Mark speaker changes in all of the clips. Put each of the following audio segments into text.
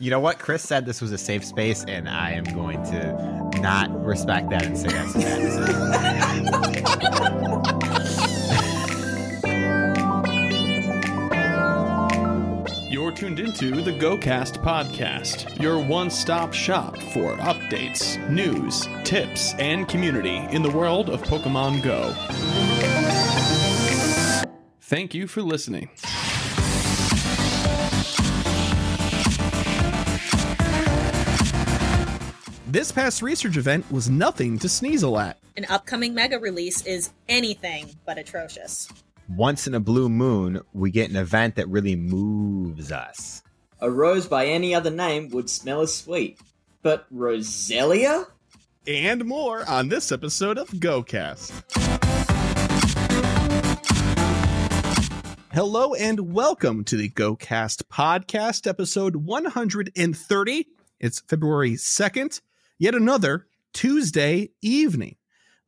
Speaker 1: You know what? Chris said this was a safe space, and I am going to not respect that and say that's a bad
Speaker 2: decision. You're tuned into the GoCast podcast, your one stop shop for updates, news, tips, and community in the world of Pokemon Go. Thank you for listening.
Speaker 3: This past research event was nothing to sneasel at.
Speaker 4: An upcoming mega release is anything but atrocious.
Speaker 1: Once in a blue moon, we get an event that really moves us.
Speaker 5: A rose by any other name would smell as sweet. But Roselia?
Speaker 3: And more on this episode of GoCast. Hello and welcome to the GoCast podcast, episode 130. It's February 2nd, yet another Tuesday evening.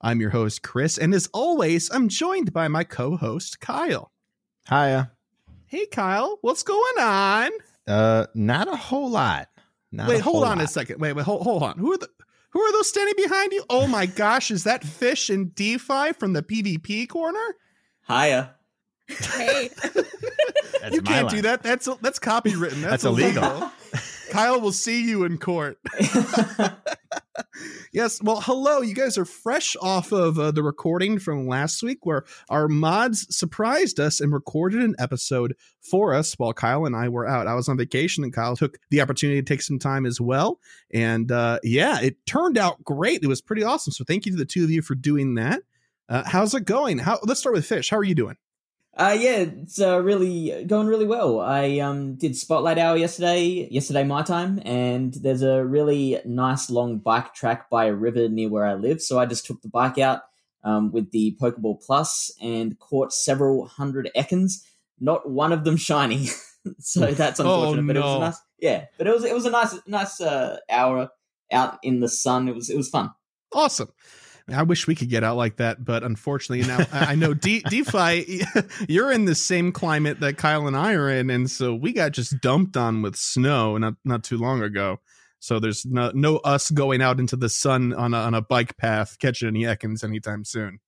Speaker 3: I'm your host, Chris, and as always, I'm joined by my co host, Kyle.
Speaker 1: Hiya.
Speaker 3: Hey, Kyle, what's going on?
Speaker 1: Uh, not a whole lot. Not
Speaker 3: wait, hold on
Speaker 1: lot.
Speaker 3: a second. Wait, wait, hold, hold on. Who are the who are those standing behind you? Oh my gosh, is that Fish and DPhiE from the PvP corner?
Speaker 5: Hiya.
Speaker 4: Hey,
Speaker 3: you can't do that. That's that's copywritten. That's,
Speaker 1: That's illegal.
Speaker 3: Kyle will see you in court. yes. Well, hello. You guys are fresh off of uh, the recording from last week where our mods surprised us and recorded an episode for us while Kyle and I were out. I was on vacation and Kyle took the opportunity to take some time as well. And uh, yeah, it turned out great. It was pretty awesome. So thank you to the two of you for doing that. Uh, how's it going? How? Let's start with Fish. How are you doing?
Speaker 5: Uh, yeah, it's uh, really going really well. I um, did Spotlight Hour yesterday, yesterday my time, and there's a really nice long bike track by a river near where I live. So I just took the bike out um, with the Pokeball Plus and caught several hundred Ekans. Not one of them shiny, so that's unfortunate.
Speaker 3: Oh,
Speaker 5: but it was nice, yeah. But it was it was a nice nice uh, hour out in the sun. It was it was fun.
Speaker 3: Awesome. I wish we could get out like that, but unfortunately, now I know D- DPhiE, you're in the same climate that Kyle and I are in, and so we got just dumped on with snow not not too long ago. So there's no, no us going out into the sun on a, on a bike path catching any Ekans anytime soon.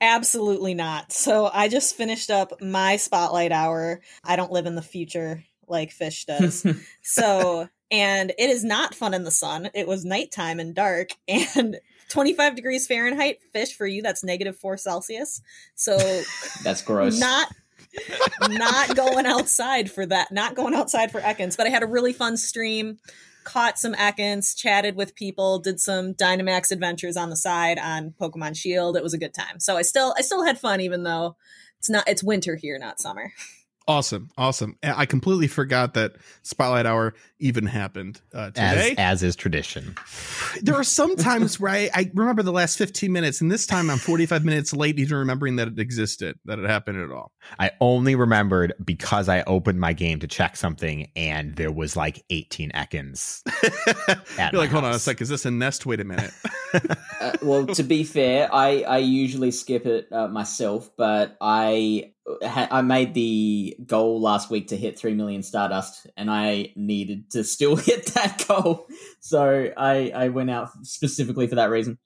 Speaker 4: absolutely not. So I just finished up my spotlight hour. I don't live in the future like Fish does. so, and it is not fun in the sun. It was nighttime and dark and 25 degrees Fahrenheit. Fish for you, that's negative four Celsius. So
Speaker 5: That's gross.
Speaker 4: not not going outside for that not going outside for ekans but i had a really fun stream caught some ekans chatted with people did some dynamax adventures on the side on pokemon shield it was a good time so i still i still had fun even though it's not it's winter here not summer
Speaker 3: Awesome, awesome. I completely forgot that Spotlight Hour even happened uh, today.
Speaker 1: As, as is tradition.
Speaker 3: there are some times where I, I remember the last 15 minutes, and this time I'm 45 minutes late, even remembering that it existed, that it happened at all.
Speaker 1: I only remembered because I opened my game to check something and there was like 18 Ekans. at
Speaker 3: You're like,
Speaker 1: my
Speaker 3: hold on a sec, is this a nest? Wait a minute.
Speaker 5: uh, well, to be fair, I, I usually skip it uh, myself, but I I made the goal last week to hit three million Stardust, and I needed to still hit that goal, so I I went out specifically for that reason.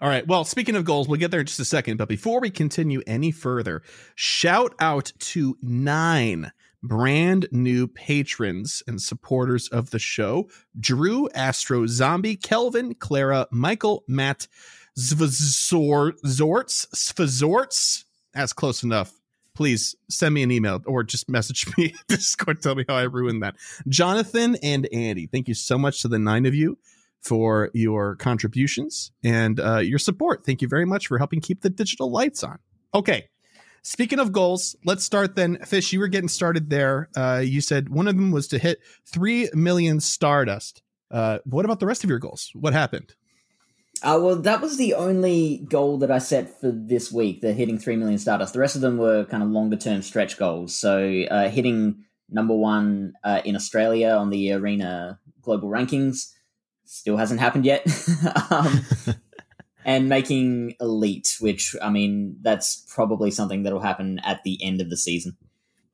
Speaker 3: All right. Well, speaking of goals, we'll get there in just a second. But before we continue any further, shout out to nine brand new patrons and supporters of the show Drew, Astro, Zombie, Kelvin, Clara, Michael, Matt, Zvazor, Zorts, Svazorts. That's close enough. Please send me an email or just message me Discord. Tell me how I ruined that. Jonathan and Andy, thank you so much to the nine of you for your contributions and uh, your support. Thank you very much for helping keep the digital lights on. Okay. Speaking of goals, let's start then. Fish, you were getting started there. Uh, you said one of them was to hit 3 million Stardust. Uh, what about the rest of your goals? What happened?
Speaker 5: Uh, well, that was the only goal that I set for this week, the hitting 3 million Stardust. The rest of them were kind of longer term stretch goals. So uh, hitting number one uh, in Australia on the Arena Global Rankings still hasn't happened yet. um, and making Elite, which, I mean, that's probably something that'll happen at the end of the season.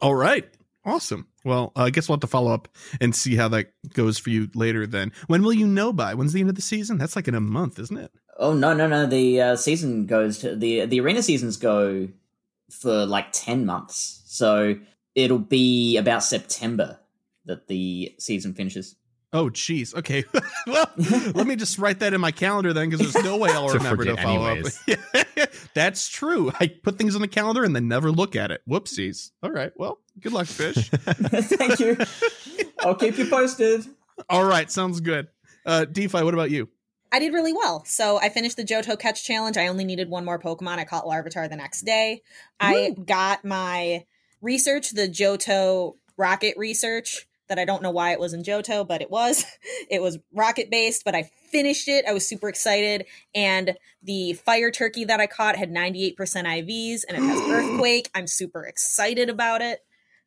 Speaker 3: All right. Awesome. Well, uh, I guess we'll have to follow up and see how that goes for you later. Then, when will you know by? When's the end of the season? That's like in a month, isn't it?
Speaker 5: Oh no, no, no! The uh, season goes to the the arena seasons go for like ten months, so it'll be about September that the season finishes.
Speaker 3: Oh, jeez. Okay. well, let me just write that in my calendar then, because there's no way I'll
Speaker 1: To
Speaker 3: remember to follow
Speaker 1: anyways.
Speaker 3: up. That's true. I put things on the calendar and then never look at it. Whoopsies. All right. Well, good luck, fish.
Speaker 5: Thank you. I'll keep you posted.
Speaker 3: All right. Sounds good. Uh, DPhiE, what about you?
Speaker 4: I did really well. So I finished the Johto catch challenge. I only needed one more Pokemon. I caught Larvitar the next day. I got my research, the Johto rocket research that I don't know why it was in Johto, but it was. It was rocket based, but I finished it. I was super excited. And the fire turkey that I caught had 98% IVs and it has earthquake. I'm super excited about it.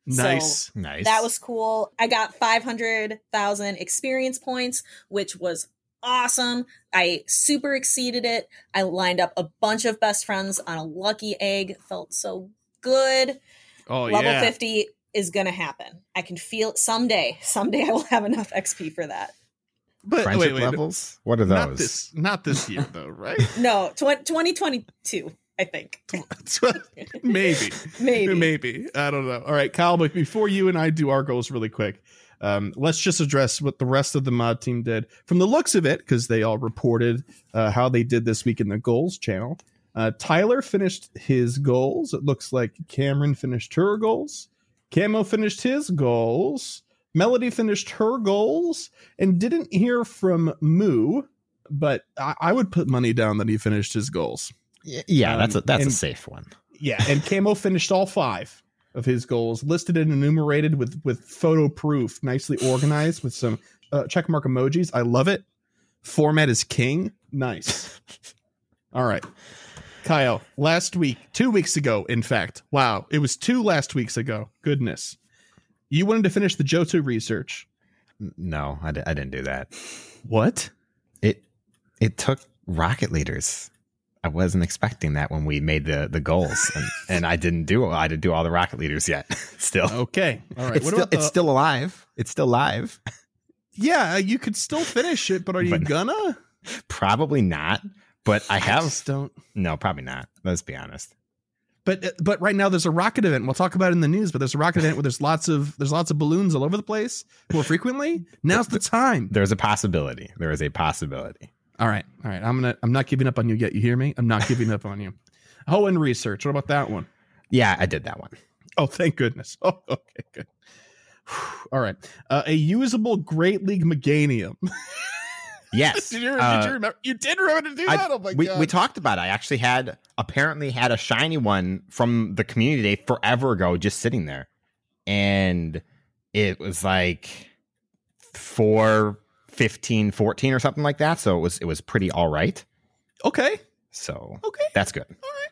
Speaker 4: So-
Speaker 3: Nice.
Speaker 1: Nice.
Speaker 4: that was cool. I got 500,000 experience points, which was awesome. I super exceeded it. I lined up a bunch of best friends on a lucky egg. Felt so good.
Speaker 3: oh, yeah.
Speaker 4: Level
Speaker 3: yeah.
Speaker 4: 50 is going to happen. I can feel it someday. Someday I will have enough XP for that.
Speaker 3: But
Speaker 1: friendship
Speaker 3: wait, wait.
Speaker 1: levels. What are
Speaker 3: Not
Speaker 1: those?
Speaker 3: this, not this year, though, right?
Speaker 4: No, tw- 2022, I think.
Speaker 3: Maybe.
Speaker 4: Maybe.
Speaker 3: Maybe. I don't know. All right, Kyle, but before you and I do our goals really quick, um, let's just address what the rest of the mod team did. From the looks of it, because they all reported uh, how they did this week in the goals channel, uh, Tyler finished his goals. It looks like Cameron finished her goals. Camo finished his goals. Melody finished her goals and didn't hear from Moo, but I, I would put money down that he finished his goals.
Speaker 1: Yeah, that's a
Speaker 3: Um,
Speaker 1: that's a safe one.
Speaker 3: Yeah, and Camo finished all five of his goals, listed and enumerated with with photo proof, nicely organized with some uh, checkmark emojis. I love it. Format is king. Nice. all right, Kyle. Last week, two weeks ago, in fact. Wow, it was two last weeks ago. Goodness, you wanted to finish the Johto research.
Speaker 1: No, I, didn't do that.
Speaker 3: What?
Speaker 1: It it took rocket leaders. I wasn't expecting that when we made the the goals, and, and I didn't do I didn't do all the rocket leaders yet. still,
Speaker 3: Okay, all right.
Speaker 1: it's
Speaker 3: what
Speaker 1: still
Speaker 3: about
Speaker 1: it's still alive. It's still live.
Speaker 3: yeah, you could still finish it, but are you
Speaker 1: But-
Speaker 3: gonna?
Speaker 1: Probably not, but I
Speaker 3: I
Speaker 1: have
Speaker 3: just don't.
Speaker 1: no. Probably not. Let's be honest.
Speaker 3: But uh, but right now there's a rocket event. We'll talk about it in the news. But there's a rocket event where there's lots of there's lots of balloons all over the place more frequently. Now's the time.
Speaker 1: There's a possibility. There is a possibility.
Speaker 3: All right, all right. I'm gonna I'm not giving up on you yet. You hear me? I'm not giving up on you. Hoenn research. What about that one?
Speaker 1: Yeah, I did that one.
Speaker 3: Oh, thank goodness. Oh, okay, good. All right. Uh, a usable Great League Meganium.
Speaker 1: Yes.
Speaker 3: did, you,
Speaker 1: Uh,
Speaker 3: did you remember? You did remember to do
Speaker 1: I-
Speaker 3: that? oh my
Speaker 1: we,
Speaker 3: god.
Speaker 1: we talked about it. I actually had apparently had a shiny one from the community day forever ago just sitting there. And it was like 4 15 14 or something like that. So it was it was pretty all right.
Speaker 3: okay.
Speaker 1: So
Speaker 3: Okay.
Speaker 1: that's good.
Speaker 3: All right.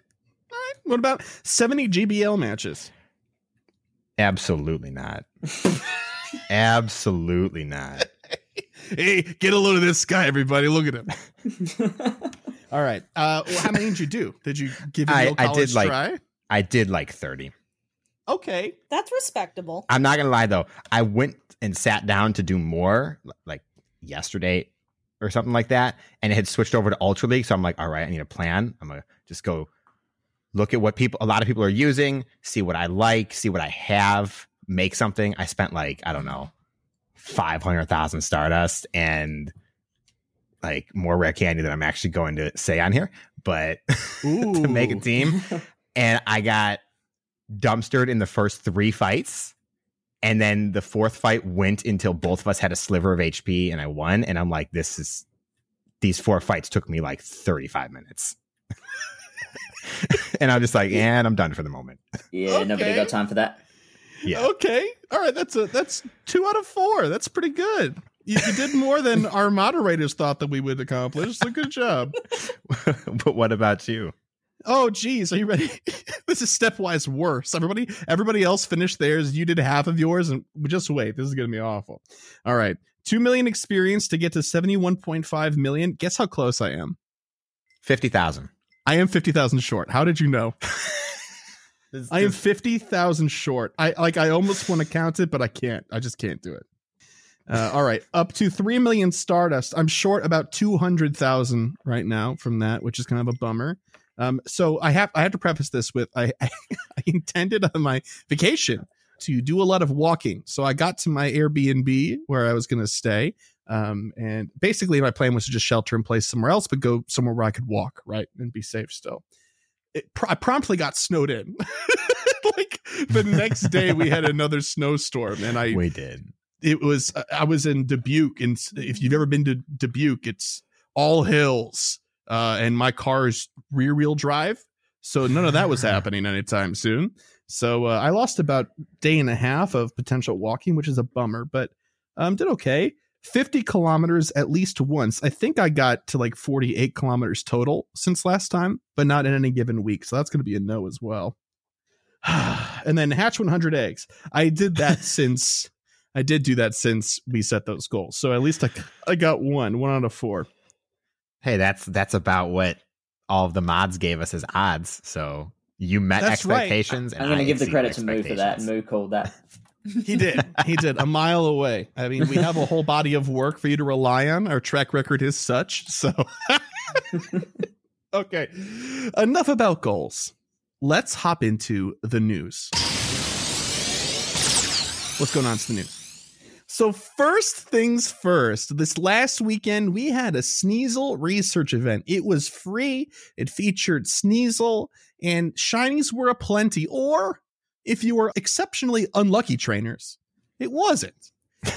Speaker 3: All right. What about 70 GBL matches?
Speaker 1: Absolutely not. Absolutely not.
Speaker 3: Hey, get a load of this guy, everybody. Look at him. All right. Uh, well, how many did you do? Did you give it
Speaker 1: I-
Speaker 3: a
Speaker 1: I
Speaker 3: college
Speaker 1: did, like-
Speaker 3: try?
Speaker 1: I did like 30.
Speaker 3: Okay.
Speaker 4: That's respectable.
Speaker 1: I'm not gonna lie though. I went and sat down to do more like yesterday or something like that, and it had switched over to Ultra League. So I'm like, all right, I need a plan. I'm gonna just go look at what people, a lot of people are using, see what I like, see what I have, make something. I spent like I don't know, five hundred thousand Stardust and like more rare candy than I'm actually going to say on here, but to make a team and I got dumpstered in the first three fights. And then the fourth fight went until both of us had a sliver of HP and I won. And I'm like, this is these four fights took me like 35 minutes. and I'm just like, and I'm done for the moment.
Speaker 5: yeah, nobody got time for that.
Speaker 1: Yeah.
Speaker 3: Okay. All right. That's a that's two out of four. That's pretty good. You, you did more than our moderators thought that we would accomplish. So good job.
Speaker 1: but what about you?
Speaker 3: Oh, geez, are you ready? this is stepwise worse. Everybody, everybody else finished theirs. You did half of yours, and just wait. This is gonna be awful. All right, two million experience to get to seventy-one point five million. Guess how close I am?
Speaker 1: 50,000.
Speaker 3: I am fifty thousand short. How did you know?
Speaker 1: It's
Speaker 3: I am fifty thousand short. I like. I almost want to count it, but I can't. I just can't do it. Uh, all right, up to three million Stardust. I'm short about two hundred thousand right now from that, which is kind of a bummer. Um, so I have I have to preface this with I, I I intended on my vacation to do a lot of walking. So I got to my Airbnb where I was going to stay. Um, and basically my plan was to just shelter in place somewhere else, but go somewhere where I could walk, right, and be safe still. It pr- I promptly got snowed in. like the next day, we had another snowstorm, and I
Speaker 1: we did.
Speaker 3: it was I was in Dubuque, and if you've ever been to Dubuque, it's all hills, uh, and my car's rear wheel drive, so none of that was happening anytime soon. So uh, I lost about day and a half of potential walking, which is a bummer, but um, did okay. 50 kilometers at least once. I think I got to like 48 kilometers total since last time, but not in any given week. So that's going to be a no as well. and then hatch 100 eggs. I did that since I did do that since we set those goals. So at least I, I got one, one out of four.
Speaker 1: Hey, that's that's about what all of the mods gave us as odds. So you met
Speaker 3: That's right.
Speaker 1: expectations. and
Speaker 5: I'm going to give the credit to Moo for that. Moo called that.
Speaker 3: He did. He did. A mile away. I mean, we have a whole body of work for you to rely on. Our track record is such. So, okay. Enough about goals. Let's hop into the news. What's going on to the news? So, first things first, this last weekend we had a Sneasel research event. It was free, it featured Sneasel, and shinies were aplenty. Or if you were exceptionally unlucky trainers, it wasn't.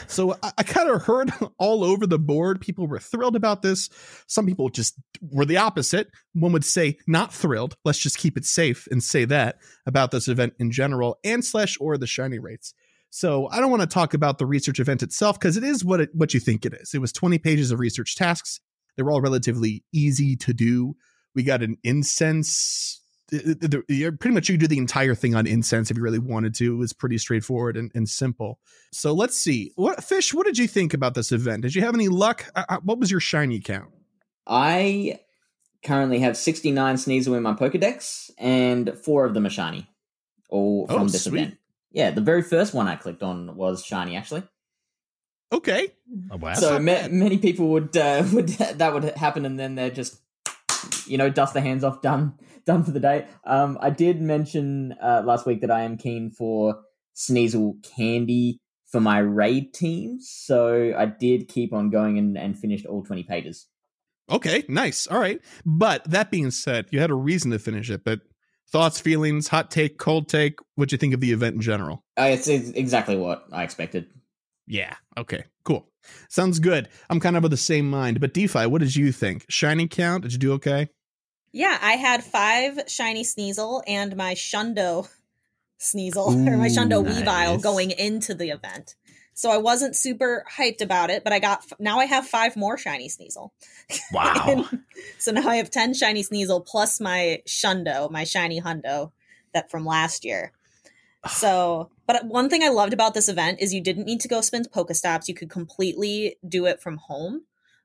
Speaker 3: So I, I kind of heard all over the board. People were thrilled about this. Some people just were the opposite. One would say not thrilled. Let's just keep it safe and say that about this event in general and slash or the shiny rates. So I don't want to talk about the research event itself because it is what it, what you think it is. It was 20 pages of research tasks. They were all relatively easy to do. We got an incense the- the- the- pretty much you could do the entire thing on incense if you really wanted to. It was pretty straightforward and, and simple. So let's see. What fish? What did you think about this event? Did you have any luck? Uh, uh, what was your shiny count?
Speaker 5: I currently have 69 Sneasel in my Pokedex, and four of them are shiny. All
Speaker 3: Oh,
Speaker 5: from this
Speaker 3: sweet.
Speaker 5: event. Yeah, the very first one I clicked on was shiny, actually.
Speaker 3: Okay,
Speaker 1: Oh, wow.
Speaker 5: so ma- many people would uh, would that would happen, and then they're just you know dust the hands off, done done for the day. Um, I did mention uh, last week that I am keen for Sneasel candy for my raid teams, so I did keep on going and, and finished all twenty pages.
Speaker 3: okay, nice. All right. But that being said, you had a reason to finish it. But thoughts, feelings, hot take, cold take. What you think of the event in general?
Speaker 5: Uh, it's, it's exactly what I expected.
Speaker 3: Yeah. Okay. Sounds good. I'm kind of of the same mind. But DPhiE, what did you think? Shiny count? Did you do okay?
Speaker 4: Yeah, I had five shiny Sneasel and my Shundo Sneasel or my Shundo
Speaker 1: Ooh,
Speaker 4: Weavile going into the event. So I wasn't super hyped about it, but I got now I have five more shiny Sneasel.
Speaker 1: wow.
Speaker 4: so now I have 10 shiny Sneasel plus my Shundo, my shiny Hundo that from last year. So, but one thing I loved about this event is you didn't need to go spend Pokestops. You could completely do it from home.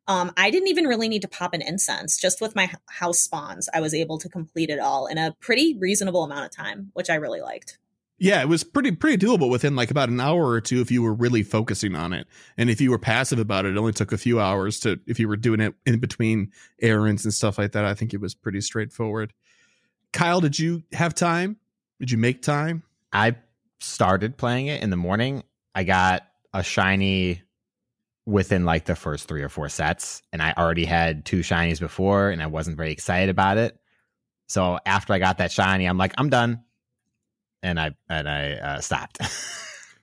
Speaker 4: Um, I didn't even really need to pop an incense. Just with my house spawns, I was able to complete it all in a pretty reasonable amount of time, which I really liked.
Speaker 3: Yeah, it was pretty pretty doable within like about an hour or two if you were really focusing on it. And if you were passive about it, it only took a few hours to if you were doing it in between errands and stuff like that. I think it was pretty straightforward. Kyle, did you have time? Did you make time?
Speaker 1: I started playing it in the morning. I got a shiny within like the first three or four sets, and I already had two shinies before, and I wasn't very excited about it. So after I got that shiny, I'm like, I'm done, and I and I uh, stopped.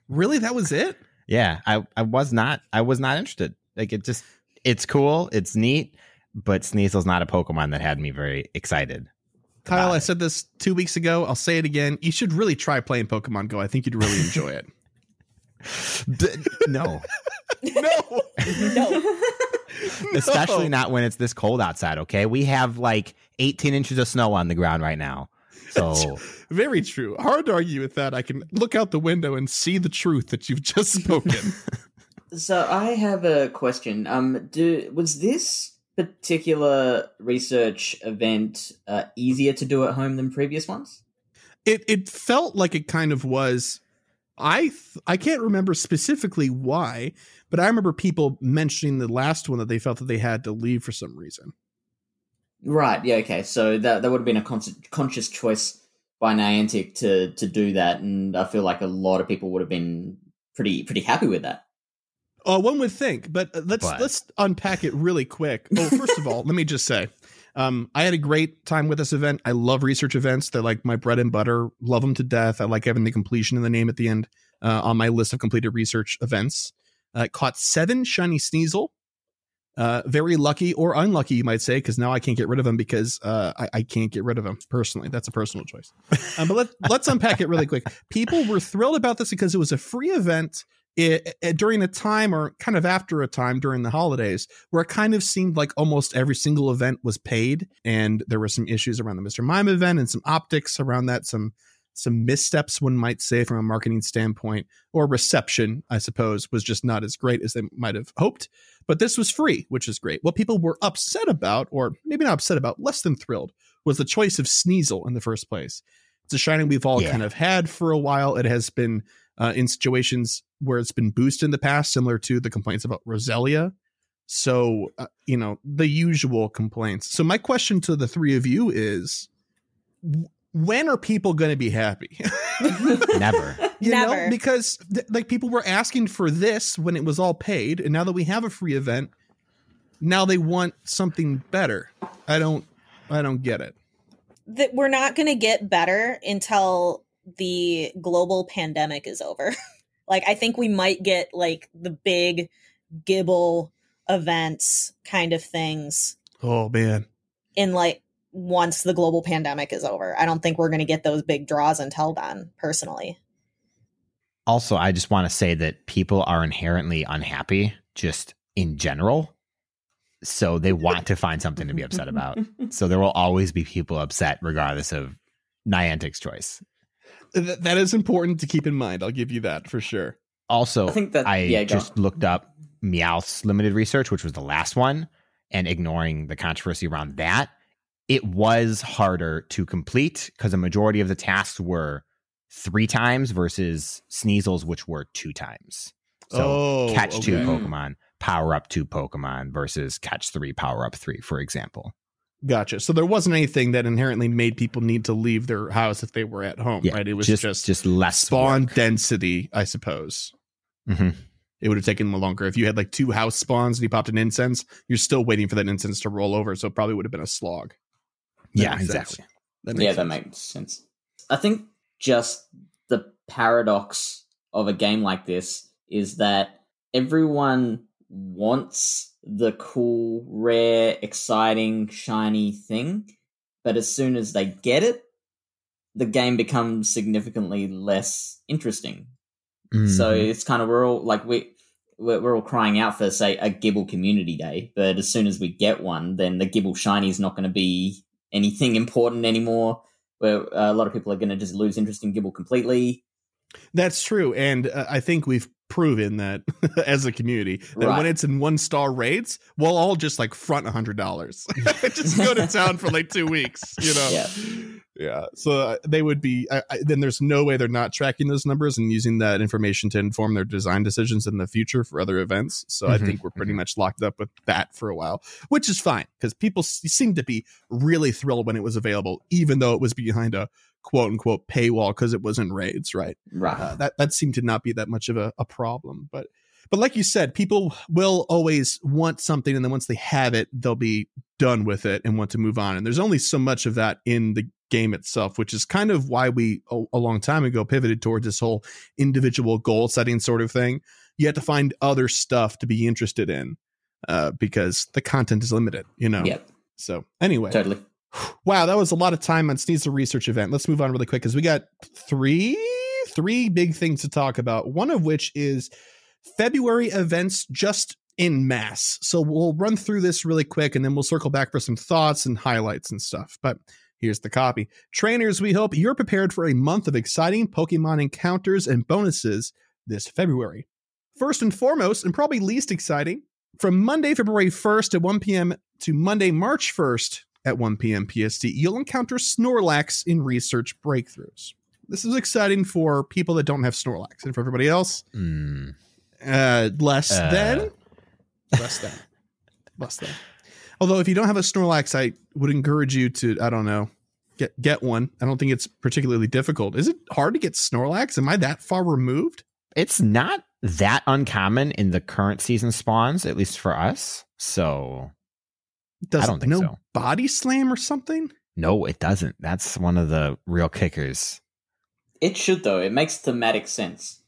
Speaker 3: Really, that was it?
Speaker 1: yeah, I I was not I was not interested. Like it just it's cool, it's neat, but Sneasel's not a Pokemon that had me very excited.
Speaker 3: Kyle,
Speaker 1: Got
Speaker 3: I said this two weeks ago. I'll say it again. You should really try playing Pokemon Go. I think you'd really enjoy it.
Speaker 1: D- no,
Speaker 3: no,
Speaker 4: No.
Speaker 1: especially not when it's this cold outside. Okay, we have like 18 inches of snow on the ground right now. So
Speaker 3: Very true. Hard to argue with that. I can look out the window and see the truth that you've just spoken.
Speaker 5: So I have a question. Um, do was this particular research event uh, easier to do at home than previous ones?
Speaker 3: it it felt like it kind of was. I th- I can't remember specifically why, but I remember people mentioning the last one that they felt that they had to leave for some reason.
Speaker 5: Right. Yeah. Okay. So that that would have been a con- conscious choice by Niantic to to do that, and I feel like a lot of people would have been pretty pretty happy with that.
Speaker 3: Oh, one would think, but uh, let's
Speaker 1: But-
Speaker 3: let's unpack it really quick. Oh, first of all, let me just say, um, I had a great time with this event. I love research events; they're like my bread and butter. Love them to death. I like having the completion in the name at the end uh, on my list of completed research events. Uh, caught seven shiny Sneasel. Uh, very lucky or unlucky, you might say, because now I can't get rid of him because uh, I, I can't get rid of him personally. That's a personal choice. Um, but let, let's unpack it really quick. People were thrilled about this because it was a free event it, it- during a time or kind of after a time during the holidays where it kind of seemed like almost every single event was paid and there were some issues around the Mr. Mime event and some optics around that some some missteps one might say from a marketing standpoint or reception I suppose was just not as great as they might have hoped but this was free which is great what people were upset about or maybe not upset about less than thrilled was the choice of Sneasel in the first place it's a shining we've all
Speaker 1: Yeah.
Speaker 3: kind of had for a while it has been uh, in situations where it's been boosted in the past, similar to the complaints about Roselia. So, uh, you know, the usual complaints. So, my question to the three of you is when are people going to be happy?
Speaker 1: Never.
Speaker 3: you know,
Speaker 4: Never.
Speaker 3: because th- like people were asking for this when it was all paid, and now that we have a free event, now they want something better. I don't, I don't get it.
Speaker 4: that we're not going to get better until the global pandemic is over. like I think we might get like the big Gible events kind of things
Speaker 3: Oh man,
Speaker 4: in like once the global pandemic is over. I don't think we're going to get those big draws until then, personally.
Speaker 1: Also, I just want to say that people are inherently unhappy just in general. So they want to find something to be upset about. So there will always be people upset regardless of Niantic's choice.
Speaker 3: Th- that is important to keep in mind. I'll give you that for sure.
Speaker 1: Also,
Speaker 5: I think that
Speaker 1: I
Speaker 5: yeah,
Speaker 1: just
Speaker 5: on.
Speaker 1: looked up Meowth's limited research, which was the last one, and ignoring the controversy around that, it was harder to complete because a majority of the tasks were three times versus Sneasel's, which were two times. So
Speaker 3: oh,
Speaker 1: catch two.
Speaker 3: Hmm.
Speaker 1: Pokemon, power up two Pokemon versus catch three, power up three, for example.
Speaker 3: Gotcha. So there wasn't anything that inherently made people need to leave their house if they were at home,
Speaker 1: Yeah,
Speaker 3: right? It was
Speaker 1: just
Speaker 3: just,
Speaker 1: just, less
Speaker 3: spawn
Speaker 1: work.
Speaker 3: density, I suppose.
Speaker 1: Mhm.
Speaker 3: It would have taken longer. If you had like two house spawns and you popped an incense, you're still waiting for that incense to roll over. So it probably would have been a slog. That
Speaker 1: Yeah, exactly.
Speaker 3: That
Speaker 5: yeah,
Speaker 3: makes
Speaker 5: that makes sense. I think just the paradox of a game like this is that everyone wants the cool, rare, exciting, shiny thing, but as soon as they get it, the game becomes significantly less interesting. So
Speaker 1: Mhm.
Speaker 5: it's kind of we're all like we we're, we're all crying out for say a Gible Community Day, but as soon as we get one, then the Gible Shiny is not going to be anything important anymore. Where uh, a lot of people are going to just lose interest in Gible completely.
Speaker 3: That's true, and uh, I think we've proven that as a community that when it's in one star raids, we'll all just like front a hundred dollars, just go to town for like two weeks, you know.
Speaker 5: Yeah.
Speaker 3: Yeah, so uh, they would be. I, I, then there's no way they're not tracking those numbers and using that information to inform their design decisions in the future for other events. So I
Speaker 1: Mhm,
Speaker 3: think we're pretty
Speaker 1: mhm.
Speaker 3: much locked up with that for a while, which is fine because people s- seem to be really thrilled when it was available, even though it was behind a quote unquote paywall because it was in raids, right?
Speaker 5: Right.
Speaker 3: uh, that that seemed to not be that much of a, a problem. But but like you said, people will always want something, and then once they have it, they'll be done with it and want to move on. And there's only so much of that in the game itself, which is kind of why we a, a long time ago pivoted towards this whole individual goal setting sort of thing. You have to find other stuff to be interested in uh, because the content is limited, you know.
Speaker 5: Yep.
Speaker 3: So anyway,
Speaker 5: Totally.
Speaker 3: Wow, that was a lot of time on Sneasel research event. Let's move on really quick because we got three three big things to talk about. One of which is February events just in mass. So we'll run through this really quick and then we'll circle back for some thoughts and highlights and stuff. But here's the copy. Trainers, we hope you're prepared for a month of exciting Pokemon encounters and bonuses this February. First and foremost, and probably least exciting, from Monday, February 1st at 1 p.m. to Monday, March 1st at 1 p.m. PST, you'll encounter Snorlax in research breakthroughs. This is exciting for people that don't have Snorlax, and for everybody else,
Speaker 1: Hmm.
Speaker 3: uh, less
Speaker 1: Uh.
Speaker 3: than, less than, less than. Although, if you don't have a Snorlax, I would encourage you to, I don't know, get get one. I don't think it's particularly difficult. Is it hard to get Snorlax? Am I that far removed?
Speaker 1: It's not that uncommon in the current season spawns, at least for us. So
Speaker 3: Does
Speaker 1: I don't think
Speaker 3: no
Speaker 1: so.
Speaker 3: body slam or something?
Speaker 1: no, it doesn't. That's one of the real kickers.
Speaker 5: It should though. It makes thematic sense.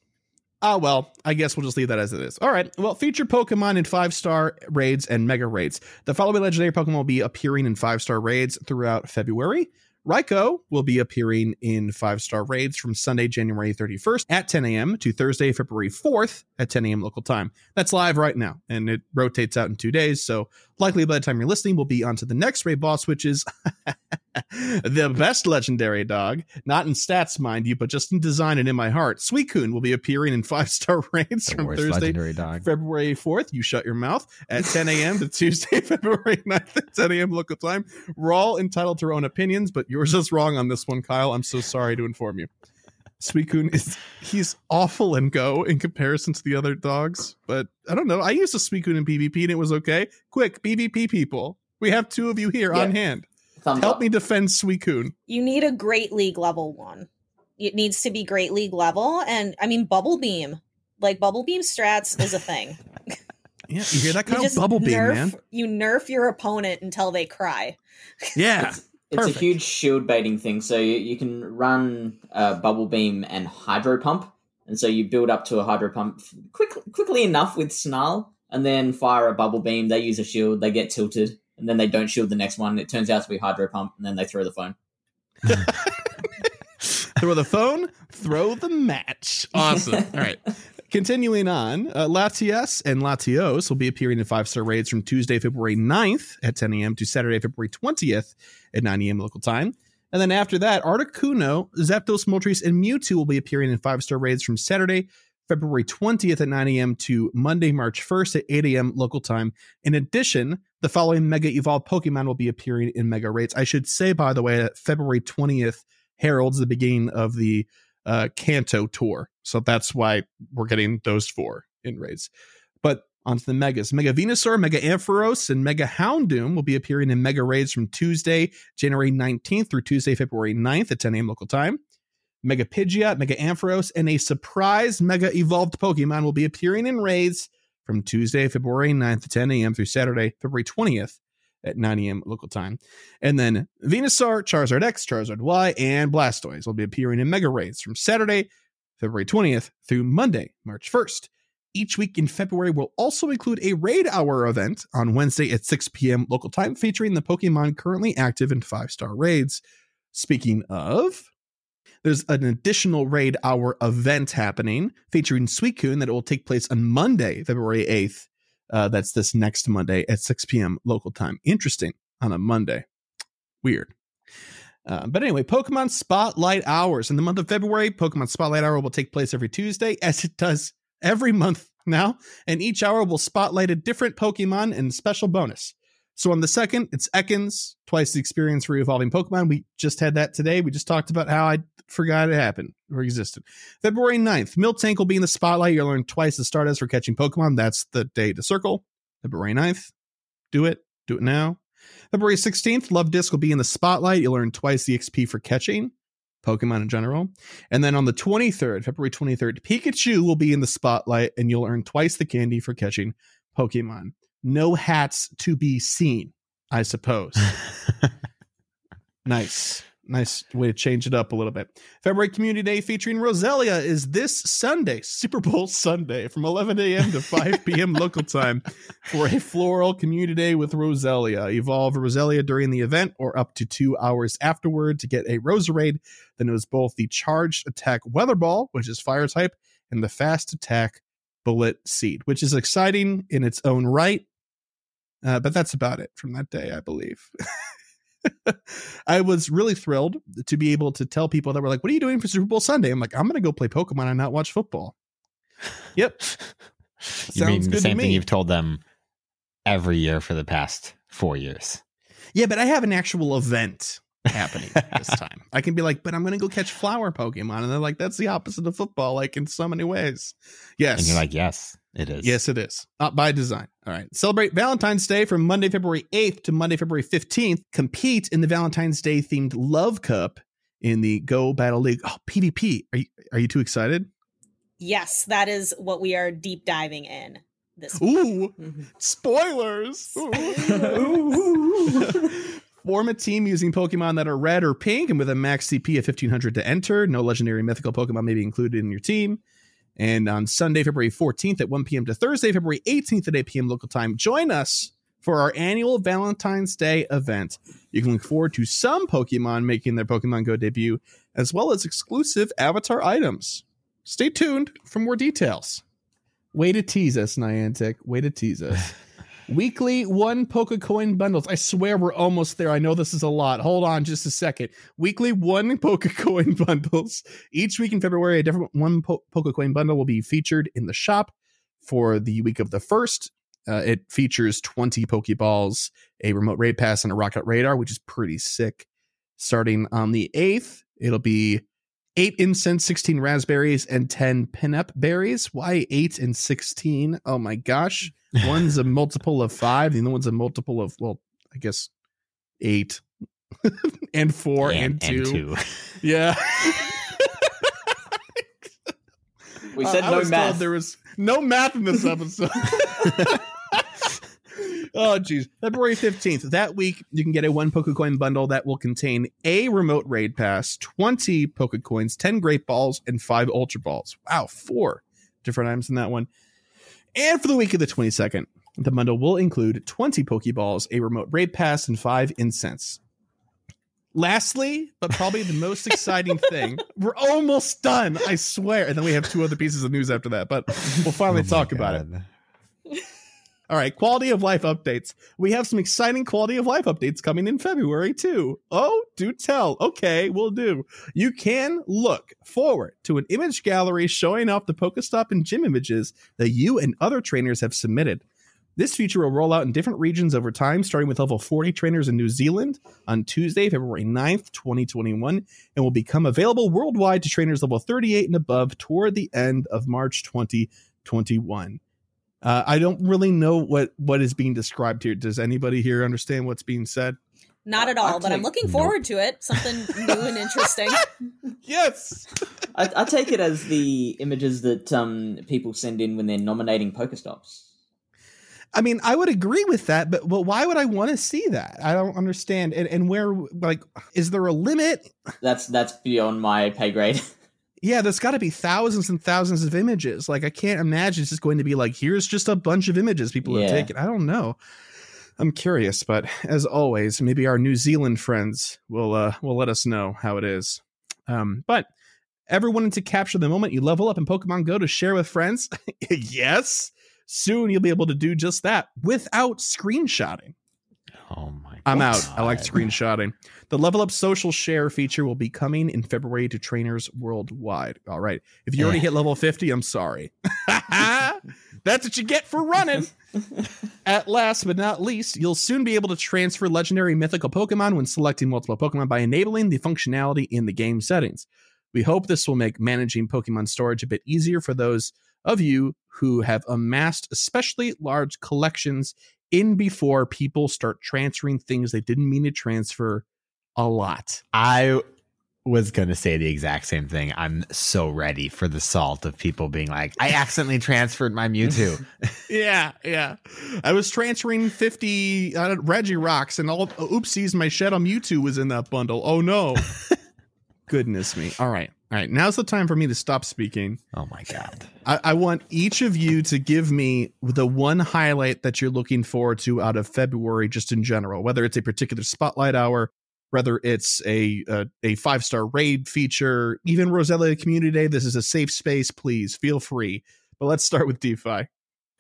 Speaker 3: Ah, well, I guess we'll just leave that as it is. All right. Well, feature Pokemon in five star raids and mega raids. The following legendary Pokemon will be appearing in five star raids throughout February. Raikou will be appearing in five star raids from Sunday, January 31st at 10 a.m. to Thursday, February 4th at 10 a.m. local time. That's live right now, and it rotates out in two days. So, likely by the time you're listening, we'll be on to the next raid boss, which is the best legendary dog. Not in stats, mind you, but just in design and in my heart. Suicune will be appearing in five star raids
Speaker 1: The
Speaker 3: from Thursday,
Speaker 1: dog.
Speaker 3: February 4th. You shut your mouth at 10 a.m. to Tuesday, February 9th at 10 a.m. local time. We're all entitled to our own opinions, but yours is wrong on this one, Kyle. I'm so sorry to inform you. Suicune is he's awful in Go in comparison to the other dogs, but I don't know. I used a Suicune in PvP and it was okay. Quick, PvP people. We have two of you here
Speaker 5: Yeah.
Speaker 3: on hand.
Speaker 5: Thumbs
Speaker 3: Help
Speaker 5: up.
Speaker 3: me defend Suicune.
Speaker 4: You need a Great League level one. It needs to be Great League level, and I mean Bubble Beam. Like Bubble Beam strats is a thing.
Speaker 3: Yeah, you hear that
Speaker 4: You
Speaker 3: of
Speaker 4: just
Speaker 3: Bubble beam,
Speaker 4: nerf,
Speaker 3: man.
Speaker 4: You nerf your opponent until they cry.
Speaker 3: Yeah.
Speaker 5: It's, it's a huge shield baiting thing. So you, you can run uh, bubble beam and hydro pump, and so you build up to a hydro pump quick, quickly enough with snarl, and then fire a bubble beam. They use a shield, they get tilted, and then they don't shield the next one. It turns out to be hydro pump, and then they throw the phone.
Speaker 3: throw the phone, throw the match. Awesome. All right. Continuing on, uh, Latias and Latios will be appearing in five star raids from Tuesday, February 9th at 10 a.m. to Saturday, February 20th at 9 a.m. local time. And then after that, Articuno, Zapdos, Moltres, and Mewtwo will be appearing in five star raids from Saturday, February 20th at 9 a.m. to Monday, March 1st at 8 a.m. local time. In addition, the following Mega Evolved Pokemon will be appearing in Mega Raids. I should say, by the way, that February 20th heralds the beginning of the uh, Kanto tour. So that's why we're getting those four in raids. But onto the megas. Mega Venusaur, Mega Ampharos, and Mega Houndoom will be appearing in mega raids from Tuesday, January 19th through Tuesday, February 9th at 10 a.m. local time. Mega Pidgeot, Mega Ampharos, and a surprise Mega Evolved Pokemon will be appearing in raids from Tuesday, February 9th at 10 a.m. through Saturday, February 20th at 9 a.m. local time. And then Venusaur, Charizard X, Charizard Y, and Blastoise will be appearing in Mega Raids from Saturday, February 20th through Monday, March 1st. Each week in February will also include a Raid Hour event on Wednesday at 6 p.m. local time featuring the Pokemon currently active in five star raids. Speaking of, there's an additional Raid Hour event happening featuring Suicune that will take place on Monday, February 8th. Uh, that's this next Monday at 6 p.m. local time. Interesting on a Monday. Weird. Uh, but anyway, Pokemon Spotlight Hours. In the month of February, Pokemon Spotlight Hour will take place every Tuesday, as it does every month now. And each hour will spotlight a different Pokemon and special bonus. So on the second, it's Ekans, twice the experience for evolving Pokemon. We just had that today. We just talked about how I forgot it happened or existed. February 9th, Miltank will be in the spotlight. You'll learn twice the Stardust for catching Pokemon. That's the day to circle. February 9th. Do it. Do it now. February 16th, Luvdisc will be in the spotlight. You'll earn twice the XP for catching Pokemon in general. And then on the 23rd, February 23rd, Pikachu will be in the spotlight and you'll earn twice the candy for catching Pokemon. No hats to be seen, I suppose. nice. Nice way to change it up a little bit. February Community Day featuring Roselia is this Sunday, Super Bowl Sunday, from 11 a.m. to 5 p.m. local time for a floral community day with Roselia. Evolve Roselia during the event or up to two hours afterward to get a Roserade Then it was both the charged attack Weather Ball, which is fire type, and the fast attack Bullet Seed, which is exciting in its own right. Uh, but that's about it from that day, I believe. I was really thrilled to be able to tell people that were like, "What are you doing for Super Bowl Sunday?" I'm like, "I'm going to go play Pokemon and not watch football." Yep,
Speaker 1: you mean
Speaker 3: Sounds
Speaker 1: the
Speaker 3: good to
Speaker 1: same thing you've told them every year for the past four years.
Speaker 3: Yeah, but I have an actual event happening this time. I can be like, but I'm going to go catch flower Pokemon. And they're like, that's the opposite of football, like in so many ways. Yes.
Speaker 1: And you're like, yes, it is.
Speaker 3: Yes, it is. Not by design. All right. Celebrate Valentine's Day from Monday, February 8th to Monday, February 15th. Compete in the Valentine's Day themed Love Cup in the Go Battle League. Oh, PvP. Are you, are you too excited?
Speaker 4: Yes, that is what we are deep diving in this week.
Speaker 3: Ooh, mm-hmm. spoilers. Form a team using Pokemon that are red or pink and with a max CP of 1500 to enter. No legendary mythical Pokemon may be included in your team. And on Sunday, February 14th at 1 p.m. to Thursday, February 18th at 8 p.m. local time, join us for our annual Valentine's Day event. You can look forward to some Pokemon making their Pokemon Go debut, as well as exclusive avatar items. Stay tuned for more details. Way to tease us, Niantic. Way to tease us. Weekly one Pokecoin bundles. I swear we're almost there. I know this is a lot. Hold on just a second. Weekly one Pokecoin bundles. Each week in February, a different one po- Pokecoin bundle will be featured in the shop for the week of the first. Uh, it features 20 Pokeballs, a remote raid pass, and a rocket radar, which is pretty sick. Starting on the 8th, it'll be 8 incense, 16 raspberries, and 10 Pinap berries. Why 8 and 16? Oh my gosh. One's a multiple of 5, the other one's a multiple of, well, I guess 8 and 4 and, 2. Yeah.
Speaker 5: We said
Speaker 3: I
Speaker 5: no math.
Speaker 3: There was no math in this episode. oh, geez. February 15th. That week, you can get a one Pokecoin bundle that will contain a remote raid pass, 20 Pokecoins, 10 Great Balls, and 5 Ultra Balls. Wow, four different items in that one. And for the week of the 22nd, the bundle will include 20 Pokeballs, a remote raid pass, and 5 incense. Lastly, but probably the most exciting thing, we're almost done, I swear. And then we have two other pieces of news after that, but we'll finally
Speaker 1: Oh
Speaker 3: talk about it. All right, quality of life updates. We have some exciting quality of life updates coming in February too. Oh, do tell. Okay, we'll do. You can look forward to an image gallery showing off the Pokestop and gym images that you and other trainers have submitted. This feature will roll out in different regions over time, starting with level 40 trainers in New Zealand on Tuesday, February 9th, 2021, and will become available worldwide to trainers level 38 and above toward the end of March 2021. Uh, I don't really know what what is being described here. Does anybody here understand what's being said?
Speaker 4: Not at
Speaker 5: I- I
Speaker 4: all, but I'm looking
Speaker 1: Nope.
Speaker 4: forward to it. Something new and interesting.
Speaker 3: Yes.
Speaker 5: I, I take it as the images that um, people send in when they're nominating Pokestops.
Speaker 3: I mean, I would agree with that, but but why would I want to see that? I don't understand. And and where like is there a limit?
Speaker 5: That's that's beyond my pay grade.
Speaker 3: Yeah, there's got to be thousands and thousands of images. Like I can't imagine it's just going to be like here's just a bunch of images people have
Speaker 5: Yeah.
Speaker 3: taken. I don't know. I'm curious, but as always, maybe our New Zealand friends will uh will let us know how it is. Um, but ever wanted to capture the moment you level up in Pokemon Go to share with friends? yes. Soon you'll be able to do just that without screenshotting.
Speaker 1: Oh my
Speaker 3: I'm
Speaker 1: God.
Speaker 3: out. I like screenshotting. The level up social share feature will be coming in February to trainers worldwide. All right. If you already
Speaker 1: Eh.
Speaker 3: hit level 50, I'm sorry. That's what you get for running. At last but not least, you'll soon be able to transfer legendary mythical Pokemon when selecting multiple Pokemon by enabling the functionality in the game settings. We hope this will make managing Pokemon storage a bit easier for those of you who have amassed especially large collections in before people start transferring things they didn't mean to transfer a lot.
Speaker 1: I was going to say the exact same thing. I'm so ready for the salt of people being like, I accidentally transferred my Mewtwo.
Speaker 3: Yeah, yeah. I was transferring 50 uh, Regirocks and all oopsies, my Shadow Mewtwo was in that bundle. Oh no. Goodness me. All right. All right. Now's the time for me to stop speaking.
Speaker 1: oh my God.
Speaker 3: I, I want each of you to give me the one highlight that you're looking forward to out of February, just in general, whether it's a particular spotlight hour, whether it's a a, a five star raid feature, even Roselia Community Day. This is a safe space. Please feel free. But let's start with DPhiE.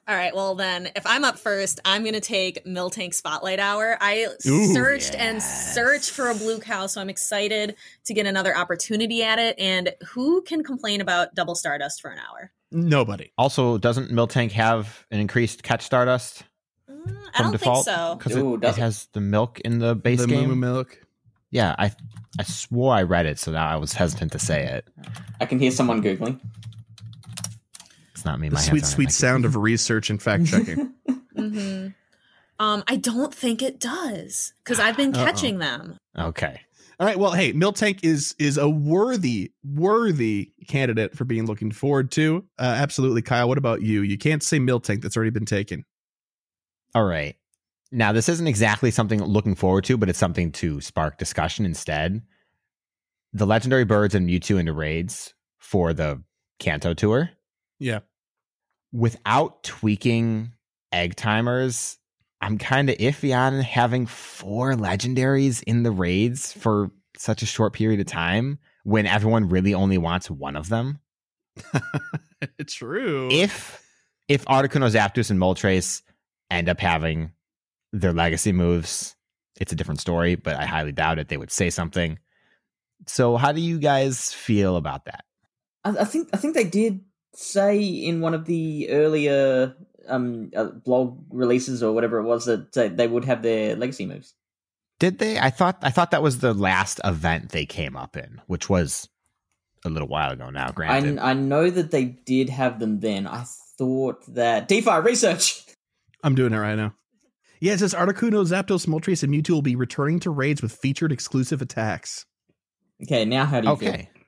Speaker 4: All right, well then, if I'm up first, I'm gonna take Miltank Spotlight Hour. I
Speaker 3: Ooh,
Speaker 4: searched and searched for a blue cow, so I'm excited to get another opportunity at it. And who can complain about Double Stardust for an hour?
Speaker 3: Nobody.
Speaker 1: Also, doesn't Miltank have an increased catch Stardust?
Speaker 4: Mm, I
Speaker 1: from
Speaker 4: don't
Speaker 1: default
Speaker 4: think so.
Speaker 1: because it,
Speaker 5: does
Speaker 1: it
Speaker 5: it?
Speaker 1: has the milk in the base
Speaker 3: the
Speaker 1: game.
Speaker 3: Moo Moo milk.
Speaker 1: Yeah, I I swore I read it, so now I was hesitant to say it.
Speaker 5: I can hear someone googling.
Speaker 1: It's not me.
Speaker 3: The sweet, sweet
Speaker 1: like-
Speaker 3: sound of research and fact checking.
Speaker 4: hmm Um, I don't think it does because I've been
Speaker 3: Uh-oh.
Speaker 4: catching them.
Speaker 1: Okay.
Speaker 3: All right. Well, hey, Miltank is is a worthy, worthy candidate for being looking forward to. Uh, absolutely, Kyle. What about you? You can't say Miltank that's already been taken.
Speaker 1: All right. Now, this isn't exactly something looking forward to, but it's something to spark discussion instead. The legendary birds and Mewtwo into raids for the Kanto tour
Speaker 3: Yeah.
Speaker 1: without tweaking egg timers. I'm kind of iffy on having four legendaries in the raids for such a short period of time when everyone really only wants one of them.
Speaker 3: True.
Speaker 1: if if Articuno, Zapdos, and Moltres end up having their legacy moves, it's a different story, but I highly doubt it. They would say something. So, how do you guys feel about that?
Speaker 5: I, I think I think they did say in one of the earlier um uh, blog releases or whatever it was that uh, they would have their legacy moves.
Speaker 1: Did they? I thought I thought that was the last event they came up in, which was a little while ago now.
Speaker 5: I,
Speaker 1: Granted,
Speaker 5: I know that they did have them then. I thought that DeFi research.
Speaker 3: I'm doing it right now. Yeah, it says Articuno, Zapdos, Moltres, and Mewtwo will be returning to raids with featured exclusive attacks.
Speaker 5: Okay, now how do you
Speaker 1: okay.
Speaker 5: feel?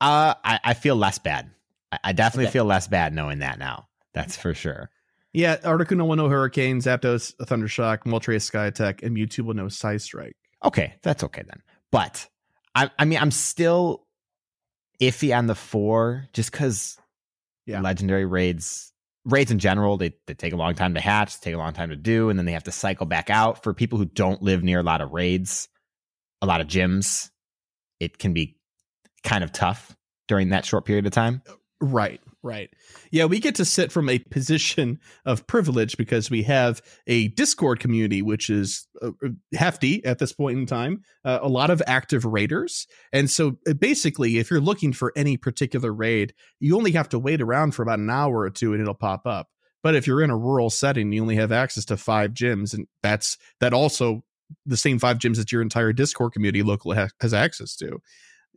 Speaker 1: Uh, I, I feel less bad. I, I definitely
Speaker 5: Okay.
Speaker 1: feel less bad knowing that now. That's for sure.
Speaker 3: Yeah, Articuno will know Hurricane, Zapdos, a Thundershock, Moltres, Sky Attack, and Mewtwo will know Psystrike.
Speaker 1: Okay, that's okay then. But I, I mean, I'm still iffy on the four just because
Speaker 3: Yeah.
Speaker 1: legendary raids, raids in general, they, they take a long time to hatch, take a long time to do, and then they have to cycle back out. For people who don't live near a lot of raids, a lot of gyms, it can be kind of tough during that short period of time.
Speaker 3: Oh, Right, right. Yeah, we get to sit from a position of privilege because we have a Discord community, which is uh, hefty at this point in time, uh, a lot of active raiders. And so uh, basically, if you're looking for any particular raid, you only have to wait around for about an hour or two and it'll pop up. But if you're in a rural setting, you only have access to five gyms, and that's that also the same five gyms that your entire Discord community local ha- has access to.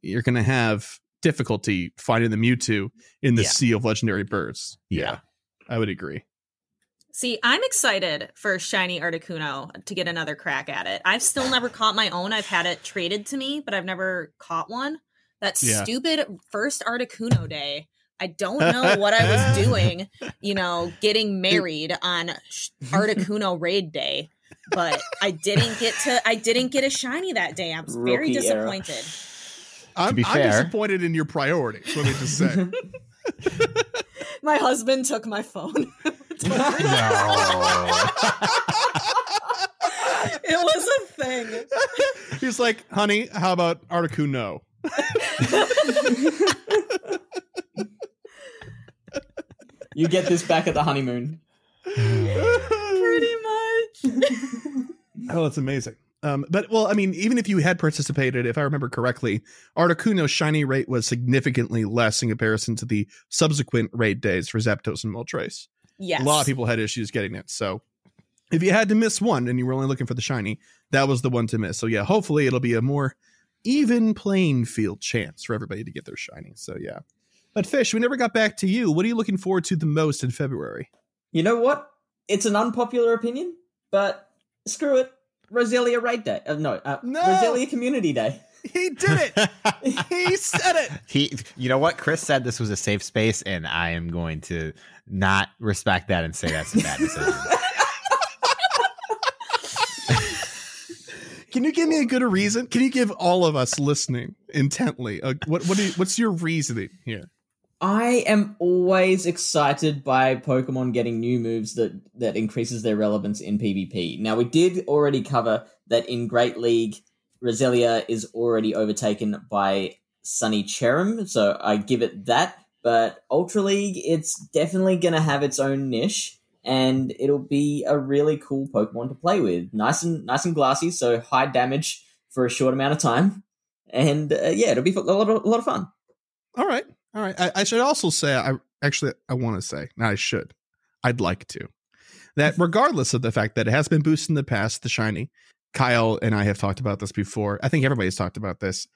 Speaker 3: You're going to have difficulty finding the Mewtwo in the
Speaker 1: Yeah.
Speaker 3: sea of legendary birds.
Speaker 1: Yeah.
Speaker 3: I would agree.
Speaker 4: See, I'm excited for Shiny Articuno to get another crack at it. I've still never caught my own. I've had it traded to me, but I've never caught one. That
Speaker 3: Yeah.
Speaker 4: stupid first Articuno day. I don't know what I was doing, you know, getting married on Sh- Articuno raid day, but I didn't get to I didn't get a shiny that day. I was very
Speaker 5: disappointed. era.
Speaker 4: Disappointed.
Speaker 3: I'm,
Speaker 1: be
Speaker 3: I'm disappointed in your priorities. Let me just say.
Speaker 4: My husband took my phone. no. it was a thing.
Speaker 3: He's like, honey, how about Articuno?
Speaker 5: You get this back at the honeymoon.
Speaker 4: Pretty much.
Speaker 3: Oh, that's amazing. Um, but well, I mean, even if you had participated, if I remember correctly, Articuno's shiny rate was significantly less in comparison to the subsequent raid days for Zapdos and Moltres.
Speaker 4: Yes.
Speaker 3: A lot of people had issues getting it. So if you had to miss one and you were only looking for the shiny, that was the one to miss. So yeah, hopefully it'll be a more even playing field chance for everybody to get their shiny. So yeah. But Fish, we never got back to you. What are you looking forward to the most in February?
Speaker 5: You know what? It's an unpopular opinion, but screw it. Roselia Raid Day. Uh, no, uh,
Speaker 3: No!
Speaker 5: Roselia Community Day.
Speaker 3: He did it. he said it.
Speaker 1: he, you know what? Chris said this was a safe space, and I am going to not respect that and say that's a bad decision.
Speaker 3: Can you give me a good reason? Can you give all of us listening intently? Uh, what what do you, what's your reasoning here?
Speaker 5: I am always excited by Pokemon getting new moves that that increases their relevance in PvP. Now we did already cover that in Great League, Roselia is already overtaken by Sunny Cherrim, so I give it that. But Ultra League, it's definitely going to have its own niche, and it'll be a really cool Pokemon to play with. Nice and nice and glassy, so high damage for a short amount of time, and uh, yeah, it'll be a lot of, a lot of fun.
Speaker 3: All right, all right. I, I should also say, I actually I want to say, no, I should, I'd like to. that regardless of the fact that it has been boosted in the past, the shiny, Kyle and I have talked about this before. I think everybody's talked about this.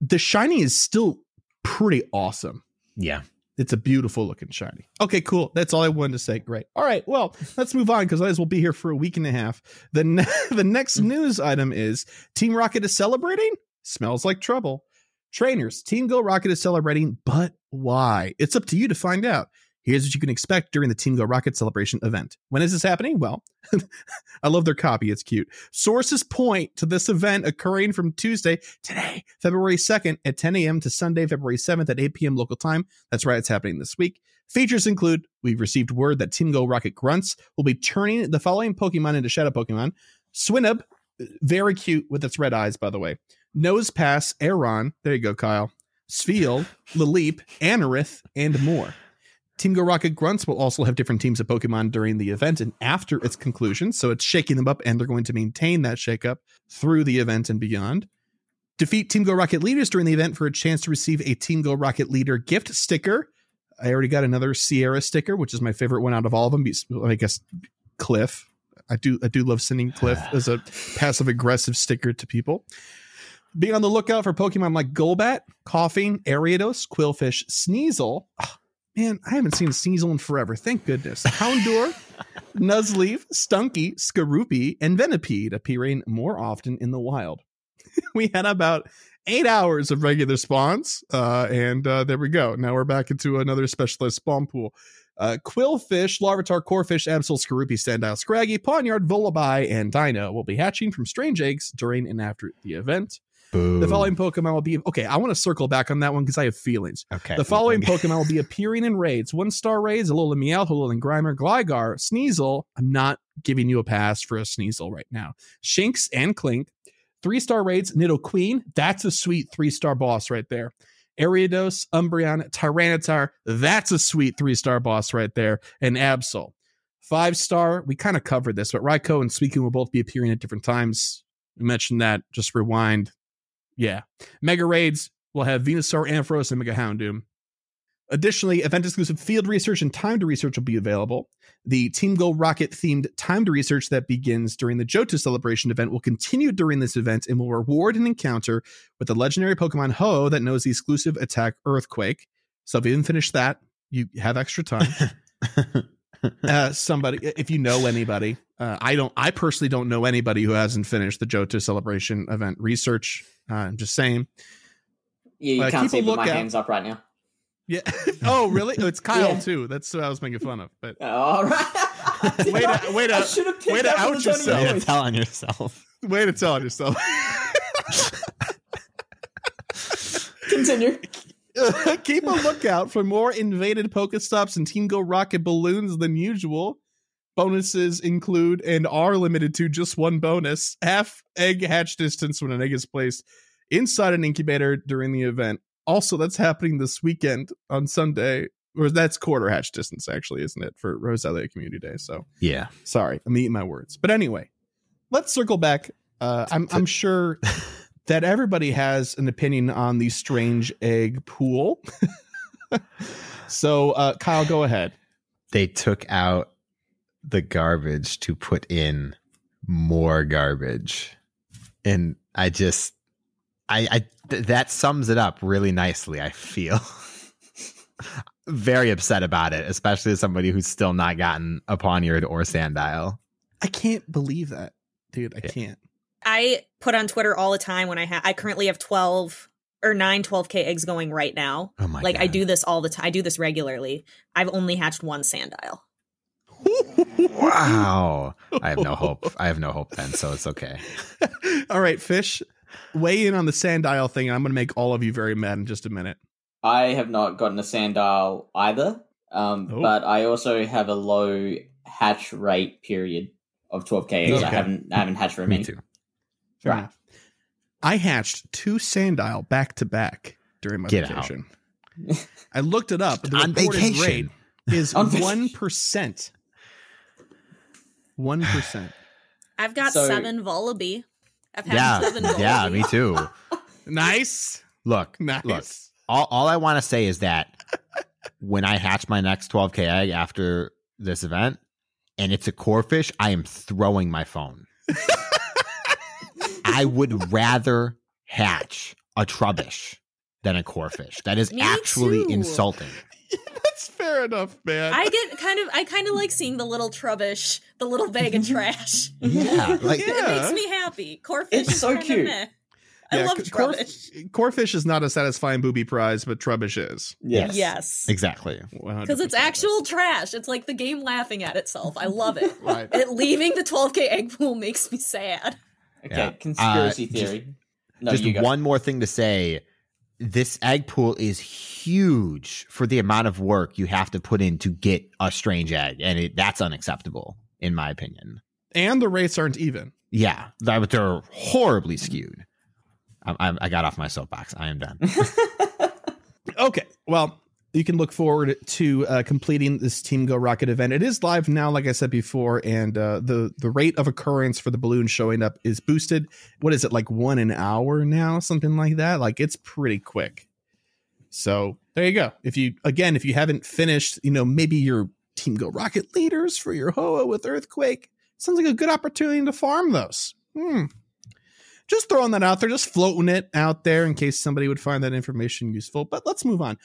Speaker 3: The shiny is still pretty awesome.
Speaker 1: Yeah.
Speaker 3: It's a beautiful looking shiny. Okay, cool. That's all I wanted to say. Great. All right. Well, let's move on because otherwise we'll be here for a week and a half. The ne- the next mm. news item is Team Rocket is celebrating. Smells like trouble. Trainers, Team Go Rocket is celebrating, but why? It's up to you to find out. Here's what you can expect during the Team Go Rocket celebration event. When is this happening? Well, I love their copy. It's cute. Sources point to this event occurring from Tuesday, today, February 2nd at 10 a.m. to Sunday, February 7th at 8 p.m. local time. That's right, it's happening this week. Features include we've received word that Team Go Rocket Grunts will be turning the following Pokemon into Shadow Pokemon Swinub, very cute with its red eyes, by the way. Nose Pass, Aron, there you go, Kyle. Spheal, Lileep, Anorith, and more. Team Go Rocket Grunts will also have different teams of Pokemon during the event and after its conclusion, so it's shaking them up, and they're going to maintain that shakeup through the event and beyond. Defeat Team Go Rocket leaders during the event for a chance to receive a Team Go Rocket leader gift sticker. I already got another Sierra sticker, which is my favorite one out of all of them. I guess Cliff. I do I do love sending Cliff as a passive aggressive sticker to people. Be on the lookout for Pokemon like Golbat, Koffing, Ariados, Qwilfish, Sneasel. Oh, man, I haven't seen Sneasel in forever. Thank goodness. Houndour, Nuzleaf, Stunky, Skorupi, and Venipede appearing more often in the wild. we had about eight hours of regular spawns, uh, and uh, there we go. Now we're back into another specialized spawn pool. Uh, Qwilfish, Larvitar, Corphish, Absol, Skorupi, Sandile, Scraggy, Pawniard, Vullaby, and Deino will be hatching from strange eggs during and after the event.
Speaker 1: Boo.
Speaker 3: The following Pokemon will be okay. I want to circle back on that one because I have feelings.
Speaker 1: Okay.
Speaker 3: The following Pokemon will be appearing in raids: one star raids, Alola Meowth, Alolan Grimer, Gligar, Sneasel. I'm not giving you a pass for a Sneasel right now. Shinx and Klink. Three star raids, Nidoqueen. That's a sweet three star boss right there. Ariados, Umbreon, Tyranitar. That's a sweet three star boss right there. And Absol. Five star, we kind of covered this, but Raikou and Suicune will both be appearing at different times. We mentioned that. Just rewind. Yeah. Mega Raids will have Venusaur, Ampharos, and Mega Houndoom. Additionally, event exclusive field research and timed research will be available. The Team Go Rocket themed timed research that begins during the Johto celebration event will continue during this event and will reward an encounter with the legendary Pokemon Ho-Oh that knows the exclusive attack Earthquake. So if you didn't finish that, you have extra time. uh, somebody, if you know anybody, uh, I don't. I personally don't know anybody who hasn't finished the Johto celebration event research. Uh, I'm just saying.
Speaker 5: Yeah, you
Speaker 3: Uh,
Speaker 5: can't
Speaker 3: keep
Speaker 5: see but my
Speaker 3: lookout.
Speaker 5: hands up right now.
Speaker 3: Yeah. oh, really? Oh, it's Kyle
Speaker 5: Yeah.
Speaker 3: too. That's what I was making fun of. But
Speaker 5: Uh, All right.
Speaker 3: Way to- way to-
Speaker 5: I should have picked
Speaker 3: way to out
Speaker 5: on the tone of
Speaker 3: yourself.
Speaker 5: your
Speaker 1: Yeah,
Speaker 5: voice.
Speaker 1: tell on yourself.
Speaker 3: way to tell on yourself.
Speaker 5: Continue.
Speaker 3: Keep a lookout for more invaded Pokestops and Team Go Rocket balloons than usual. Bonuses include and are limited to just one bonus half egg hatch distance when an egg is placed inside an incubator during the event. Also, that's happening this weekend on Sunday, or that's quarter hatch distance, actually, isn't it, for Roselia Community Day? So
Speaker 1: Yeah.
Speaker 3: sorry, I'm eating my words. But anyway, let's circle back. Uh, I'm, I'm sure that everybody has an opinion on the strange egg pool. so, uh, Kyle, go ahead.
Speaker 1: They took out the garbage to put in more garbage. And I just I I th- that sums it up really nicely, I feel. Very upset about it, especially as somebody who's still not gotten a Pawniard or Sandile.
Speaker 3: I can't believe that, dude. I
Speaker 1: Yeah.
Speaker 3: can't.
Speaker 4: I put on Twitter all the time when I have I currently have 12 or 9 12k eggs going right now.
Speaker 1: Oh my
Speaker 4: like I do this all the time. I do this regularly. I've only hatched one sandile.
Speaker 1: Wow. I have no hope. I have no hope then, so it's okay.
Speaker 3: all right, Fish, weigh in on the Sandile thing, and I'm going to make all of you very mad in just a minute.
Speaker 5: I have not gotten a sandile either, um,
Speaker 3: Oh.
Speaker 5: but I also have a low hatch rate period of 12k eggs. I haven't I haven't hatched very
Speaker 1: Me
Speaker 5: many.
Speaker 1: too.
Speaker 3: Fair
Speaker 5: Right.
Speaker 3: I hatched two Sandile back to back during my
Speaker 1: Get out.
Speaker 3: vacation. I looked it up. The
Speaker 1: On vacation.
Speaker 3: rate is one percent. One percent.
Speaker 4: I've got
Speaker 5: So-
Speaker 4: 7 Vullaby. I've had
Speaker 1: Yeah.
Speaker 4: 7 Vullaby.
Speaker 1: Yeah, me too.
Speaker 3: Nice.
Speaker 1: Look,
Speaker 3: Nice.
Speaker 1: look. All, all I want to say is that when I hatch my next 12k egg after this event, and it's a Corphish, I am throwing my phone. I would rather hatch a trubbish than a Corphish. That is
Speaker 4: Me
Speaker 1: actually
Speaker 4: too.
Speaker 1: insulting.
Speaker 3: That's fair enough, man.
Speaker 4: I get kind of I kind of like seeing the little trubbish, the little bag of mm-hmm. trash.
Speaker 1: Yeah, like
Speaker 3: Yeah.
Speaker 4: It makes me happy. Corphish
Speaker 5: It's
Speaker 4: is
Speaker 5: so cute.
Speaker 4: meh. I
Speaker 3: Yeah,
Speaker 4: love
Speaker 3: c- core-
Speaker 4: trubbish.
Speaker 3: Corphish is not a satisfying booby prize, but Trubbish is.
Speaker 5: Yes.
Speaker 4: Yes.
Speaker 1: exactly.
Speaker 4: Because it's actual trash. It's like the game laughing at itself. I love it.
Speaker 3: Right.
Speaker 4: it leaving the 12k egg pool makes me sad.
Speaker 5: Okay,
Speaker 1: Yeah.
Speaker 5: conspiracy
Speaker 1: Uh, just-
Speaker 5: theory. no,
Speaker 1: Just one more thing to say. This egg pool is huge for the amount of work you have to put in to get a strange egg, and it, that's unacceptable, in my opinion.
Speaker 3: And the rates aren't even.
Speaker 1: Yeah, they're they're horribly skewed. I, I, I got off my soapbox. I am done.
Speaker 3: Okay. Well, you can look forward to uh, completing this Team Go Rocket event. It is live now, like I said before, and uh, the the rate of occurrence for the balloon showing up is boosted. What is it like one an hour now, something like that? Like it's pretty quick. So there you go. If you again, if you haven't finished, you know maybe your Team Go Rocket leaders for your Ho-Oh with Earthquake sounds like a good opportunity to farm those. Hmm. Just throwing that out there, just floating it out there in case somebody would find that information useful. But let's move on.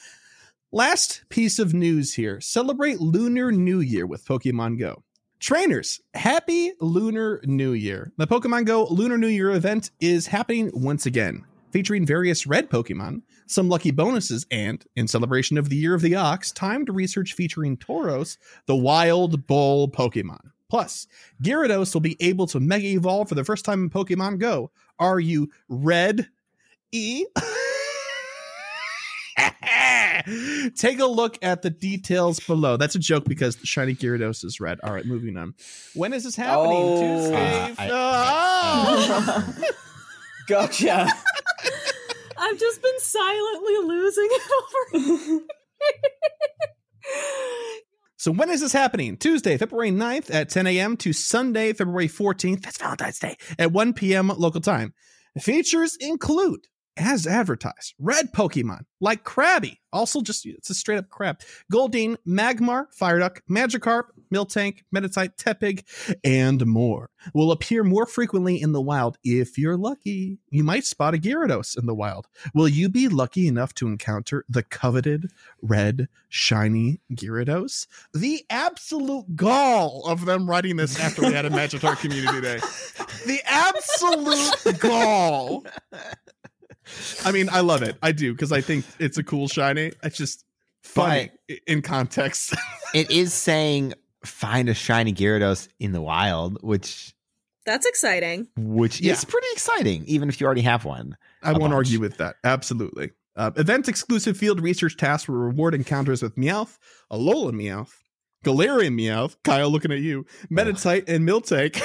Speaker 3: Last piece of news here celebrate Lunar New Year with Pokemon Go. Trainers, happy Lunar New Year. The Pokemon Go Lunar New Year event is happening once again, featuring various red Pokemon, some lucky bonuses, and, in celebration of the Year of the Ox, timed research featuring Tauros, the wild bull Pokemon. Plus, Gyarados will be able to Mega Evolve for the first time in Pokemon Go. Are you red? E? Take a look at the details below. That's a joke because the shiny Gyarados is red. All right, moving on. When is this happening?
Speaker 5: Oh.
Speaker 3: Tuesday.
Speaker 1: Uh, I-
Speaker 3: Ah!
Speaker 5: gotcha.
Speaker 4: I've just been silently losing it over.
Speaker 3: so when is this happening? Tuesday, February 9th at 10 a.m. to Sunday, February 14th. That's Valentine's Day at 1 p.m. local time. Features include, as advertised, red Pokemon like Krabby. Also, just it's a straight up crab. Goldeen, Magmar, Fireduck, Magikarp, Miltank, Meditite, Tepig, and more will appear more frequently in the wild if you're lucky. You might spot a Gyarados in the wild. Will you be lucky enough to encounter the coveted red shiny Gyarados? The absolute gall of them writing this after we had a Magikarp Community Day. The absolute gall. I mean, I love it. I do because I think it's a cool shiny. It's just funny i- in context.
Speaker 1: it is saying find a shiny Gyarados in the wild, which
Speaker 4: That's exciting.
Speaker 1: which
Speaker 3: Yeah.
Speaker 1: is pretty exciting, even if you already have one.
Speaker 3: I won't
Speaker 1: bunch.
Speaker 3: argue with that. Absolutely. Uh, event exclusive field research tasks will reward encounters with Meowth, Alolan Meowth, Galarian Meowth, Kyle looking at you, Meditite, and Miltank.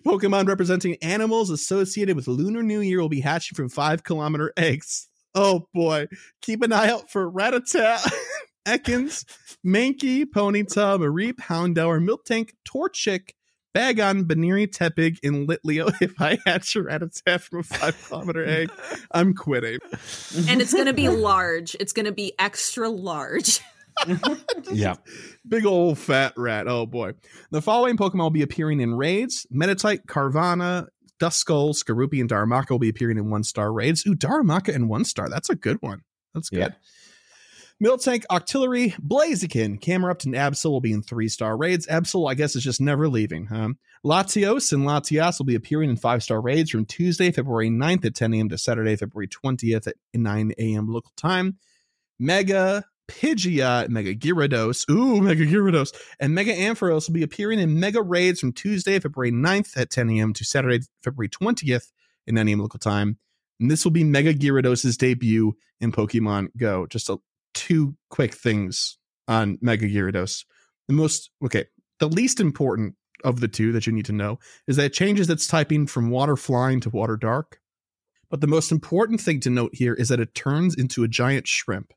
Speaker 3: Pokemon representing animals associated with Lunar New Year will be hatching from five kilometer eggs. Oh boy. Keep an eye out for Rattata, Ekans, Mankey, Ponyta, Mareep, Houndour, Miltank, Torchic, Bagon, Buneary, Tepig, and Litleo. If I hatch a Rattata from a five kilometer egg, I'm quitting.
Speaker 4: And it's going to be large. It's going to be extra large.
Speaker 1: Yeah.
Speaker 3: Big old fat rat. Oh boy. The following Pokemon will be appearing in raids. Meditite, Carvanha, Duskull, Skorupi, and Darumaka will be appearing in one star raids. Ooh, Darumaka in one star. That's a good one. That's good.
Speaker 1: Yeah.
Speaker 3: Miltank, Octillery, Blaziken, Camerupt, and Absol will be in three star raids. Absol, I guess, is just never leaving, huh? Latios and Latias will be appearing in five star raids from Tuesday, February 9th at 10 a.m. to Saturday, February 20th at 9 a.m. local time. Mega Pidgeot, Mega Gyarados, ooh, Mega Gyarados, and Mega Ampharos will be appearing in Mega Raids from Tuesday, February 9th at 10 a.m. to Saturday, February 20th at 9 a.m. local time. And this will be Mega Gyarados' debut in Pokemon Go. Just a, two quick things on Mega Gyarados. The most, okay, the least important of the two that you need to know is that it changes its typing from water flying to water dark. But the most important thing to note here is that it turns into a giant shrimp.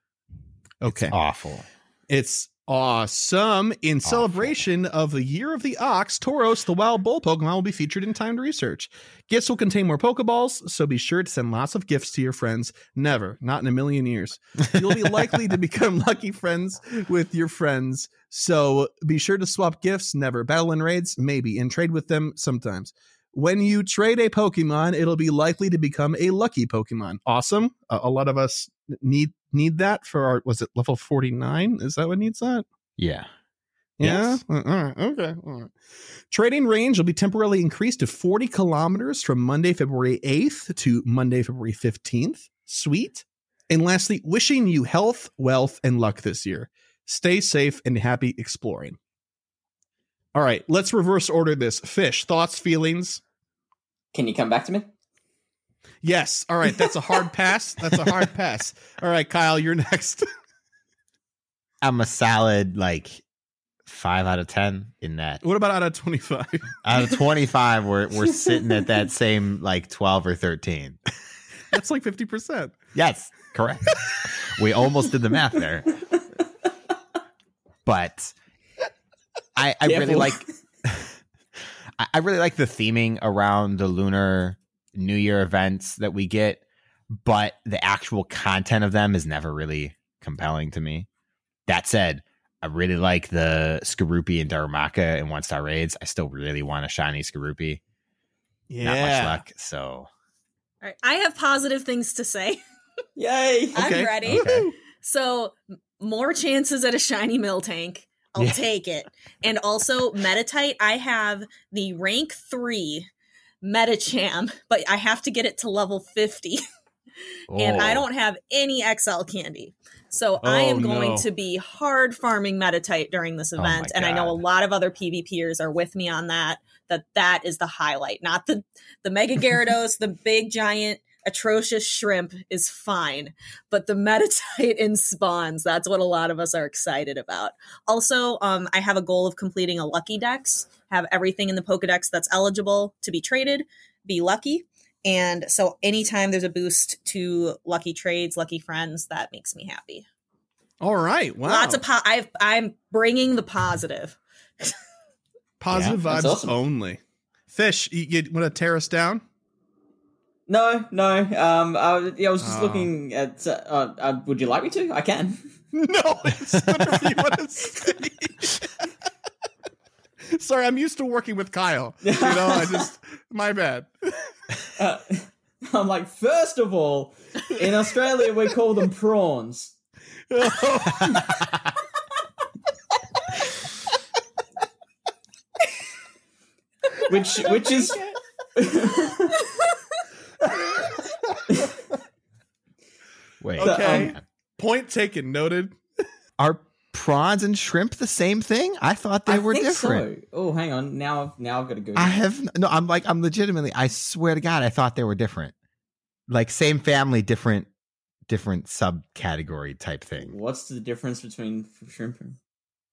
Speaker 3: Okay.
Speaker 1: Awful.
Speaker 3: It's Awesome. In celebration of the Year of the Ox, Tauros, the wild bull Pokemon, will be featured in timed research. Gifts will contain more Pokeballs, so be sure to send lots of gifts to your friends. Never, not in a million years. You'll be likely to become lucky friends with your friends, so be sure to swap gifts, never. Battle and raids, maybe, and trade with them sometimes. When you trade a Pokemon, it'll be likely to become a lucky Pokemon. Awesome. Uh, a lot of us need need that for our was it level 49 is that what needs that?
Speaker 1: Yeah.
Speaker 3: yeah?
Speaker 1: Yes.
Speaker 3: Uh, all right. Okay. All right. Trading range will be temporarily increased to 40 kilometers from monday february 8th to monday february 15th sweet. And lastly wishing you health wealth and luck this year. Stay safe and happy exploring. All right. Let's reverse order this. Fish thoughts feelings?
Speaker 5: Can you come back to me?
Speaker 3: Yes all right that's a hard pass that's a hard pass all right kyle you're next
Speaker 1: I'm a solid like five out of ten in that.
Speaker 3: What about out of 25?
Speaker 1: Out of twenty five, we're we're sitting at that same like twelve or thirteen.
Speaker 3: That's like 50%.
Speaker 1: Yes, correct. we almost did the math there. But I I really like I really like the theming around the lunar new year events that we get, but the actual content of them is never really compelling to me. That said, I really like the Skorupi and Darumaka in one star raids. I still really want a shiny Skorupi. Not much luck. So
Speaker 4: All right, I have positive things to say.
Speaker 5: Yay!
Speaker 4: I'm
Speaker 3: Okay.
Speaker 4: ready.
Speaker 1: Okay.
Speaker 4: So more chances at a shiny Miltank. I'll
Speaker 1: Yeah.
Speaker 4: take it. And also Meditite, I have the rank three Medicham, but I have to get it to level 50. and I
Speaker 1: Oh.
Speaker 4: don't have any XL candy. So I
Speaker 3: Oh,
Speaker 4: am going
Speaker 3: no.
Speaker 4: to be hard farming Meditite during this
Speaker 1: Oh
Speaker 4: event. and I know a lot of other PvPers are with me on that, that that is the highlight. Not the, the Mega Gyarados, the big giant atrocious shrimp is fine. But the Meditite in spawns, that's what a lot of us are excited about. Also, um, I have a goal of completing a Lucky Dex, have everything in the Pokedex that's eligible to be traded, be lucky. And so anytime there's a boost to lucky trades, lucky friends, that makes me happy.
Speaker 3: All right. Wow.
Speaker 4: Lots of po- I've, I'm bringing the positive.
Speaker 3: positive
Speaker 5: Yeah,
Speaker 3: vibes
Speaker 5: awesome.
Speaker 3: only. Fish, you, you want to tear us down?
Speaker 5: No, no. Um, I, yeah, I was just
Speaker 3: Oh.
Speaker 5: looking at. Uh, uh, uh, would you like me to? I can.
Speaker 3: No, it's whatever you want to say. Sorry, I'm used to working with Kyle. You know, I just my bad.
Speaker 5: Uh, I'm like, first of all, in Australia we call them prawns. Which, which is
Speaker 1: Wait.
Speaker 3: Okay.
Speaker 5: um,
Speaker 3: Point taken. Noted.
Speaker 1: Are prawns and shrimp the same thing? I thought they
Speaker 5: I
Speaker 1: were
Speaker 5: think
Speaker 1: different.
Speaker 5: So. Oh, hang on. Now, I've now I've got to go.
Speaker 1: I have no. I'm like I'm legitimately. I swear to God, I thought they were different. Like same family, different, different subcategory type thing.
Speaker 5: What's the difference between shrimp and?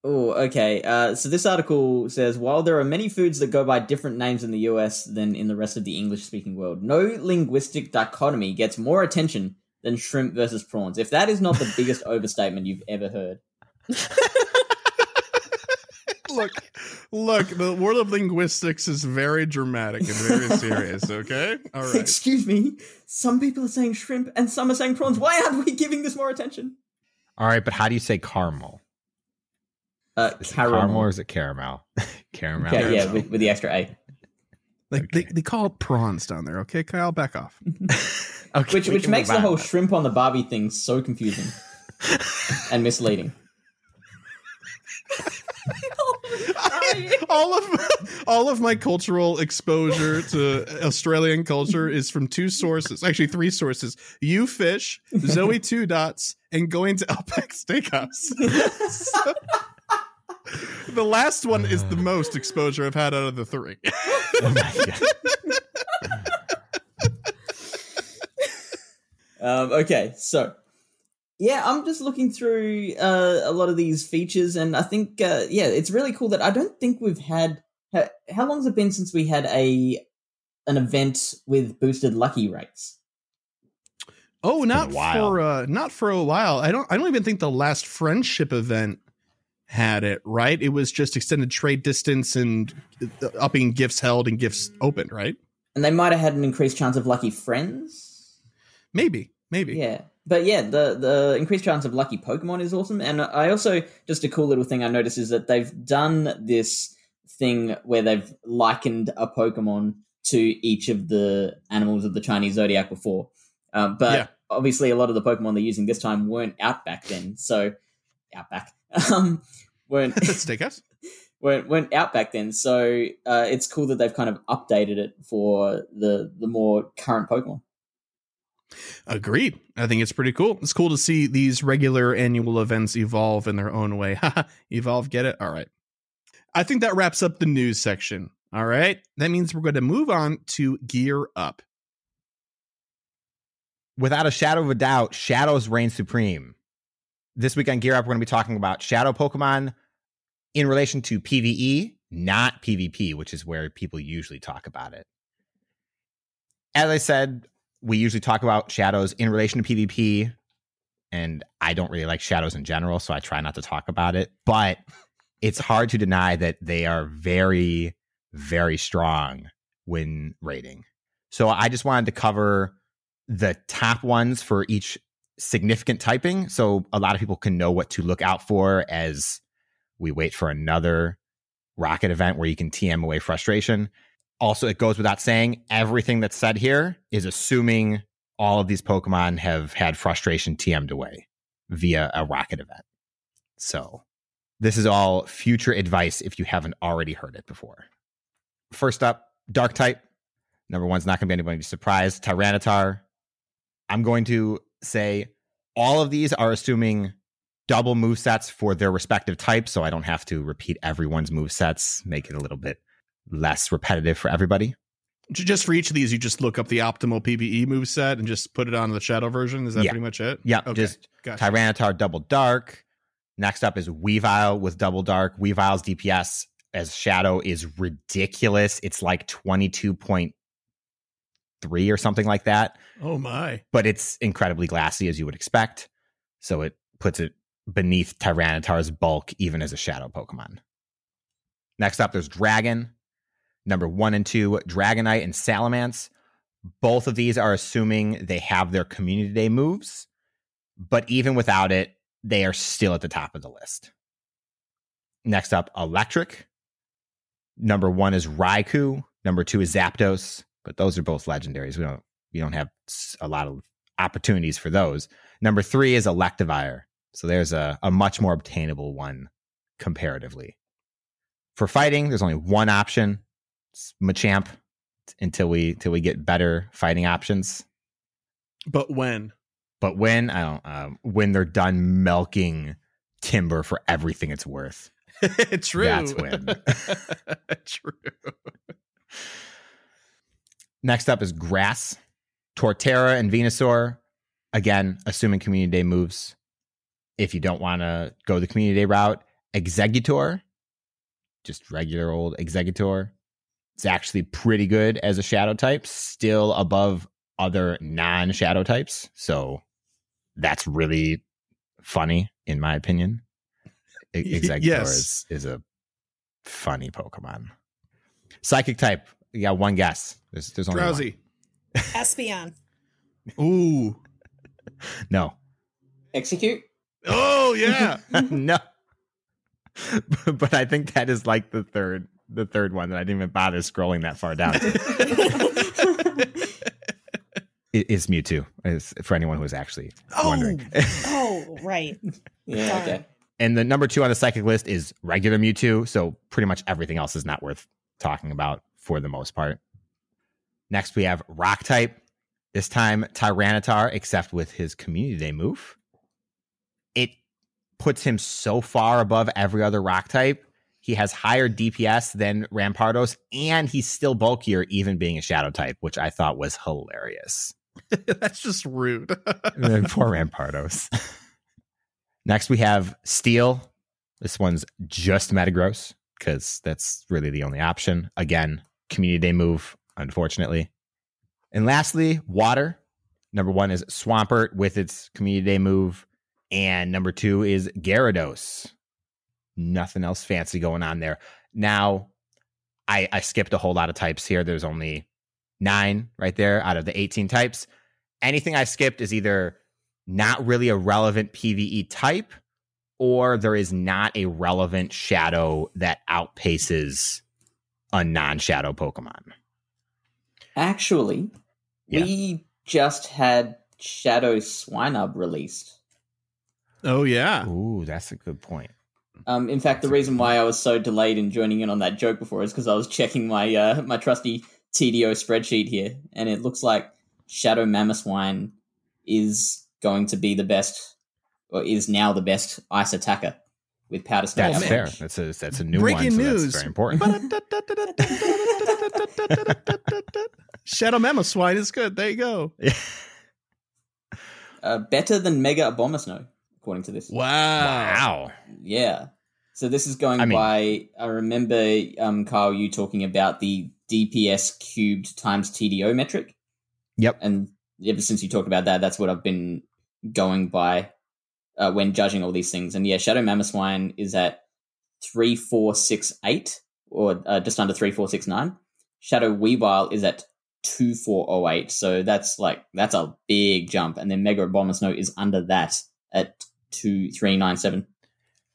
Speaker 5: Oh, okay. Uh, so this article says while there are many foods that go by different names in the US than in the rest of the English-speaking world, no linguistic dichotomy gets more attention than shrimp versus prawns. If that is not the biggest overstatement you've ever heard,
Speaker 3: Look, look. The world of linguistics is very dramatic and very serious. Okay. All right.
Speaker 5: excuse me, some people are saying shrimp and some are saying prawns. Why aren't we giving this more attention?
Speaker 1: All right, but how do you say caramel?
Speaker 5: Uh,
Speaker 1: Is it
Speaker 5: caramel.
Speaker 1: caramel or is it caramel? caramel.
Speaker 5: Okay, yeah, with, with the extra A.
Speaker 3: Like they, they call it prawns down there. Okay, Kyle, back off.
Speaker 1: Okay,
Speaker 5: Which which makes the
Speaker 1: on.
Speaker 5: whole shrimp on the Barbie thing so confusing and misleading.
Speaker 3: all of all of my cultural exposure to Australian culture is from two sources, actually three sources: you fish, Zoe two dots, and going to Outback Steakhouse. So, the last one is the most exposure I've had out of the three.
Speaker 1: Oh my God.
Speaker 5: Um, okay, so yeah, I'm just looking through uh, a lot of these features, and I think uh, yeah, it's really cool that I don't think we've had. How, how long has it been since we had a an event with boosted lucky rates?
Speaker 3: Oh, not for uh, not for a while. I don't. I don't even think the last friendship event had it, right? It was just extended trade distance and uh, upping gifts held and gifts opened, right?
Speaker 5: And they might have had an increased chance of lucky friends.
Speaker 3: Maybe, maybe.
Speaker 5: Yeah. But yeah, the the increased chance of lucky Pokemon is awesome. And I also just a cool little thing I noticed is that they've done this thing where they've likened a Pokemon to each of the animals of the Chinese zodiac before. Um, but
Speaker 3: Yeah.
Speaker 5: obviously, a lot of the Pokemon they're using this time weren't out back then. So out back um, weren't
Speaker 3: Steakhouse.
Speaker 5: weren't weren't out back then. So uh, it's cool that they've kind of updated it for the the more current Pokemon.
Speaker 3: Agreed. I think it's pretty cool. It's cool to see these regular annual events evolve in their own way. Evolve, get it? All right. I think that wraps up the news section. All right. That means we're going to move on to gear up.
Speaker 1: Without a shadow of a doubt, shadows reign supreme. This week on Gear Up, we're going to be talking about shadow Pokemon in relation to PvE, not PvP, which is where people usually talk about it. As I said, we usually talk about shadows in relation to PvP, and I don't really like shadows in general, so I try not to talk about it. But it's hard to deny that they are very, very strong when rating. So I just wanted to cover the top ones for each significant typing so a lot of people can know what to look out for as we wait for another rocket event where you can TM away frustration. Also, it goes without saying, everything that's said here is assuming all of these Pokemon have had frustration TM'd away via a rocket event. So, this is all future advice if you haven't already heard it before. First up, Dark type. Number one's not going to be anybody's surprise. Tyranitar. I'm going to say all of these are assuming double move sets for their respective types, so I don't have to repeat everyone's move sets, make it a little bit less repetitive for everybody.
Speaker 3: Just for each of these, you just look up the optimal PvE move set and just put it on the shadow version. Is that
Speaker 1: Yeah.
Speaker 3: pretty much it?
Speaker 1: Yeah,
Speaker 3: Okay.
Speaker 1: just
Speaker 3: Gotcha.
Speaker 1: Tyranitar double dark. Next up is Weavile with double dark. Weavile's DPS as shadow is ridiculous. It's like 22.3 or something like that.
Speaker 3: Oh my.
Speaker 1: but it's incredibly glassy as you would expect. So it puts it beneath Tyranitar's bulk, even as a shadow Pokemon. Next up, there's Dragon. Number one and two, Dragonite and Salamence. Both of these are assuming they have their community day moves, but even without it, they are still at the top of the list. Next up, Electric. Number one is Raikou. Number two is Zapdos, but those are both legendaries. We don't we don't have a lot of opportunities for those. Number three is Electivire. So there's a, a much more obtainable one comparatively. For fighting, there's only one option. Machamp until we until we get better fighting options.
Speaker 3: But when?
Speaker 1: But when I don't um, when they're done milking Timburr for everything it's worth.
Speaker 3: True.
Speaker 1: That's when.
Speaker 3: True.
Speaker 1: Next up is Grass, Torterra, and Venusaur. Again, assuming Community Day moves. If you don't want to go the Community Day route, Exeggutor, just regular old Exeggutor. It's actually pretty good as a shadow type, still above other non shadow types. So that's really funny, in my opinion.
Speaker 3: Y-
Speaker 1: Exeggutor
Speaker 3: yes.
Speaker 1: is, is a funny Pokemon. Psychic type, you got one guess. There's, there's only one.
Speaker 3: Drowzee.
Speaker 4: Espeon.
Speaker 3: Ooh.
Speaker 1: No.
Speaker 5: Execute.
Speaker 3: Oh yeah.
Speaker 1: no. but I think that is like the third the third one that I didn't even bother scrolling that far down. it is Mewtwo, is for anyone who is actually
Speaker 3: Oh.
Speaker 1: wondering.
Speaker 4: oh, right.
Speaker 5: Yeah. Okay.
Speaker 1: and the number two on the psychic list is regular Mewtwo, so pretty much everything else is not worth talking about for the most part. Next, we have Rock type. This time, Tyranitar, except with his Community Day move. It puts him so far above every other Rock type. He has higher DPS than Rampardos, and he's still bulkier, even being a Shadow type, which I thought was hilarious.
Speaker 3: That's just rude.
Speaker 1: Poor Rampardos. Next, we have Steel. This one's just Metagross because that's really the only option. Again, Community Day move, unfortunately. And lastly, Water. Number one is Swampert with its Community Day move. And number two is Gyarados. Nothing else fancy going on there. Now, I I skipped a whole lot of types here. There's only nine right there out of the 18 types. Anything I skipped is either not really a relevant PvE type, or there is not a relevant shadow that outpaces a non-shadow Pokemon.
Speaker 5: Actually,
Speaker 1: Yeah.
Speaker 5: we just had Shadow Swinub released.
Speaker 3: Oh yeah.
Speaker 1: Ooh, that's a good point.
Speaker 5: Um, in fact, the reason why I was so delayed in joining in on that joke before is because I was checking my uh, my trusty TDO spreadsheet here, and it looks like Shadow Mamoswine is going to be the best, or is now the best ice attacker with powder snow.
Speaker 1: That's fair. That's a that's a new
Speaker 3: Breaking
Speaker 1: one. So
Speaker 3: news.
Speaker 1: That's very important.
Speaker 3: Shadow Mamoswine is good. There you go.
Speaker 5: Uh, better than Mega Abomasnow, according to this.
Speaker 3: Wow.
Speaker 1: wow.
Speaker 5: Yeah. So this is going
Speaker 1: I mean-
Speaker 5: by. I remember, um, Kyle, you talking about the DPS cubed times TDO metric,
Speaker 1: Yep.
Speaker 5: and ever since you talked about that, that's what I've been going by uh, when judging all these things. And yeah, Shadow Mamoswine is at three four six eight, or uh, just under three four six nine. Shadow Weavile is at two four oh eight. So that's like that's a big jump. And then Mega Abomasnow is under that at two three nine seven.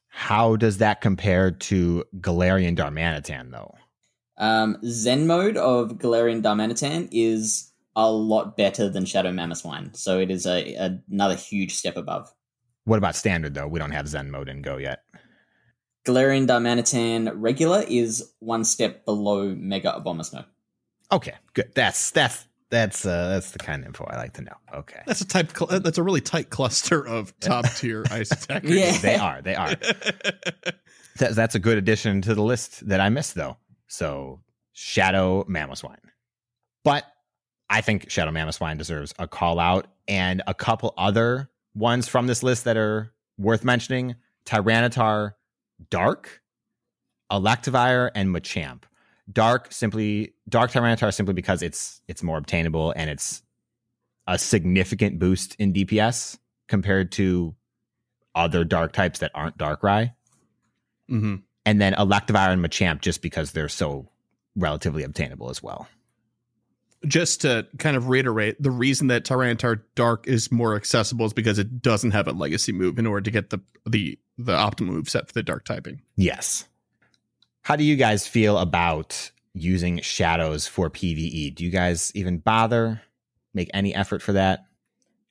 Speaker 1: How does that compare to Galarian Darmanitan though?
Speaker 5: Um, Zen mode of Galarian Darmanitan is a lot better than Shadow Mammoth Mamoswine, so it is a, a another huge step above.
Speaker 1: What about standard though? We don't have Zen mode in Go yet.
Speaker 5: Galarian Darmanitan regular is one step below Mega Abomasnow.
Speaker 1: Okay, good. That's that's that's uh that's the kind of info I like to know. Okay.
Speaker 3: That's a type. Cl- that's a really tight cluster of top tier ice attackers.
Speaker 5: Yeah.
Speaker 1: They are. They are. That, that's a good addition to the list that I missed though. So Shadow Mamoswine. But I think Shadow Mamoswine deserves a call out and a couple other ones from this list that are worth mentioning. Tyranitar Dark, Electivire, and Machamp. Dark simply Dark Tyranitar simply because it's it's more obtainable and it's a significant boost in DPS compared to other dark types that aren't Darkrai
Speaker 3: hmm
Speaker 1: and then Electivire and Machamp just because they're so relatively obtainable as well.
Speaker 3: Just to kind of reiterate, the reason that Tyranitar Dark is more accessible is because it doesn't have a legacy move in order to get the the the optimal move set for the dark typing.
Speaker 1: Yes. How do you guys feel about using shadows for PvE? Do you guys even bother make any effort for that?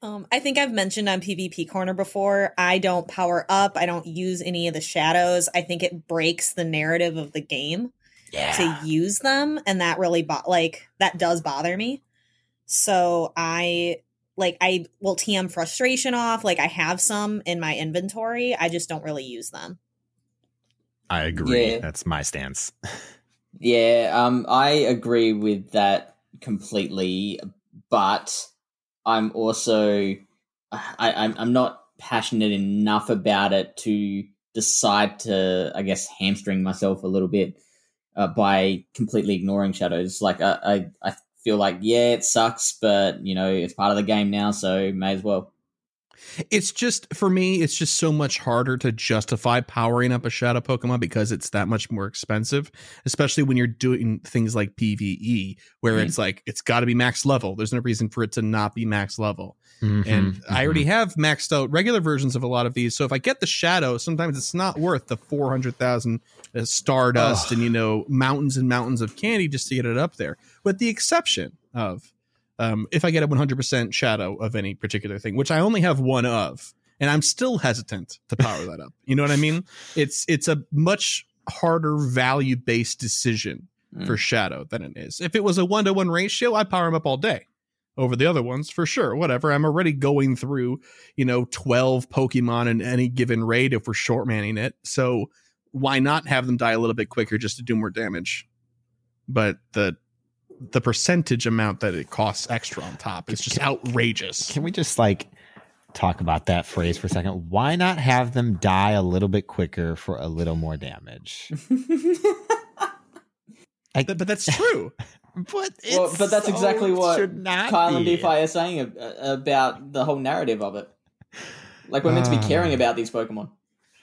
Speaker 4: Um, I think I've mentioned on PvP Corner before, I don't power up. I don't use any of the shadows. I think it breaks the narrative of the game to use them. And that really, bo- like, that does bother me. So I, like, I will TM frustration off. Like, I have some in my inventory. I just don't really use them.
Speaker 1: I agree.
Speaker 5: Yeah.
Speaker 1: That's my stance.
Speaker 5: Yeah, um, I agree with that completely, but I'm also I, I'm I'm not passionate enough about it to decide to I guess hamstring myself a little bit uh, by completely ignoring shadows. Like I, I I feel like yeah, it sucks, but you know it's part of the game now, so may as well.
Speaker 3: It's just for me, it's just so much harder to justify powering up a shadow Pokemon because it's that much more expensive, especially when you're doing things like PvE, where
Speaker 5: Mhm.
Speaker 3: it's like it's got to be max level. There's no reason for it to not be max level.
Speaker 1: Mm-hmm.
Speaker 3: And I already have maxed out regular versions of a lot of these. So if I get the shadow, sometimes it's not worth the 400,000 uh, stardust
Speaker 1: Ugh.
Speaker 3: and, you know, mountains and mountains of candy just to get it up there. With the exception of um, if I get a 100% shadow of any particular thing, which I only have one of, and I'm still hesitant to power that up. You know what I mean? It's it's a much harder value based decision
Speaker 5: Mm.
Speaker 3: for shadow than it is. If it was a one to one ratio, I'd power him up all day over the other ones for sure. Whatever. I'm already going through, you know, 12 Pokemon in any given raid if we're short manning it. So why not have them die a little bit quicker just to do more damage? But the the percentage amount that it costs extra on top is just outrageous.
Speaker 1: Can we just like talk about that phrase for a second? Why not have them die a little bit quicker for a little more damage? Like,
Speaker 3: But, but that's true.
Speaker 1: but
Speaker 5: well, but that's
Speaker 1: so-
Speaker 5: exactly what Kyle and
Speaker 1: be.
Speaker 5: DPhiE are saying uh, about the whole narrative of it. Like we're meant to be caring uh. about these Pokemon.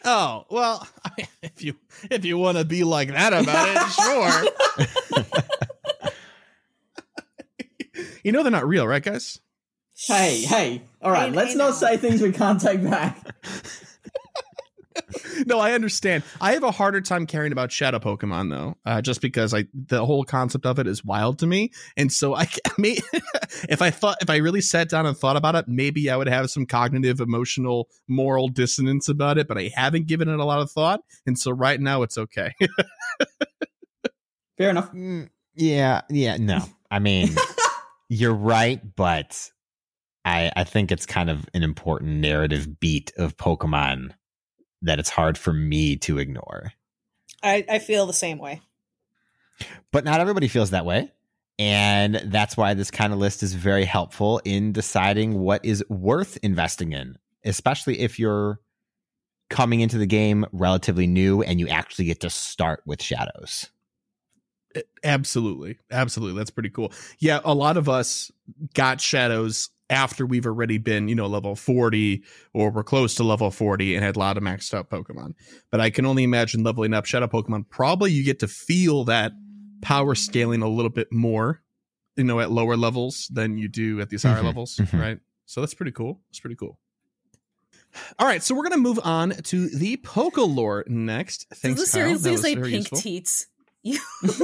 Speaker 3: Oh well, I mean, if you if you want to be like that about it, sure. You know they're not real, right, guys?
Speaker 5: Hey, hey. All right,
Speaker 4: Hey,
Speaker 5: let's
Speaker 4: hey
Speaker 5: not
Speaker 4: now.
Speaker 5: say things we can't take back.
Speaker 3: no, I understand. I have a harder time caring about shadow Pokemon though, uh, just because I the whole concept of it is wild to me, and so I may if I thought if I really sat down and thought about it, maybe I would have some cognitive, emotional, moral dissonance about it. But I haven't given it a lot of thought, and so right now it's okay.
Speaker 5: Fair enough.
Speaker 1: Mm, yeah, yeah, no. I mean, you're right, but I I think it's kind of an important narrative beat of Pokemon that it's hard for me to ignore.
Speaker 4: I, I feel the same way.
Speaker 1: But not everybody feels that way. And that's why this kind of list is very helpful in deciding what is worth investing in, especially if you're coming into the game relatively new and you actually get to start with shadows.
Speaker 3: Absolutely. Absolutely. That's pretty cool. Yeah, a lot of us got shadows after we've already been, you know, level 40 or we're close to level 40 and had a lot of maxed out Pokemon. But I can only imagine leveling up shadow Pokemon. Probably you get to feel that power scaling a little bit more, you know, at lower levels than you do at these higher
Speaker 1: Mhm,
Speaker 3: levels,
Speaker 1: mhm.
Speaker 3: right? So that's pretty cool. That's pretty cool. All right, so we're gonna move on to the Pokelore next. Thanks,
Speaker 4: Does this
Speaker 3: Kyle. That
Speaker 4: seriously
Speaker 3: was
Speaker 4: say
Speaker 3: very
Speaker 4: pink
Speaker 3: useful.
Speaker 4: teats?
Speaker 3: Yeah,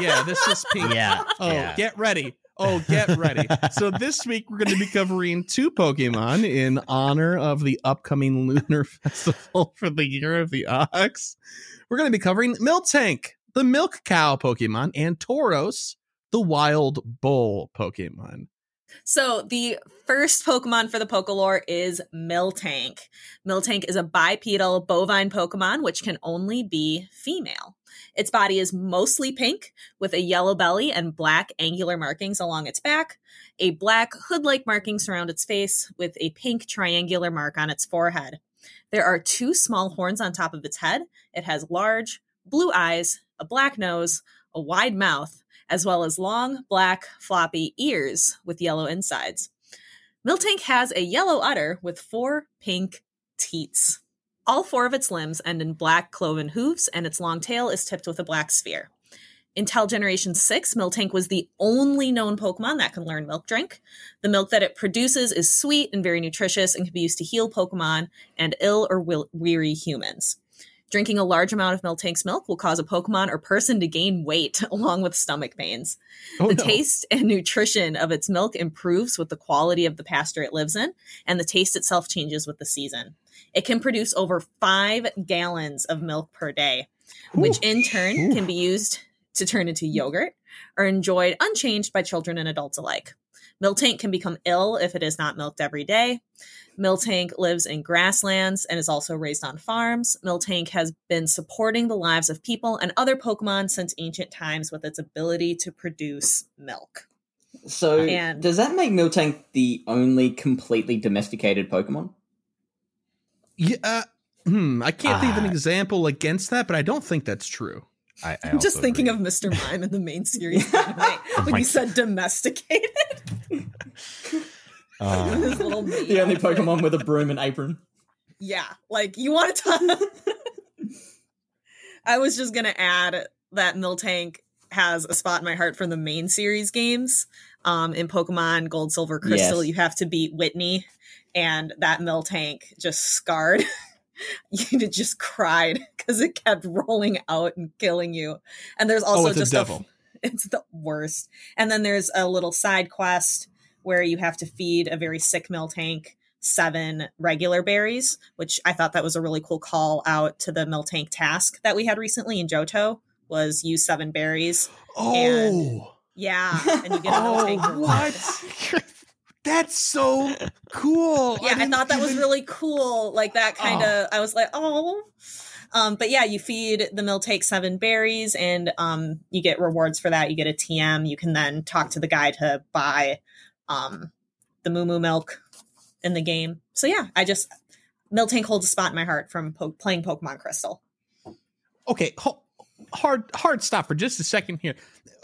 Speaker 3: yeah, this is pink.
Speaker 1: Yeah.
Speaker 3: Oh,
Speaker 1: yeah.
Speaker 3: get ready. Oh, get ready. so this week we're going to be covering two Pokemon in honor of the upcoming Lunar Festival for the Year of the Ox. We're going to be covering Miltank, the milk cow Pokemon, and Tauros, the wild bull Pokemon.
Speaker 4: So the first Pokemon for the Pokelore is Miltank. Miltank is a bipedal bovine Pokemon which can only be female. Its body is mostly pink with a yellow belly and black angular markings along its back, a black hood-like marking surround its face with a pink triangular mark on its forehead. There are two small horns on top of its head. It has large blue eyes, a black nose, a wide mouth, as well as long, black, floppy ears with yellow insides. Miltank has a yellow udder with four pink teats. All four of its limbs end in black cloven hooves, and its long tail is tipped with a black sphere. Until Generation 6, Miltank was the only known Pokemon that can learn Milk Drink. The milk that it produces is sweet and very nutritious and can be used to heal Pokemon and ill or weary humans. Drinking a large amount of Miltank's milk will cause a Pokemon or person to gain weight along with stomach pains.
Speaker 3: Oh,
Speaker 4: the
Speaker 3: no.
Speaker 4: taste and nutrition of its milk improves with the quality of the pasture it lives in, and the taste itself changes with the season. It can produce over five gallons of milk per day, which in turn
Speaker 3: Ooh.
Speaker 4: can be used to turn into yogurt or enjoyed unchanged by children and adults alike. Miltank can become ill if it is not milked every day. Miltank lives in grasslands and is also raised on farms. Miltank has been supporting the lives of people and other Pokemon since ancient times with its ability to produce milk.
Speaker 5: So,
Speaker 4: And-
Speaker 5: does that make Miltank the only completely domesticated Pokemon?
Speaker 3: Yeah, uh, hmm, I can't think of an
Speaker 1: Ah.
Speaker 3: example against that, but I don't think that's true.
Speaker 1: I, I
Speaker 4: I'm just thinking
Speaker 1: agree.
Speaker 4: of Mr. Mime in the main series anime when
Speaker 1: my
Speaker 4: you said domesticated.
Speaker 1: Uh,
Speaker 4: His little mate
Speaker 5: The only. Pokemon with a broom and apron.
Speaker 4: Yeah, like you want to talk. I was just gonna add that Miltank has a spot in my heart from the main series games. Um, in Pokemon Gold, Silver, Crystal,
Speaker 5: Yes.
Speaker 4: you have to beat Whitney, and that Miltank just scarred. you just cried because it kept rolling out and killing you. And there's oh, also
Speaker 3: oh, it's
Speaker 4: just
Speaker 3: a
Speaker 4: a
Speaker 3: devil.
Speaker 4: it's the worst. And then there's a little side quest where you have to feed a very sick Miltank seven regular berries, which I thought that was a really cool call out to the Miltank task that we had recently in Johto was use seven berries.
Speaker 3: oh.
Speaker 4: Yeah, and you get a
Speaker 3: Oh,
Speaker 4: reward.
Speaker 3: what? That's so cool.
Speaker 4: Yeah, I,
Speaker 3: didn't
Speaker 4: thought that was really cool. Like that kind of I was like, "Oh." Um, but yeah, you feed the Miltank seven berries, and um, you get rewards for that. You get a TM. You can then talk to the guy to buy um, the Moo Moo milk in the game. So yeah, I just Miltank holds a spot in my heart from po- playing Pokemon Crystal.
Speaker 3: Okay, ho- hard hard stop for just a second here.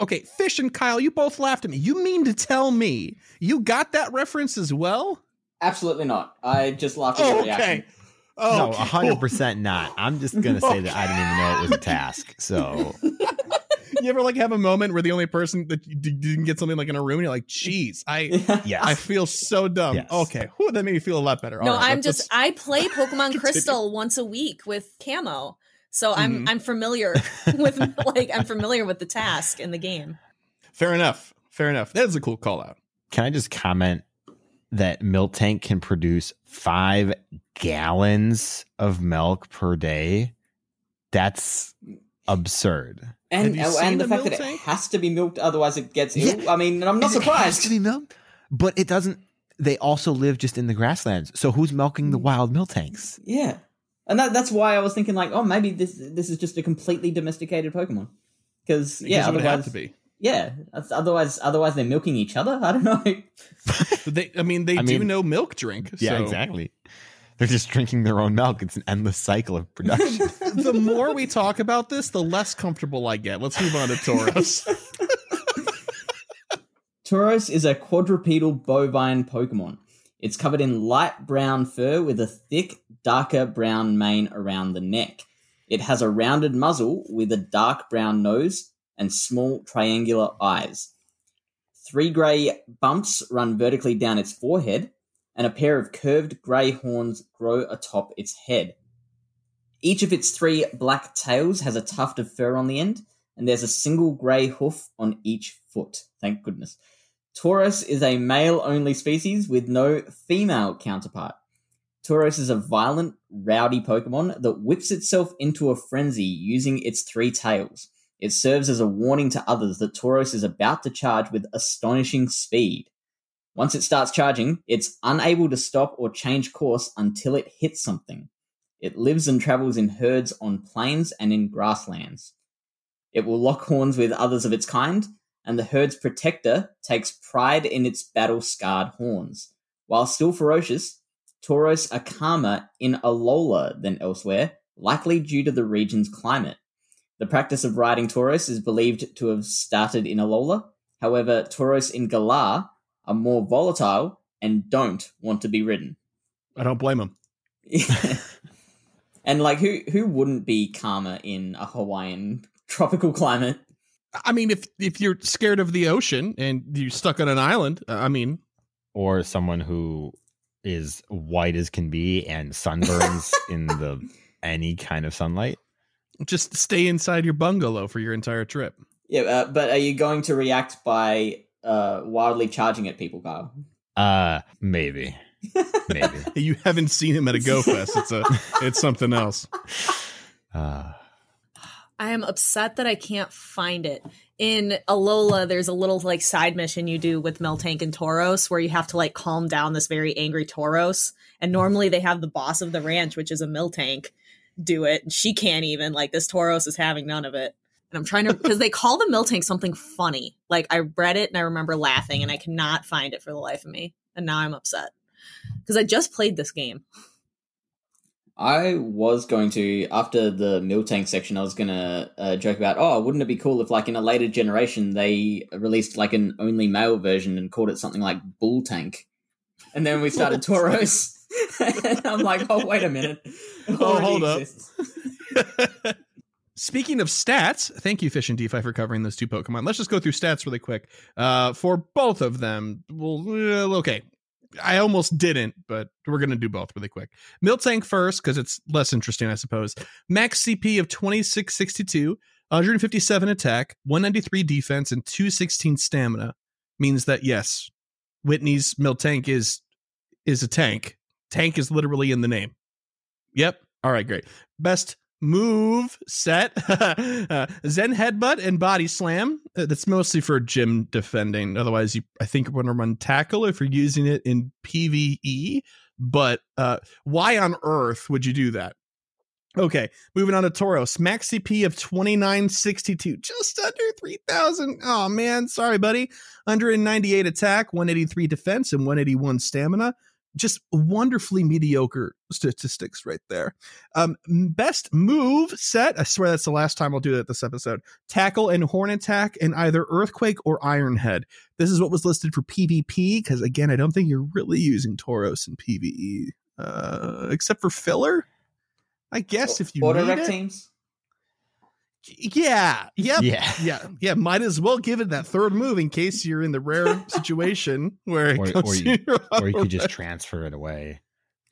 Speaker 3: Okay, Fish and Kyle, you both laughed at me. You mean to tell me you got that reference as well?
Speaker 5: Absolutely not. I just laughed at your
Speaker 3: Oh,
Speaker 5: reaction.
Speaker 3: okay. Oh,
Speaker 1: no,
Speaker 3: okay,
Speaker 1: hundred
Speaker 3: cool.
Speaker 1: percent not. I'm just gonna say that I didn't even know it was a task. So
Speaker 3: You ever like have a moment where the only person that you didn't get something like in a room, and you're like, "Jeez, I
Speaker 1: yes,
Speaker 3: I feel so dumb."
Speaker 1: Yes.
Speaker 3: Okay, Whew, that made me feel a lot better.
Speaker 4: no,
Speaker 3: All right,
Speaker 4: I'm
Speaker 3: let's-
Speaker 4: just I play Pokemon Crystal once a week with Camo. So I'm
Speaker 3: Mhm.
Speaker 4: I'm familiar with like I'm familiar with the task in the game.
Speaker 3: fair enough. Fair enough. That is a cool call out.
Speaker 1: can I just comment that Milk Tank can produce five gallons of milk per day? That's absurd.
Speaker 5: And
Speaker 3: you
Speaker 5: uh, and the
Speaker 3: the
Speaker 5: fact that
Speaker 3: tank?
Speaker 5: it has to be milked, otherwise it gets
Speaker 1: Yeah.
Speaker 5: ill. I mean, I'm not
Speaker 1: And It has
Speaker 5: surprised.
Speaker 1: to be milked, but it doesn't. They also live just in the grasslands. So who's milking the wild milk tanks?
Speaker 5: Yeah, and that, that's why I was thinking like, oh, maybe this this is just a completely domesticated Pokemon. Because yeah,
Speaker 3: it would have
Speaker 5: otherwise,
Speaker 3: to be.
Speaker 5: yeah, otherwise, otherwise they're milking each other. I don't know.
Speaker 3: They, I mean, they
Speaker 1: I
Speaker 3: do
Speaker 1: mean-
Speaker 3: know milk drink.
Speaker 1: Yeah,
Speaker 3: so-
Speaker 1: exactly. They're just drinking their own milk. It's an endless cycle of production.
Speaker 3: the more we talk about this, the less comfortable I get. Let's move on to Tauros.
Speaker 5: Tauros is a quadrupedal bovine Pokemon. It's covered in light brown fur with a thick, darker brown mane around the neck. It has a rounded muzzle with a dark brown nose and small triangular eyes. Three grey bumps run vertically down its forehead, and a pair of curved grey horns grow atop its head. Each of its three black tails has a tuft of fur on the end, and there's a single grey hoof on each foot. Thank goodness. Tauros is a male only species with no female counterpart. Tauros is a violent, rowdy Pokemon that whips itself into a frenzy using its three tails. It serves as a warning to others that Tauros is about to charge with astonishing speed. Once it starts charging, it's unable to stop or change course until it hits something. It lives and travels in herds on plains and in grasslands. It will lock horns with others of its kind, and the herd's protector takes pride in its battle scarred horns. While still ferocious, Tauros are calmer in Alola than elsewhere, likely due to the region's climate. The practice of riding Tauros is believed to have started in Alola. However, Tauros in Galar are more volatile and don't want to be ridden.
Speaker 3: I don't blame him.
Speaker 5: and like who who wouldn't be calmer in a Hawaiian tropical climate?
Speaker 3: I mean, if if you're scared of the ocean and you're stuck on an island, I mean,
Speaker 1: or someone who is white as can be and sunburns in the any kind of sunlight.
Speaker 3: just stay inside your bungalow for your entire trip.
Speaker 5: Yeah, uh, but are you going to react by uh, wildly charging at people, Kyle?
Speaker 1: Uh, maybe, maybe.
Speaker 3: You haven't seen him at a Go Fest. It's a it's something else.
Speaker 1: Uh,
Speaker 4: I am upset that I can't find it. In Alola, there's a little like side mission you do with Miltank and Tauros where you have to like calm down this very angry Tauros. And normally they have the boss of the ranch, which is a Miltank, do it. And she can't even. Like this Tauros is having none of it. And I'm trying to because they call the Miltank something funny. Like I read it and I remember laughing and I cannot find it for the life of me. And now I'm upset. Because I just played this game.
Speaker 5: I was going to after the Miltank section. I was gonna uh, joke about, oh, wouldn't it be cool if, like, in a later generation, they released like an only male version and called it something like Bull Tank, and then we started Tauros. and I'm like, oh, wait a minute.
Speaker 3: Oh, hold up. Speaking of stats, thank you, Fish and DPhiE, for covering those two Pokemon. Let's just go through stats really quick. Uh, for both of them, well, uh, okay. I almost didn't, but we're going to do both really quick. Miltank first, because it's less interesting, I suppose. Max CP of 2662, 157 attack, 193 defense, and 216 stamina means that, yes, Whitney's Miltank is is a tank. Tank is literally in the name. Yep. All right, great. Best move set uh, zen headbutt and body slam. Uh, that's mostly for gym defending. Otherwise you i think want to run tackle if you're using it in pve but uh why on earth would you do that? Okay moving on to tauros. Max cp of 2962 just under 3000 oh man. Sorry buddy. 198 attack 183 defense and 181 stamina just wonderfully mediocre statistics right there. Um, best move set. I swear that's the last time I'll do that this episode. Tackle and horn attack and either earthquake or iron head. This is what was listed for PvP because again, I don't think you're really using Tauros in PvE, uh, except for filler. I guess if you
Speaker 5: auto
Speaker 3: need it,
Speaker 5: teams.
Speaker 3: Yeah, yep,
Speaker 1: Yeah.
Speaker 3: yeah, yeah. Might as well give it that third move in case you're in the rare situation where it
Speaker 1: Or-
Speaker 3: comes
Speaker 1: or you- or you could just transfer it away.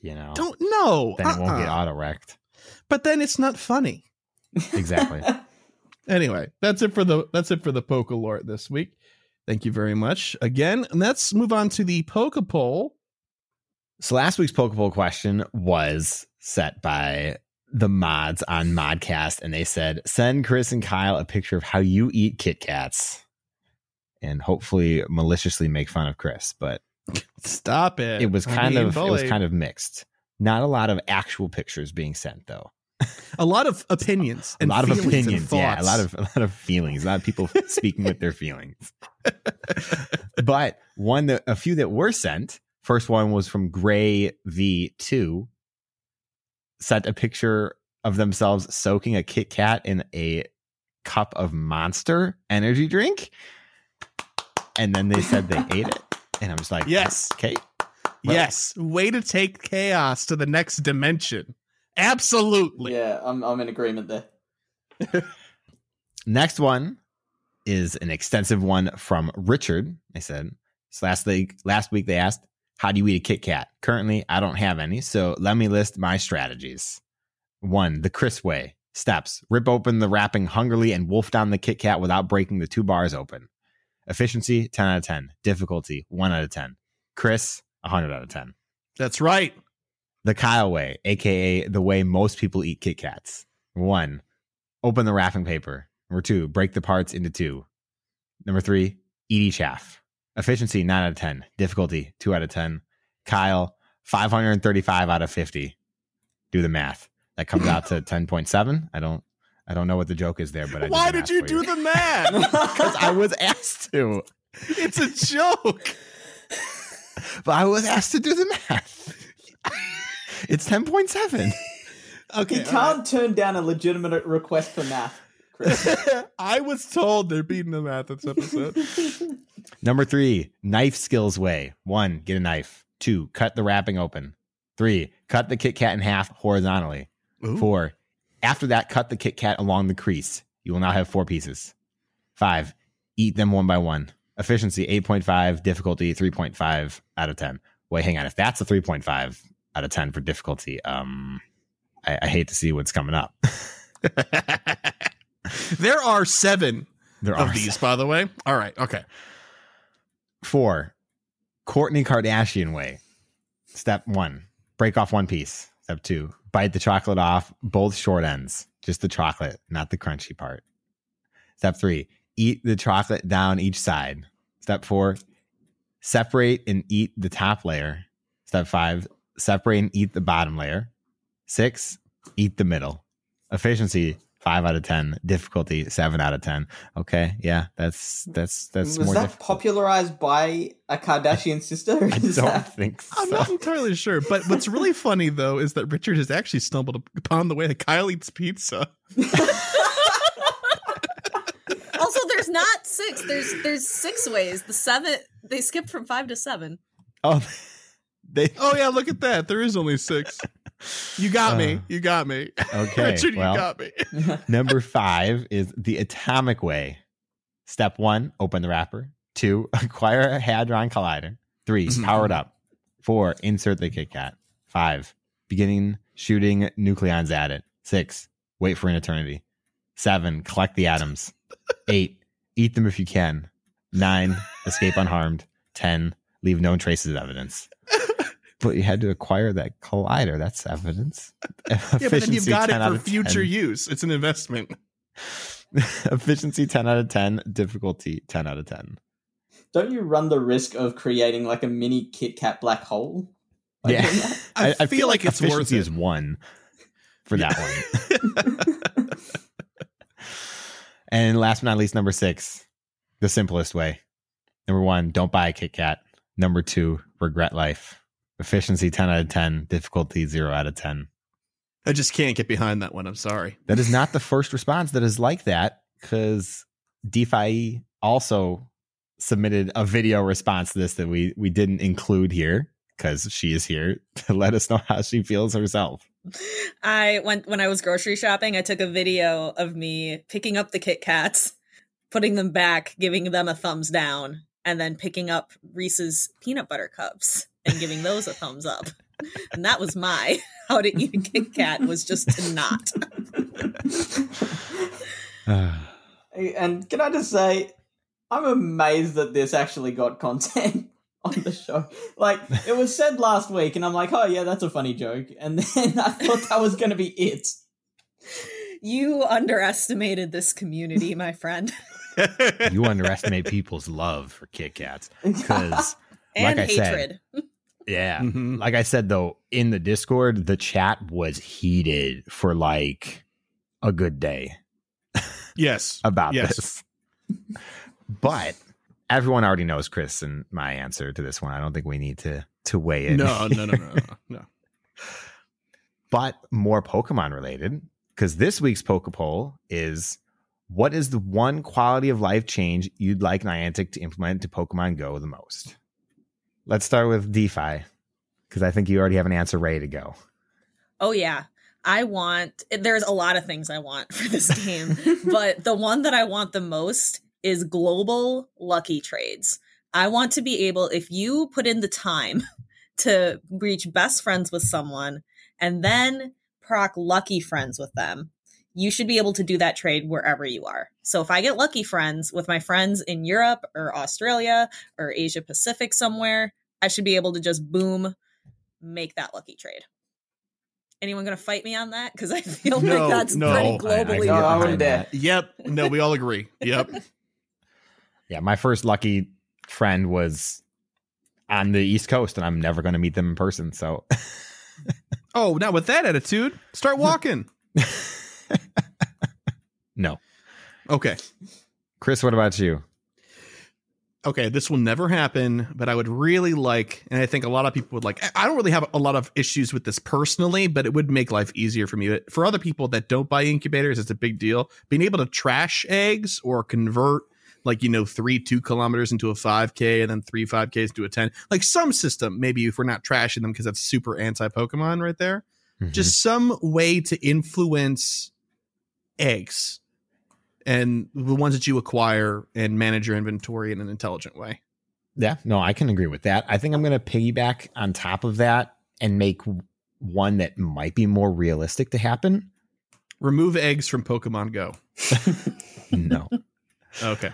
Speaker 1: You know,
Speaker 3: don't know.
Speaker 1: then it won't get
Speaker 3: Uh-uh.
Speaker 1: auto wrecked.
Speaker 3: But then it's not funny.
Speaker 1: Exactly.
Speaker 3: Anyway, that's it for the that's it for the Pokelore this week. Thank you very much again. And let's move on to the Poke Poll.
Speaker 1: So last week's Pokepoll question was set by the mods on Modcast, and they said, send Chris and Kyle a picture of how you eat Kit Kats. And hopefully maliciously make fun of Chris. But
Speaker 3: Stop it.
Speaker 1: it was kind
Speaker 3: being
Speaker 1: of it was kind of mixed. Not a lot of actual pictures being sent though.
Speaker 3: a lot of opinions
Speaker 1: A lot of opinions, yeah, a lot of a lot of feelings, a lot of people speaking with their feelings. but one that a few that were sent. First one was from Gray V2. Sent a picture of themselves soaking a Kit Kat in a cup of Monster energy drink, and then they said they ate it, and I was like,
Speaker 3: Yes.
Speaker 1: okay, Well-
Speaker 3: yes, way to take chaos to the next dimension. Absolutely.
Speaker 5: yeah, I'm I'm in agreement there.
Speaker 1: Next one is an extensive one from Richard. I said, so last week, last week they asked, how do you eat a Kit Kat? Currently, I don't have any, so let me list my strategies. One, the Chris way. Steps: rip open the wrapping hungrily and wolf down the Kit Kat without breaking the two bars open. Efficiency: ten out of ten. Difficulty: one out of ten. Chris: hundred out of ten.
Speaker 3: That's right.
Speaker 1: The Kyle way, aka the way most people eat Kit Kats. One, open the wrapping paper. Number two, break the parts into two. Number three, eat each half. Efficiency, nine out of 10. Difficulty, two out of 10. Kyle, 535 out of 50. Do the math. That comes out to 10.7. I don't, I don't know what the joke is there, but I
Speaker 3: Why
Speaker 1: the
Speaker 3: did you
Speaker 1: for
Speaker 3: do the math?
Speaker 1: Because I was asked to.
Speaker 3: it's a joke.
Speaker 1: But I was asked to do the math. it's 10.7.
Speaker 3: Okay.
Speaker 5: you can't turn down a legitimate request for math, Chris.
Speaker 3: I was told they're beating the math this episode.
Speaker 1: Number three, knife skills way. One, get a knife. Two, cut the wrapping open. Three, cut the Kit Kat in half horizontally.
Speaker 3: Ooh.
Speaker 1: Four, after that, cut the Kit Kat along the crease. You will now have four pieces. Five, eat them one by one. Efficiency 8.5, difficulty 3.5 out of 10. Wait, hang on. If that's a 3.5 out of 10 for difficulty, um, I, I hate to see what's coming up.
Speaker 3: there are seven
Speaker 1: There
Speaker 3: of
Speaker 1: are
Speaker 3: these, by the way. All right. Okay.
Speaker 1: Four, Kourtney Kardashian way. Step one, break off one piece. Step two, bite the chocolate off both short ends, just the chocolate, not the crunchy part. Step three, eat the chocolate down each side. Step four, separate and eat the top layer. Step five, separate and eat the bottom layer. Six, eat the middle. Efficiency, five out of 10. Difficulty, seven out of 10. Okay. Yeah. That's, that's, that's
Speaker 5: Was
Speaker 1: more
Speaker 5: that
Speaker 1: difficult.
Speaker 5: popularized by a Kardashian sister?
Speaker 1: I don't
Speaker 5: that...
Speaker 1: think. so.
Speaker 3: I'm not entirely sure, but what's really funny though is that Richard has actually stumbled upon the way that Kyle eats pizza.
Speaker 4: Also, there's not six. There's there's six ways. The seven they skipped from five to seven.
Speaker 1: Oh, they.
Speaker 3: Oh yeah, look at that. There is only six. You got me.
Speaker 1: Uh,
Speaker 3: You got me.
Speaker 1: Okay.
Speaker 3: Richard,
Speaker 1: well,
Speaker 3: you got me.
Speaker 1: number five is the atomic way. Step one, open the wrapper. Two, acquire a Hadron Collider. Three,
Speaker 3: Mhm.
Speaker 1: power it up. Four, insert the Kit Kat. Five, beginning shooting nucleons at it. Six, wait for an eternity. Seven, collect the atoms. Eight, eat them if you can. Nine, escape unharmed. Ten, leave no traces of evidence. But you had to acquire that collider. That's evidence.
Speaker 3: Yeah, but then you've got it for future
Speaker 1: 10.
Speaker 3: use. It's an investment.
Speaker 1: Efficiency 10 out of 10. Difficulty 10 out of 10.
Speaker 5: Don't you run the risk of creating like a mini Kit Kat black hole? by
Speaker 1: Yeah.
Speaker 5: doing that?
Speaker 3: I feel like it's worth
Speaker 1: efficiency
Speaker 3: it.
Speaker 1: is one for that one. And last but not least, number six, the simplest way. Number one, don't buy a Kit Kat. Number two, regret life. Efficiency 10 out of 10. Difficulty 0 out of 10.
Speaker 3: I just can't get behind that one. I'm sorry.
Speaker 1: That is not the first response that is like that because DPhiE also submitted a video response to this that we we didn't include here because she is here to let us know how she feels herself.
Speaker 4: I went when I was grocery shopping, I took a video of me picking up the Kit Kats, putting them back, giving them a thumbs down, and then picking up Reese's peanut butter cups and giving those a thumbs up. And that was my how to eat a Kit Kat was just to not.
Speaker 5: and can I just say, I'm amazed that this actually got content on the show. Like, it was said last week, and I'm like, oh, yeah, that's a funny joke. And then I thought that was going to be it.
Speaker 4: You underestimated this community, my friend.
Speaker 1: you underestimate people's love for Kit Kats because,
Speaker 4: and
Speaker 1: like I
Speaker 4: hatred.
Speaker 1: said, yeah,
Speaker 3: Mhm.
Speaker 1: like I said though, in the Discord, the chat was heated for like a good day
Speaker 3: Yes.
Speaker 1: about
Speaker 3: Yes.
Speaker 1: this. but everyone already knows Chris and my answer to this one. I don't think we need to to weigh in.
Speaker 3: No, no, no, no, no, no.
Speaker 1: but more Pokemon related because this week's Pokepoll is what is the one quality of life change you'd like Niantic to implement to Pokemon Go the most? Let's start with DPhiE because I think you already have an answer ready to go.
Speaker 4: Oh yeah. I want there's a lot of things I want for this game, but the one that I want the most is global lucky trades. I want to be able if you put in the time to reach best friends with someone and then proc lucky friends with them, you should be able to do that trade wherever you are. So if I get lucky friends with my friends in Europe or Australia or Asia Pacific somewhere, I should be able to just boom make that lucky trade. Anyone gonna fight me on that? Because I feel
Speaker 3: No,
Speaker 4: like that's
Speaker 3: no,
Speaker 4: pretty
Speaker 3: I- I
Speaker 4: globally.
Speaker 5: I
Speaker 1: behind
Speaker 5: wouldn't dare.
Speaker 1: that.
Speaker 3: Yep. No, we all agree. Yep.
Speaker 1: Yeah, my first lucky friend was on the East Coast, and I'm never going to meet them in person. So
Speaker 3: Oh, now with that attitude, start walking.
Speaker 1: no,
Speaker 3: Okay.
Speaker 1: Chris, what about you?
Speaker 3: okay, this will never happen, but I would really like, and I think a lot of people would like, I don't really have a lot of issues with this personally, but it would make life easier for me. For other people that don't buy incubators, it's a big deal. Being able to trash eggs or convert, like, you know, three two kilometers into a 5K and then three 5Ks into a 10, like some system, maybe if we're not trashing them because that's super anti Pokemon right there.
Speaker 1: Mm-hmm.
Speaker 3: Just some way to influence eggs and the ones that you acquire and manage your inventory in an intelligent way.
Speaker 1: Yeah, no, I can agree with that. I think I'm going to piggyback on top of that and make one that might be more realistic to happen.
Speaker 3: Remove eggs from Pokemon Go.
Speaker 1: No.
Speaker 3: Okay.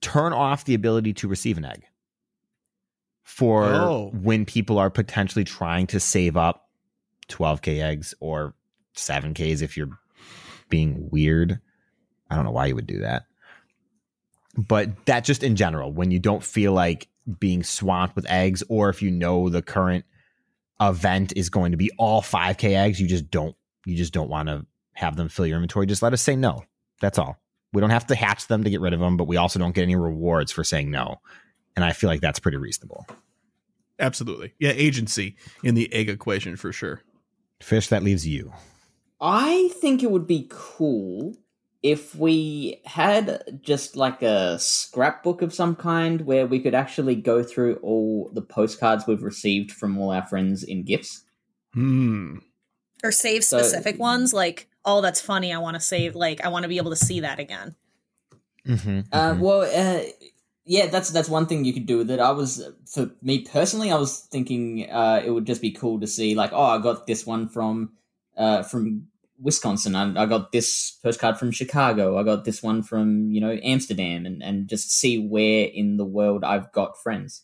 Speaker 1: Turn off the ability to receive an egg for
Speaker 3: Oh.
Speaker 1: when people are potentially trying to save up 12k eggs or 7ks if you're being weird. I don't know why you would do that. But that just in general, when you don't feel like being swamped with eggs, or if you know the current event is going to be all 5k eggs, you just don't you just don't want to have them fill your inventory. Just let us say no. That's all. We don't have to hatch them to get rid of them, but we also don't get any rewards for saying no. And I feel like that's pretty reasonable.
Speaker 3: Absolutely. Yeah, agency in the egg equation for sure.
Speaker 1: Fish, that leaves you.
Speaker 5: I think it would be cool if we had just like a scrapbook of some kind where we could actually go through all the postcards we've received from all our friends in gifts.
Speaker 3: Hmm.
Speaker 4: or save
Speaker 5: So-
Speaker 4: specific ones like oh that's funny i want to save like i want to be able to see that again
Speaker 1: Mm-hmm,
Speaker 5: Uh, well, uh, yeah, that's that's one thing you could do with it. I was, for me personally, I was thinking uh, it would just be cool to see, like, oh, I got this one from uh, from Wisconsin. I, I got this postcard from Chicago. I got this one from you know Amsterdam, and and just see where in the world I've got friends.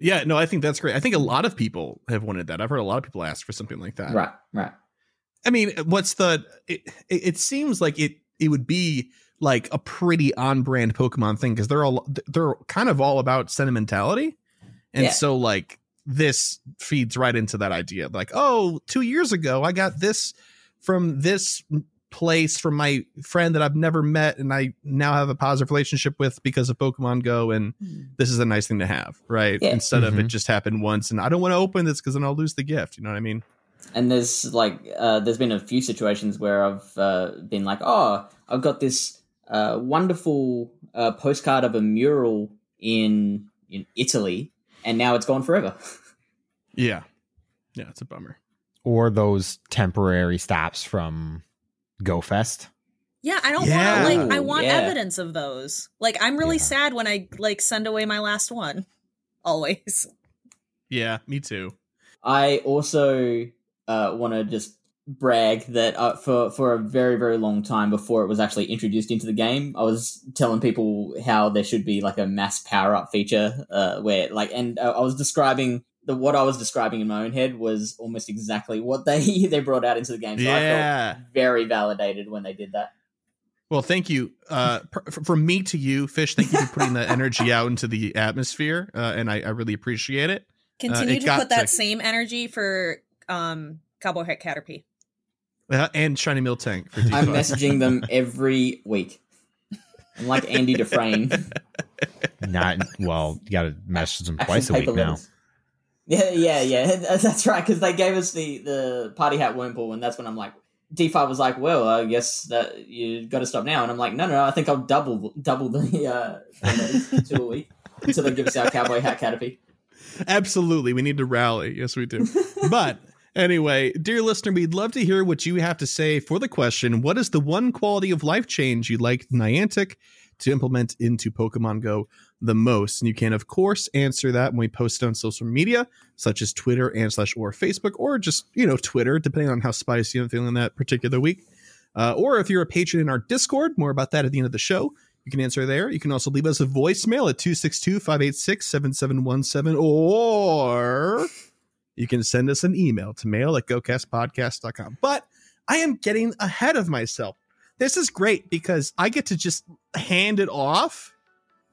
Speaker 3: Yeah, no, I think that's great. I think a lot of people have wanted that. I've heard a lot of people ask for something like that.
Speaker 5: Right, right.
Speaker 3: I mean, what's the? It, it it seems like it it would be like a pretty on brand Pokemon thing because they're all they're kind of all about sentimentality, and
Speaker 5: Yeah.
Speaker 3: so like this feeds right into that idea. Like, oh, two years ago I got this from this place from my friend that I've never met, and I now have a positive relationship with because of Pokemon Go, and this is a nice thing to have, right?
Speaker 5: Yeah.
Speaker 3: Instead of it
Speaker 1: Mhm.
Speaker 3: just happened once, and I don't want to open this because then I'll lose the gift. You know what I mean?
Speaker 5: And there's like, uh, there's been a few situations where I've uh, been like, oh, I've got this uh, wonderful uh, postcard of a mural in in Italy, and now it's gone forever.
Speaker 3: Yeah. Yeah, it's a bummer.
Speaker 1: Or those temporary stops from GoFest.
Speaker 4: Yeah, I don't
Speaker 3: Yeah.
Speaker 4: want like I want
Speaker 5: yeah.
Speaker 4: evidence of those. Like I'm really
Speaker 1: Yeah.
Speaker 4: sad when I like send away my last one. Always.
Speaker 3: Yeah, me too.
Speaker 5: I also uh, want to just brag that uh, for for a very very long time before it was actually introduced into the game, I was telling people how there should be like a mass power up feature uh, where like, and uh, I was describing the what I was describing in my own head was almost exactly what they they brought out into the game. So I felt very validated when they did that.
Speaker 3: Well, thank you. Uh, pr- from me to you, Fish. Thank you for putting that energy out into the atmosphere, uh, and I, I really appreciate it.
Speaker 4: Continue
Speaker 3: it
Speaker 4: to put that
Speaker 3: to-
Speaker 4: same energy for um Cowboy Hat Caterpie.
Speaker 3: Uh, and Shiny Miltank for
Speaker 5: I'm messaging them every week. I'm like Andy Dufresne.
Speaker 1: Not well, you got to message them
Speaker 5: Actual
Speaker 1: twice a week
Speaker 5: paper
Speaker 1: now.
Speaker 5: Yeah, yeah, yeah. That's right. Because they gave us the the party hat Wurmple, and that's when I'm like, DPhiE was like, "Well, I guess that you got to stop now." And I'm like, "No, no, I think I'll double double the uh, two a week until they give us our cowboy hat Caterpie."
Speaker 3: Absolutely. We need to rally. Yes, we do. but anyway, dear listener, we'd love to hear what you have to say for the question What is the one quality of life change you'd like Niantic to implement into Pokemon Go the most? And you can, of course, answer that when we post it on social media, such as Twitter and slash or Facebook, or just, you know, Twitter, depending on how spicy I'm feeling that particular week. Uh, or if you're a patron in our Discord, more about that at the end of the show. You can answer there. You can also leave us a voicemail at 262 586 7717, or you can send us an email to mail at gocastpodcast.com. But I am getting ahead of myself. This is great because I get to just hand it off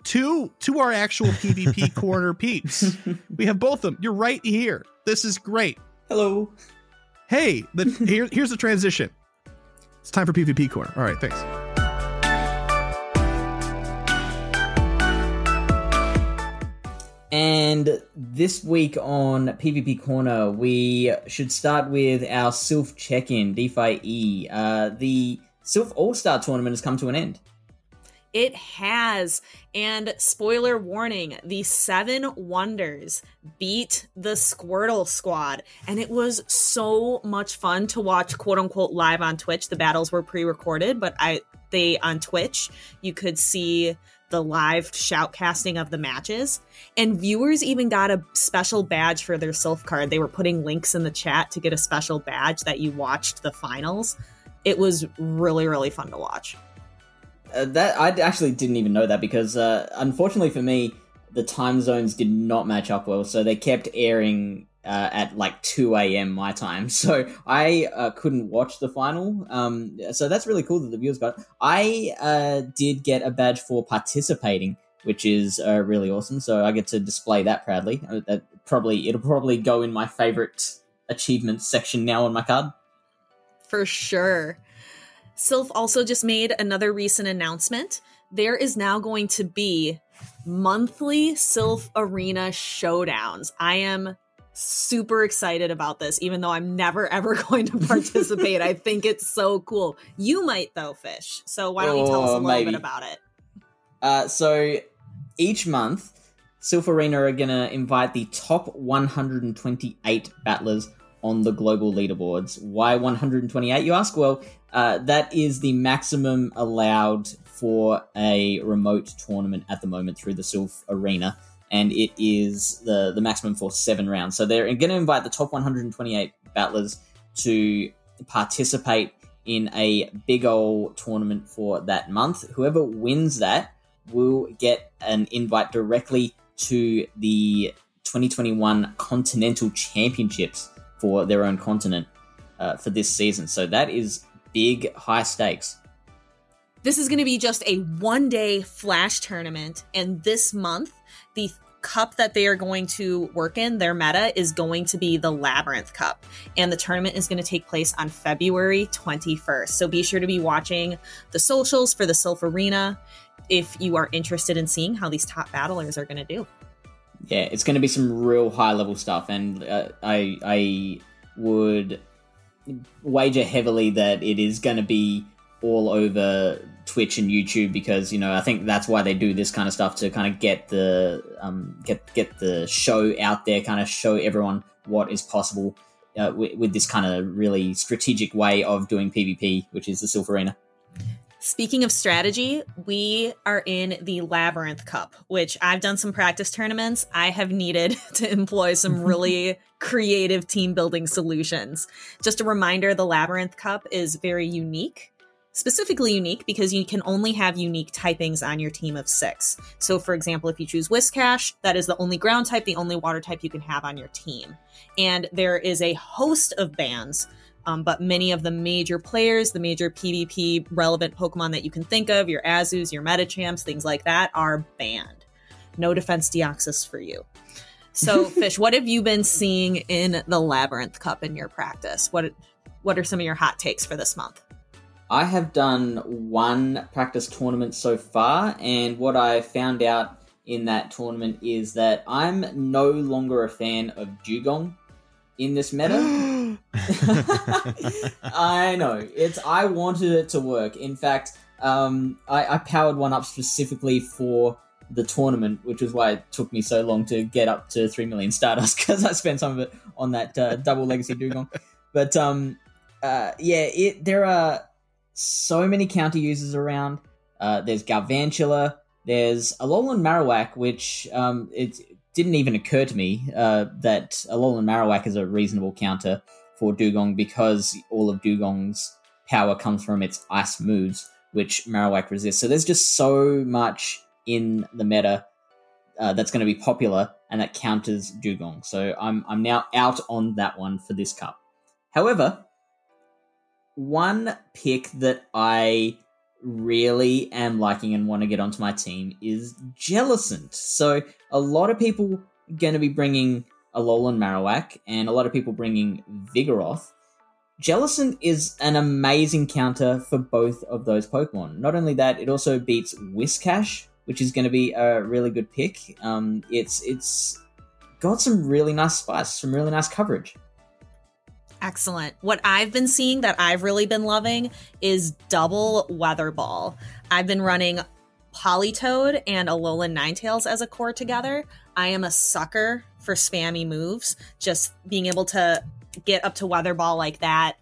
Speaker 3: to to our actual PvP corner peeps. We have both of them. You're right here. This is great.
Speaker 5: Hello.
Speaker 3: Hey, the, here, here's the transition. It's time for PvP corner. All right, thanks.
Speaker 5: And this week on PvP Corner, we should start with our Silph check-in, DeFi E. Uh, the Silph All-Star Tournament has come to an end.
Speaker 4: It has. And spoiler warning, the seven wonders beat the Squirtle squad. And it was so much fun to watch quote unquote live on Twitch. The battles were pre-recorded, but I they on Twitch, you could see the live shoutcasting of the matches. And viewers even got a special badge for their Silph card. They were putting links in the chat to get a special badge that you watched the finals. It was really, really fun to watch.
Speaker 5: Uh, that I actually didn't even know that because uh, unfortunately for me, the time zones did not match up well, so they kept airing uh, at like 2 a.m. my time, so I uh, couldn't watch the final. Um, so that's really cool that the viewers got. I uh, did get a badge for participating, which is uh, really awesome. So I get to display that proudly. Uh, that probably it'll probably go in my favorite achievements section now on my card.
Speaker 4: For sure. Silph also just made another recent announcement. There is now going to be monthly Silph Arena showdowns. I am super excited about this, even though I'm never ever going to participate. I think it's so cool. You might though, Fish. So why don't you tell us a
Speaker 5: Oh,
Speaker 4: little
Speaker 5: maybe.
Speaker 4: bit about it?
Speaker 5: Uh, so each month, Silph Arena are going to invite the top 128 battlers on the global leaderboards. Why 128, you ask? Well, uh, that is the maximum allowed for a remote tournament at the moment through the Silph Arena, and it is the, the maximum for seven rounds. So they're going to invite the top 128 battlers to participate in a big old tournament for that month. Whoever wins that will get an invite directly to the 2021 Continental Championships for their own continent uh, for this season. So that is big, high stakes.
Speaker 4: This is going to be just a one day flash tournament. And this month, the cup that they are going to work in, their meta, is going to be the Labyrinth Cup. And the tournament is going to take place on February 21st. So be sure to be watching the socials for the Silph Arena if you are interested in seeing how these top battlers are going to do.
Speaker 5: Yeah, it's going to be some real high level stuff, and uh, I I would wager heavily that it is going to be all over Twitch and YouTube because you know I think that's why they do this kind of stuff to kind of get the um, get get the show out there, kind of show everyone what is possible uh, with, with this kind of really strategic way of doing PvP, which is the Silph Arena.
Speaker 4: Speaking of strategy, we are in the Labyrinth Cup, which I've done some practice tournaments. I have needed to employ some really creative team building solutions. Just a reminder the Labyrinth Cup is very unique, specifically unique because you can only have unique typings on your team of six. So, for example, if you choose Whiscash, that is the only ground type, the only water type you can have on your team. And there is a host of bans um, but many of the major players, the major PvP relevant Pokemon that you can think of, your Azus, your Medichams, things like that, are banned. No defense Deoxys for you. So, Fish, what have you been seeing in the Labyrinth Cup in your practice? What What are some of your hot takes for this month?
Speaker 5: I have done one practice tournament so far, and what I found out in that tournament is that I'm no longer a fan of Dewgong in this meta. I know it's. I wanted it to work. In fact, um, I, I powered one up specifically for the tournament, which is why it took me so long to get up to three million Stardust because I spent some of it on that uh, double legacy Dewgong. But um, uh, yeah, it there are so many counter users around. Uh, there's Galvantula. There's Alolan Marowak, which um, it's didn't even occur to me uh, that Alolan Marowak is a reasonable counter for Dewgong because all of Dewgong's power comes from its ice moves, which Marowak resists. So there's just so much in the meta uh, that's going to be popular and that counters Dewgong. So I'm I'm now out on that one for this cup. However, one pick that I really am liking and want to get onto my team is Jellicent. So a lot of people going to be bringing Alolan Marowak and a lot of people bringing Vigoroth. Jellicent is an amazing counter for both of those Pokemon. Not only that, it also beats Whiscash, which is going to be a really good pick. Um, it's it's got some really nice spice, some really nice coverage.
Speaker 4: Excellent. What I've been seeing that I've really been loving is double Weather Ball. I've been running Politoed and Alolan Ninetales as a core together. I am a sucker for spammy moves. Just being able to get up to Weather Ball like that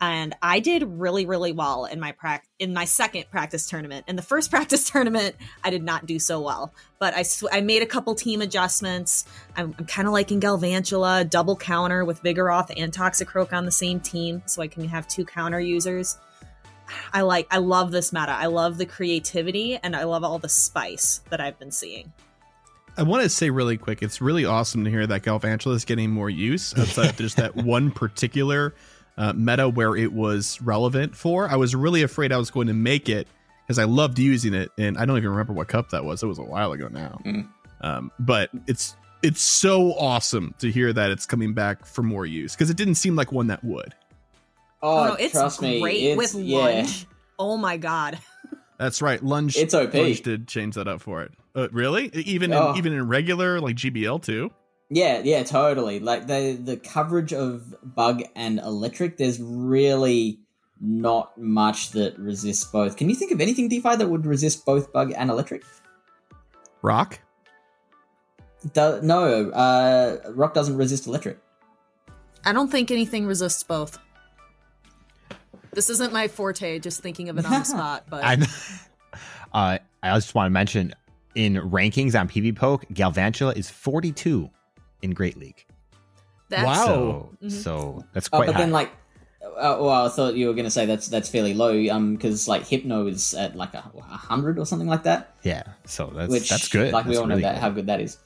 Speaker 4: and I did really really well in my prac in my second practice tournament. In the first practice tournament, I did not do so well, but I sw- I made a couple team adjustments. I'm, I'm kind of liking Galvantula, double counter with Vigoroth and Toxicroak on the same team, so I can have two counter users. I like I love this meta. I love the creativity and I love all the spice that I've been seeing.
Speaker 3: I want to say really quick, it's really awesome to hear that Galvantula is getting more use outside of just that one particular uh, meta where it was relevant for. I was really afraid I was going to make it because I loved using it, and I don't even remember what cup that was. It was a while ago now. Mm. Um, but it's it's so awesome to hear that it's coming back for more use because it didn't seem like one that would.
Speaker 5: Oh, oh it's trust great me,
Speaker 4: it's, with yeah. lunge. Oh my god.
Speaker 3: That's right, lunge.
Speaker 5: It's OP.
Speaker 3: Lunge did change that up for it. Uh, really? Even oh. in, even in regular like GBL too.
Speaker 5: Yeah, yeah, totally. Like the the coverage of bug and electric, there's really not much that resists both. Can you think of anything DPhiE that would resist both bug and electric?
Speaker 3: Rock?
Speaker 5: Do, no, uh, rock doesn't resist electric.
Speaker 4: I don't think anything resists both. This isn't my forte, just thinking of it on the spot. But I,
Speaker 1: uh, I just want to mention in rankings on PvPoke, Galvantula is 42 in Great League.
Speaker 4: That's
Speaker 1: wow. So, mm-hmm. so that's quite.
Speaker 5: Oh, but
Speaker 1: high.
Speaker 5: then like, uh, well, I thought you were going to say that's that's fairly low, um, because like Hypno is at like a, a, hundred or something like that.
Speaker 1: Yeah, so that's Which, that's good.
Speaker 5: Like
Speaker 1: that's
Speaker 5: we all know that good. how good that is.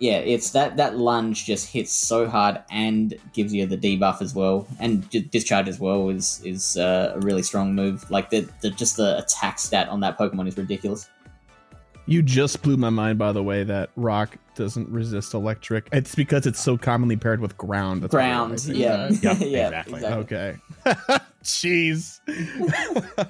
Speaker 5: Yeah, it's that that lunge just hits so hard and gives you the debuff as well, and discharge as well is is uh, a really strong move. Like the, the just the attack stat on that Pokemon is ridiculous.
Speaker 3: You just blew my mind, by the way, that rock doesn't resist electric. It's because it's so commonly paired with ground.
Speaker 5: That's ground, yeah.
Speaker 1: yeah, yeah, exactly.
Speaker 3: exactly. Okay. Jeez.
Speaker 4: All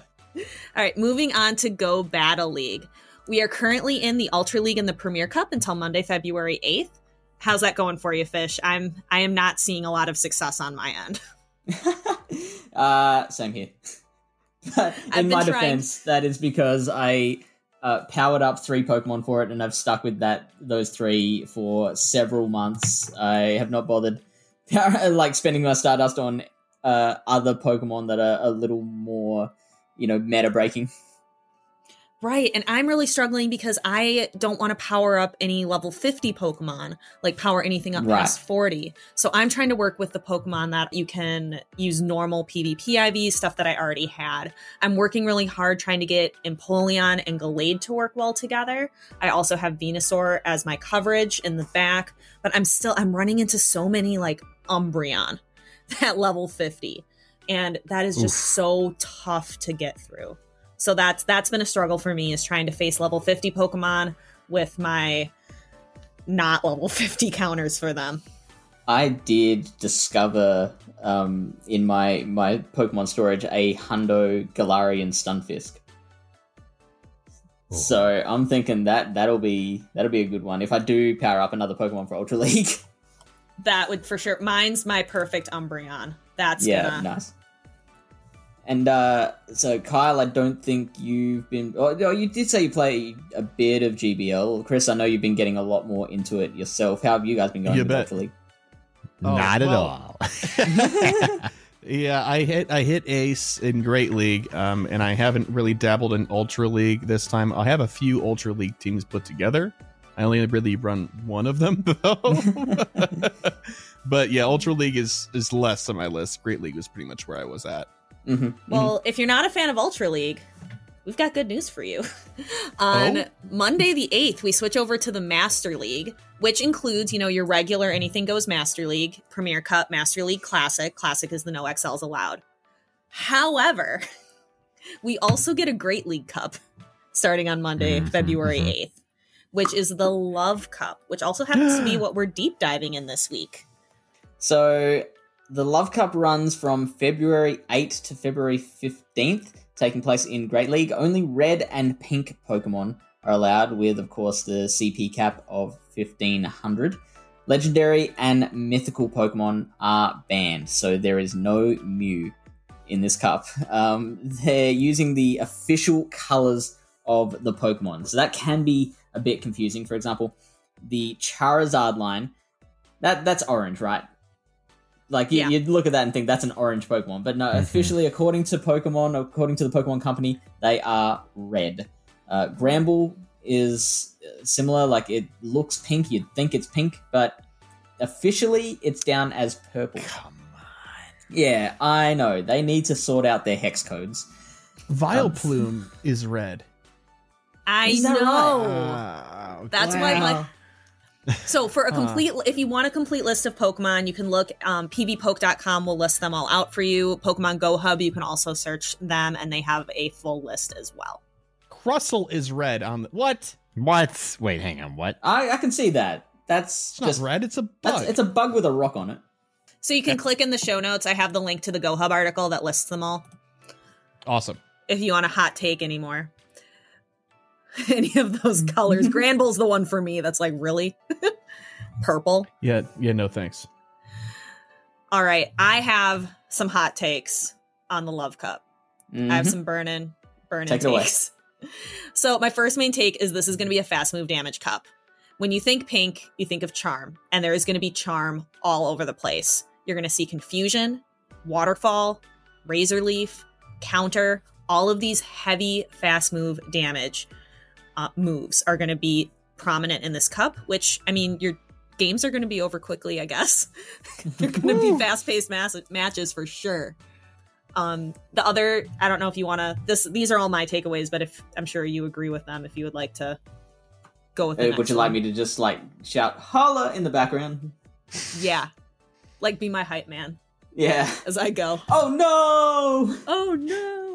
Speaker 4: right, moving on to Go Battle League. We are currently in the Ultra League and the Premier Cup until Monday, February 8th. How's that going for you, Fish? I'm I am not seeing a lot of success on my end.
Speaker 5: uh, same here. But in my trying. defense, that is because I uh, powered up three Pokemon for it, and I've stuck with that those three for several months. I have not bothered like spending my Stardust on uh, other Pokemon that are a little more, you know, meta breaking.
Speaker 4: Right, and I'm really struggling because I don't want to power up any level 50 Pokemon, like power anything up
Speaker 5: Right.
Speaker 4: past 40. So I'm trying to work with the Pokemon that you can use normal PvP IV, stuff that I already had. I'm working really hard trying to get Empoleon and Gallade to work well together. I also have Venusaur as my coverage in the back, but I'm still I'm running into so many like Umbreon at level 50. And that is just so tough to get through. So that's that's been a struggle for me is trying to face level 50 Pokemon with my not level 50 counters for them.
Speaker 5: I did discover um, in my my Pokemon storage a Hundo Galarian Stunfisk. So I'm thinking that that'll be that'll be a good one if I do power up another Pokemon for Ultra League.
Speaker 4: That would for sure. Mine's my perfect Umbreon. That's
Speaker 5: yeah,
Speaker 4: gonna.
Speaker 5: nice. And uh, so Kyle, I don't think you've been. Oh, you did say you play a bit of GBL, Chris. I know you've been getting a lot more into it yourself. How have you guys been going
Speaker 3: You
Speaker 5: with
Speaker 3: bet.
Speaker 5: Ultra League?
Speaker 3: Oh,
Speaker 1: Not
Speaker 3: well.
Speaker 1: at all.
Speaker 3: Yeah, I hit I hit Ace in Great League, um, and I haven't really dabbled in Ultra League this time. I have a few Ultra League teams put together. I only really run one of them though. but yeah, Ultra League is is less on my list. Great League was pretty much where I was at.
Speaker 5: Hmm
Speaker 4: Well, if you're not a fan of Ultra League, we've got good news for you. On
Speaker 3: Oh?
Speaker 4: Monday the 8th, we switch over to the Master League, which includes, you know, your regular Anything Goes Master League, Premier Cup, Master League Classic. Classic is the no XLs allowed. However, we also get a Great League Cup starting on Monday,
Speaker 1: Mhm,
Speaker 4: February
Speaker 1: mhm.
Speaker 4: 8th, which is the Love Cup, which also happens to be what we're deep diving in this week.
Speaker 5: So the Love Cup runs from February 8th to February 15th, taking place in Great League. Only red and pink Pokemon are allowed, with, of course, the CP cap of 1500. Legendary and mythical Pokemon are banned, so there is no Mew in this cup. Um, they're using the official colors of the Pokemon, so that can be a bit confusing. For example, the Charizard line, that that's orange, right? Like you,
Speaker 4: Yeah.
Speaker 5: you'd look at that and think that's an orange Pokemon, but no.
Speaker 1: Mhm.
Speaker 5: Officially, according to Pokemon, according to the Pokemon Company, they are red. Uh, Granbull is uh, similar. Like it looks pink. You'd think it's pink, but officially, it's down as purple.
Speaker 1: Come on.
Speaker 5: Yeah, I know. They need to sort out their hex codes.
Speaker 3: Vileplume is red.
Speaker 4: I
Speaker 5: Is that right?
Speaker 4: know.
Speaker 3: Wow.
Speaker 4: That's why, like,
Speaker 5: Wow.
Speaker 4: So for a
Speaker 3: Huh.
Speaker 4: complete, if you want a complete list of Pokemon, you can look. Um, PvPoke.com will list them all out for you. Pokemon Go Hub, you can also search them, and they have a full list as well.
Speaker 3: Crustle is red on the what?
Speaker 1: What? Wait, hang on. What?
Speaker 5: I, I can see that. That's
Speaker 3: It's not
Speaker 5: just
Speaker 3: red. It's a
Speaker 5: that's
Speaker 3: bug.
Speaker 5: it's a bug with a rock on it.
Speaker 4: So you can click in the show notes. I have the link to the Go Hub article that lists them all.
Speaker 3: awesome.
Speaker 4: If you want a hot take anymore, any of those colors. Granbull's the one for me. That's like really purple.
Speaker 3: Yeah, yeah. No thanks.
Speaker 4: All right, I have some hot takes on the Love Cup. I have
Speaker 5: Mhm.
Speaker 4: some burning, burning
Speaker 5: Take it away.
Speaker 4: takes. So my first main take is this is going to be a fast move damage cup. When you think pink, you think of charm, and there is going to be charm all over the place. You're going to see confusion, waterfall, razor leaf, counter. All of these heavy fast move damage uh, moves are going to be prominent in this cup. Which I mean, your games are going to be over quickly. I guess they're going to be fast paced mass- matches for sure. Um, the other, I don't know if you want to. This, these are all my takeaways, but if I'm sure you agree with them, if you would like to go with, the
Speaker 5: Uh, would you like
Speaker 4: one.
Speaker 5: me to just like shout holla in the background?
Speaker 4: Yeah, like be my hype man
Speaker 5: Yeah.
Speaker 4: as I go.
Speaker 5: Oh no!
Speaker 4: Oh no!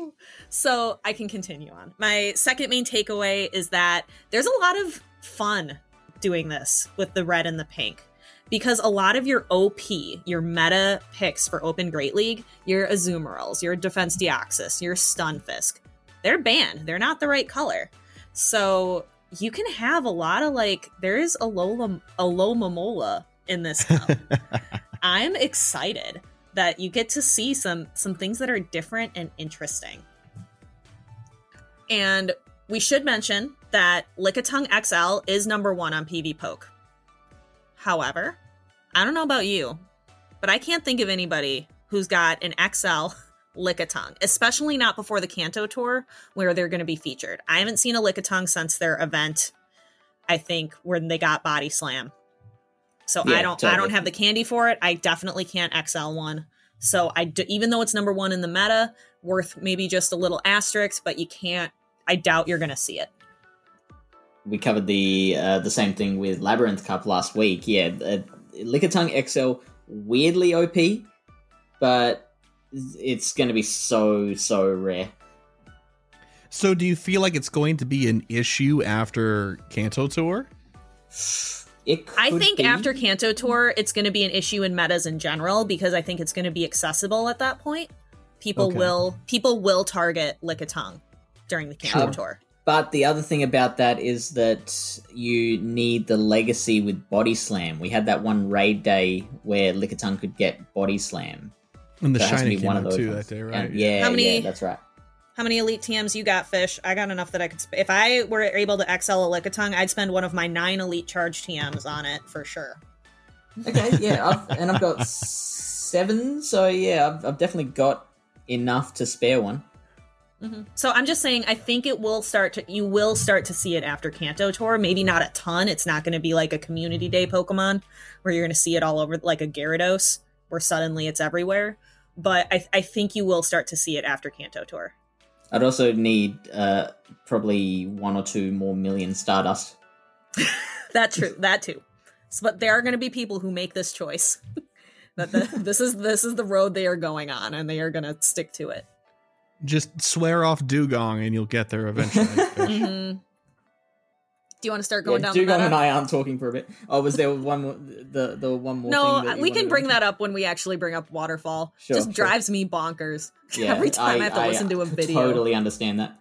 Speaker 4: So I can continue on. My second main takeaway is that there's a lot of fun doing this with the red and the pink. Because a lot of your OP, your meta picks for Open Great League, your Azumarill, your Defense Deoxys, your Stunfisk, they're banned. They're not the right color. So you can have a lot of like, there is a Lola, a Lomamola in this cup. I'm excited that you get to see some some things that are different and interesting. And we should mention that Lickitung XL is number one on PvPoke. However, I don't know about you, but I can't think of anybody who's got an XL Lickitung, especially not before the Kanto tour where they're going to be featured. I haven't seen a Lickitung since their event. I think when they got Body Slam. So
Speaker 5: Yeah,
Speaker 4: I don't I don't have the candy for it. I definitely can't XL one. So I do, even though it's number 1 in the meta, worth maybe just a little asterisk, but you can't I doubt you're going to see it.
Speaker 5: we covered the uh, the same thing with Labyrinth Cup last week. Yeah, uh, Lickitung XL weirdly OP, but it's going to be so so rare.
Speaker 3: So, do you feel like it's going to be an issue after Kanto Tour?
Speaker 5: It
Speaker 4: I think
Speaker 5: be.
Speaker 4: after Kanto Tour, it's going to be an issue in metas in general because I think it's going to be accessible at that point. People
Speaker 3: Okay.
Speaker 4: will people will target Lickitung during the Kanto
Speaker 5: Sure.
Speaker 4: Tour.
Speaker 5: But the other thing about that is that you need the legacy with Body Slam. We had that one raid day where Lickitung could get Body Slam.
Speaker 3: And the
Speaker 5: So it has
Speaker 3: shiny
Speaker 5: be
Speaker 3: came
Speaker 5: one of
Speaker 3: out
Speaker 5: those
Speaker 3: too
Speaker 5: ones.
Speaker 3: that day, right?
Speaker 5: And yeah,
Speaker 4: How many-
Speaker 5: yeah, that's right.
Speaker 4: How many elite TMs you got, Fish? I got enough that I could. Sp- if I were able to excel a Lickitung, I'd spend one of my nine elite charge TMs on it for sure.
Speaker 5: Okay, yeah, I've, and I've got seven, so yeah, I've, I've definitely got enough to spare one.
Speaker 4: Mhm. So I'm just saying, I think it will start to. You will start to see it after Kanto Tour. Maybe not a ton. It's not going to be like a Community Day Pokemon where you're going to see it all over, like a Gyarados, where suddenly it's everywhere. But I, I think you will start to see it after Kanto Tour.
Speaker 5: I'd also need uh, probably one or two more million Stardust.
Speaker 4: That's true. that too. So, but there are going to be people who make this choice. that the, this is this is the road they are going on, and they are going to stick to it.
Speaker 3: Just swear off Dugong and you'll get there eventually.
Speaker 4: Mhm. Do you want to start going
Speaker 5: yeah,
Speaker 4: down the
Speaker 5: Dugong
Speaker 4: meta?
Speaker 5: and I aren't talking for a bit. Oh, was there one more? The the one more.
Speaker 4: No,
Speaker 5: thing
Speaker 4: we can bring
Speaker 5: mention?
Speaker 4: that up when we actually bring up Waterfall.
Speaker 5: Sure,
Speaker 4: Just
Speaker 5: sure.
Speaker 4: drives me bonkers
Speaker 5: Yeah,
Speaker 4: every time I, have to listen to a video.
Speaker 5: Totally understand that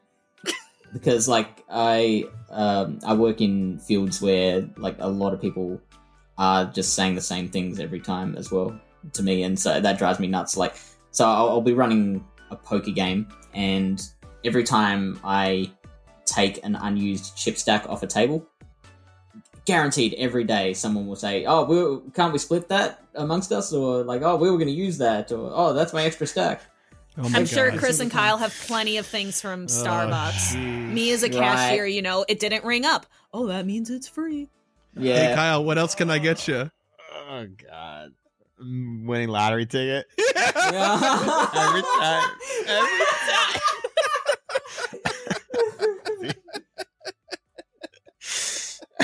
Speaker 5: because like I um, I work in fields where like a lot of people are just saying the same things every time as well to me, and so that drives me nuts. Like so, I'll, I'll be running a poker game, and every time I take an unused chip stack off a table. Guaranteed, every day someone will say, "Oh, we can't we split that amongst us?" Or like, "Oh, we were going to use that," or "Oh, that's my extra stack."
Speaker 3: Oh my
Speaker 4: I'm sure Chris and Kyle have plenty of things from oh, Starbucks.
Speaker 3: jeez.
Speaker 4: Me as a
Speaker 5: Right.
Speaker 4: cashier, you know, it didn't ring up. Oh, that means it's free.
Speaker 5: Yeah,
Speaker 3: Hey Kyle, what else can I get you?
Speaker 1: Oh God, winning lottery ticket
Speaker 5: Yeah.
Speaker 1: every time. Every time.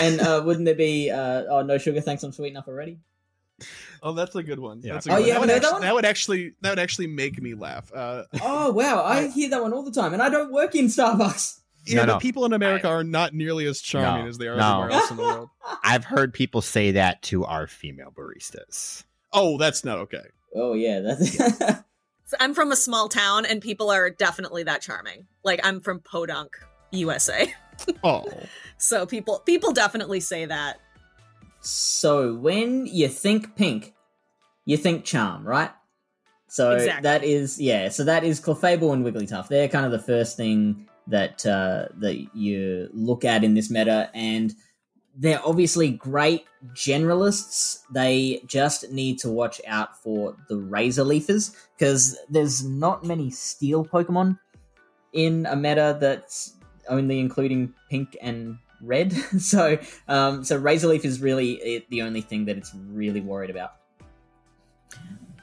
Speaker 5: and uh, wouldn't there be uh, oh no sugar thanks I'm sweet enough already?
Speaker 3: Oh, that's a good one.
Speaker 1: Yeah.
Speaker 3: That's a
Speaker 5: Oh,
Speaker 3: good
Speaker 5: you
Speaker 3: one.
Speaker 5: haven't
Speaker 3: That,
Speaker 5: heard
Speaker 3: would
Speaker 5: that
Speaker 3: actually,
Speaker 5: one?
Speaker 3: that would actually that would actually make me laugh. Uh,
Speaker 5: Oh wow, I hear that one all the time, and I don't work in Starbucks.
Speaker 3: yeah,
Speaker 1: No,
Speaker 3: but
Speaker 1: no.
Speaker 3: people in America
Speaker 1: I-
Speaker 3: are not nearly as charming
Speaker 1: No,
Speaker 3: as they are
Speaker 1: no.
Speaker 3: everywhere else in the world.
Speaker 1: I've heard people say that to our female baristas.
Speaker 3: Oh, that's not okay.
Speaker 5: Oh yeah, that's
Speaker 4: So I'm from a small town, and people are definitely that charming. Like I'm from Podunk, USA.
Speaker 3: Oh,
Speaker 4: So people people definitely say that.
Speaker 5: so. When you think pink, you think charm, right? So
Speaker 4: Exactly.
Speaker 5: that is yeah. So that is Clefable and Wigglytuff. They're kind of the first thing that uh, that you look at in this meta, and they're obviously great generalists. They just need to watch out for the Razor Leafers because there's not many steel Pokemon in a meta that's only including pink and red. so, um, so Razor Leaf is really it, the only thing that it's really worried about.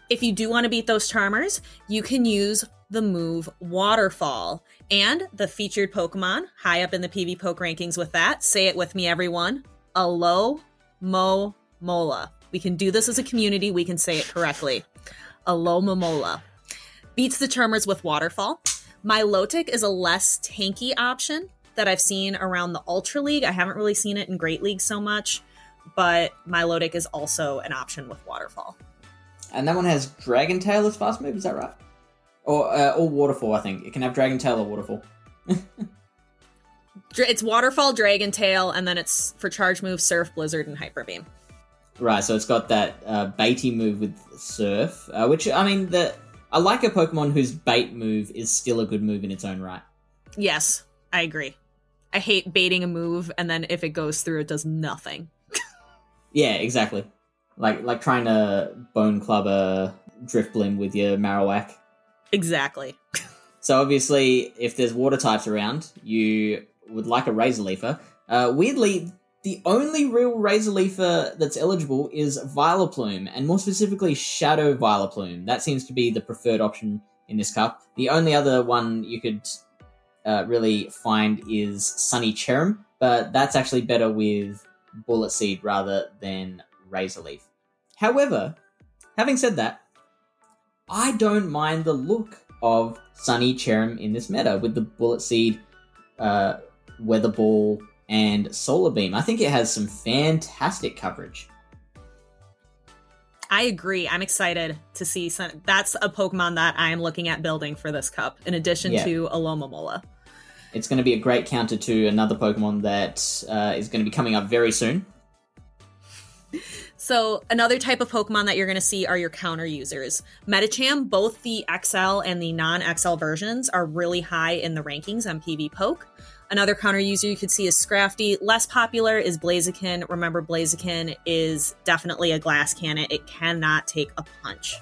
Speaker 4: If you do want to beat those charmers, you can use the move Waterfall and the featured Pokemon high up in the PvPoke rankings with that. Say it with me, everyone. Alo Mo Mola. We can do this as a community. We can say it correctly. Alo Momola. Beats the Charmers with Waterfall. Milotic is a less tanky option that I've seen around the Ultra League. I haven't really seen it in Great League so much, but Milotic is also an option with Waterfall.
Speaker 5: And that one has Dragon Tail as fast move. Is that right? Or uh, or Waterfall? I think it can have Dragon Tail or Waterfall.
Speaker 4: It's Waterfall, Dragon Tail, and then it's for charge move, Surf, Blizzard, and Hyper Beam.
Speaker 5: Right, so it's got that uh, baity move with Surf, uh, which I mean, the I like a Pokemon whose bait move is still a good move in its own right.
Speaker 4: Yes, I agree. I hate baiting a move, and then if it goes through, it does nothing.
Speaker 5: Yeah, exactly. like like trying to bone club a Drifblim with your Marowak.
Speaker 4: Exactly.
Speaker 5: So obviously, if there's water types around, you would like a Razor Leafer. Uh, weirdly, the only real Razor Leafer that's eligible is Vileplume, and more specifically, Shadow Vileplume. That seems to be the preferred option in this cup. The only other one you could uh, really find is Sunny Cherrim, but that's actually better with Bullet Seed rather than Razor Leaf. However, having said that, I don't mind the look of Sunny Cherrim in this meta with the Bullet Seed, uh, Weather Ball, and Solar Beam. I think it has some fantastic coverage.
Speaker 4: I agree. I'm excited to see some. That's a Pokemon that I am looking at building for this cup, in addition
Speaker 5: Yeah.
Speaker 4: to Alomomola.
Speaker 5: It's going to be a great counter to another Pokemon that uh, is going to be coming up very soon.
Speaker 4: So another type of Pokemon that you're going to see are your counter users. Medicham, both the XL and the non-XL versions, are really high in the rankings on PvPoke. Another counter user you could see is Scrafty. Less popular is Blaziken. Remember, Blaziken is definitely a glass cannon. It cannot take a punch.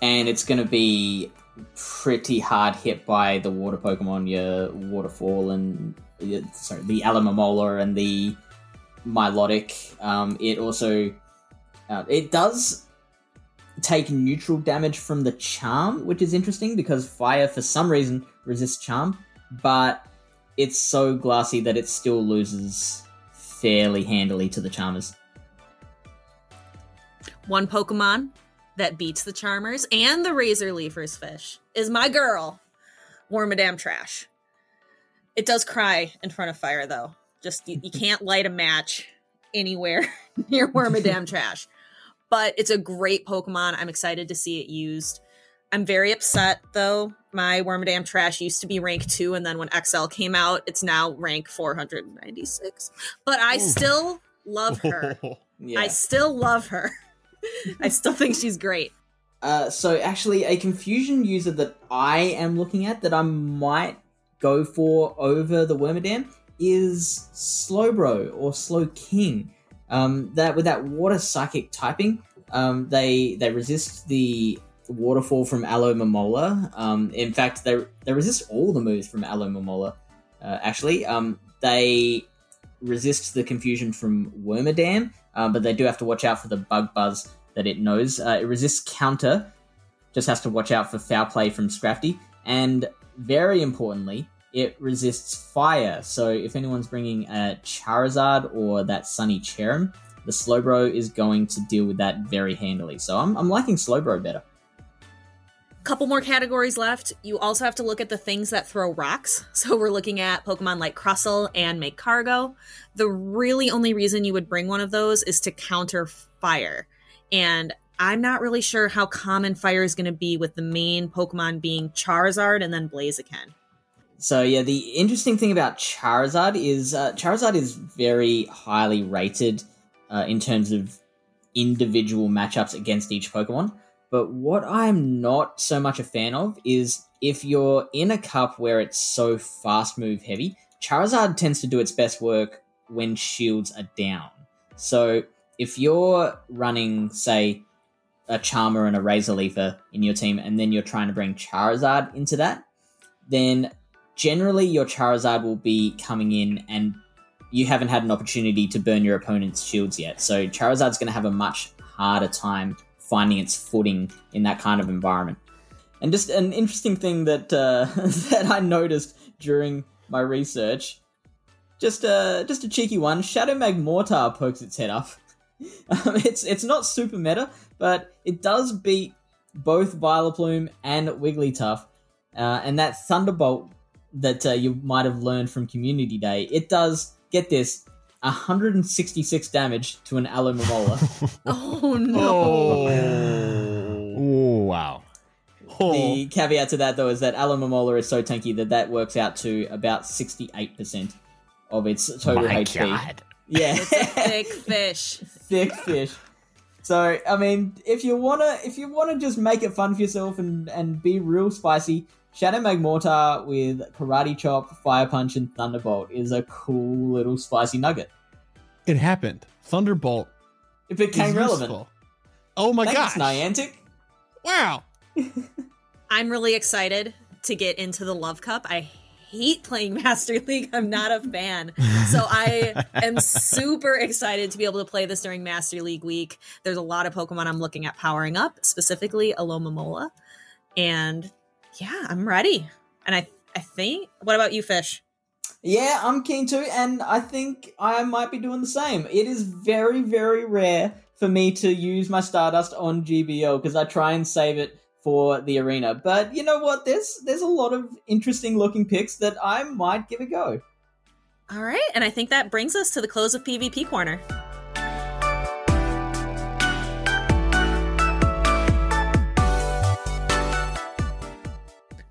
Speaker 5: and it's going to be pretty hard hit by the water Pokemon, your Waterfall and uh, sorry, the Alomomola and the Milotic. Um, it also uh, it does take neutral damage from the Charm, which is interesting because Fire for some reason resists Charm, but it's so glassy that it still loses fairly handily to the Charmers.
Speaker 4: One Pokemon that beats the Charmers and the Razor Leafers fish is my girl, Wormadam Trash. It does cry in front of fire, though. Just you, you can't light a match anywhere near Wormadam Trash. But it's a great Pokemon. I'm excited to see it used. I'm very upset though. My Wormadam Trash used to be rank 2 and then when XL came out, it's now rank 496. But I
Speaker 2: Ooh.
Speaker 4: still love her.
Speaker 5: Yeah.
Speaker 4: I still love her. I still think she's great.
Speaker 5: Uh, so actually, a confusion user that I am looking at that I might go for over the Wormadam is Slowbro or Slowking. Um, that with that water psychic typing, um, they they resist the waterfall from Alomomola. Um, in fact, they they resist all the moves from Alomomola. Uh, actually, um, they resist the confusion from Wormadam, uh, but they do have to watch out for the bug buzz that it knows. Uh, it resists counter, just has to watch out for foul play from Scrafty, and very importantly, it resists fire. So if anyone's bringing a Charizard or that Sunny Cherrim, the Slowbro is going to deal with that very handily. So I'm, I'm liking Slowbro better.
Speaker 4: Couple more categories left. You also have to look at the things that throw rocks. So we're looking at Pokemon like Crustle and Magcargo. The really only reason you would bring one of those is to counter fire. And I'm not really sure how common fire is going to be with the main Pokemon being Charizard and then Blaziken.
Speaker 5: So yeah, the interesting thing about Charizard is uh, Charizard is very highly rated uh, in terms of individual matchups against each Pokemon. But what I'm not so much a fan of is if you're in a cup where it's so fast move heavy, Charizard tends to do its best work when shields are down. So if you're running, say, a Charmer and a Razor Leafer in your team, and then you're trying to bring Charizard into that, then generally your Charizard will be coming in and you haven't had an opportunity to burn your opponent's shields yet. So Charizard's going to have a much harder time finding its footing in that kind of environment. And just an interesting thing that uh, that I noticed during my research, just a just a cheeky one. Shadow Magmortar pokes its head up. Um, it's it's not super meta, but it does beat both Vileplume and Wigglytuff. Uh, and that Thunderbolt that uh, you might have learned from Community Day, it does get this 166 damage to an Alomomola.
Speaker 4: Oh no.
Speaker 1: Oh wow.
Speaker 5: the caveat to that though is that Alomomola is so tanky that that works out to about 68% of its total
Speaker 1: My
Speaker 5: HP.
Speaker 1: God.
Speaker 5: Yeah.
Speaker 4: It's a thick fish.
Speaker 5: thick fish. So I mean, if you wanna if you wanna just make it fun for yourself and and be real spicy, Shadow Magmortar with Karate Chop, Fire Punch, and Thunderbolt is a cool little spicy nugget.
Speaker 3: It happened. Thunderbolt
Speaker 5: It became relevant.
Speaker 3: useful. Oh my
Speaker 5: Thanks,
Speaker 3: gosh!
Speaker 5: Niantic.
Speaker 3: Wow.
Speaker 4: I'm really excited to get into the Love Cup. I hate playing Master League. I'm not a fan. So I am super excited to be able to play this during Master League week. There's a lot of Pokemon I'm looking at powering up, specifically Alomomola. And yeah, I'm ready. And I I think what about you, Fish?
Speaker 5: Yeah, I'm keen to, and I think I might be doing the same. It is very, very rare for me to use my Stardust on GBO because I try and save it for the arena. But you know what? There's there's a lot of interesting looking picks that I might give a go.
Speaker 4: All right, and I think that brings us to the close of PvP Corner.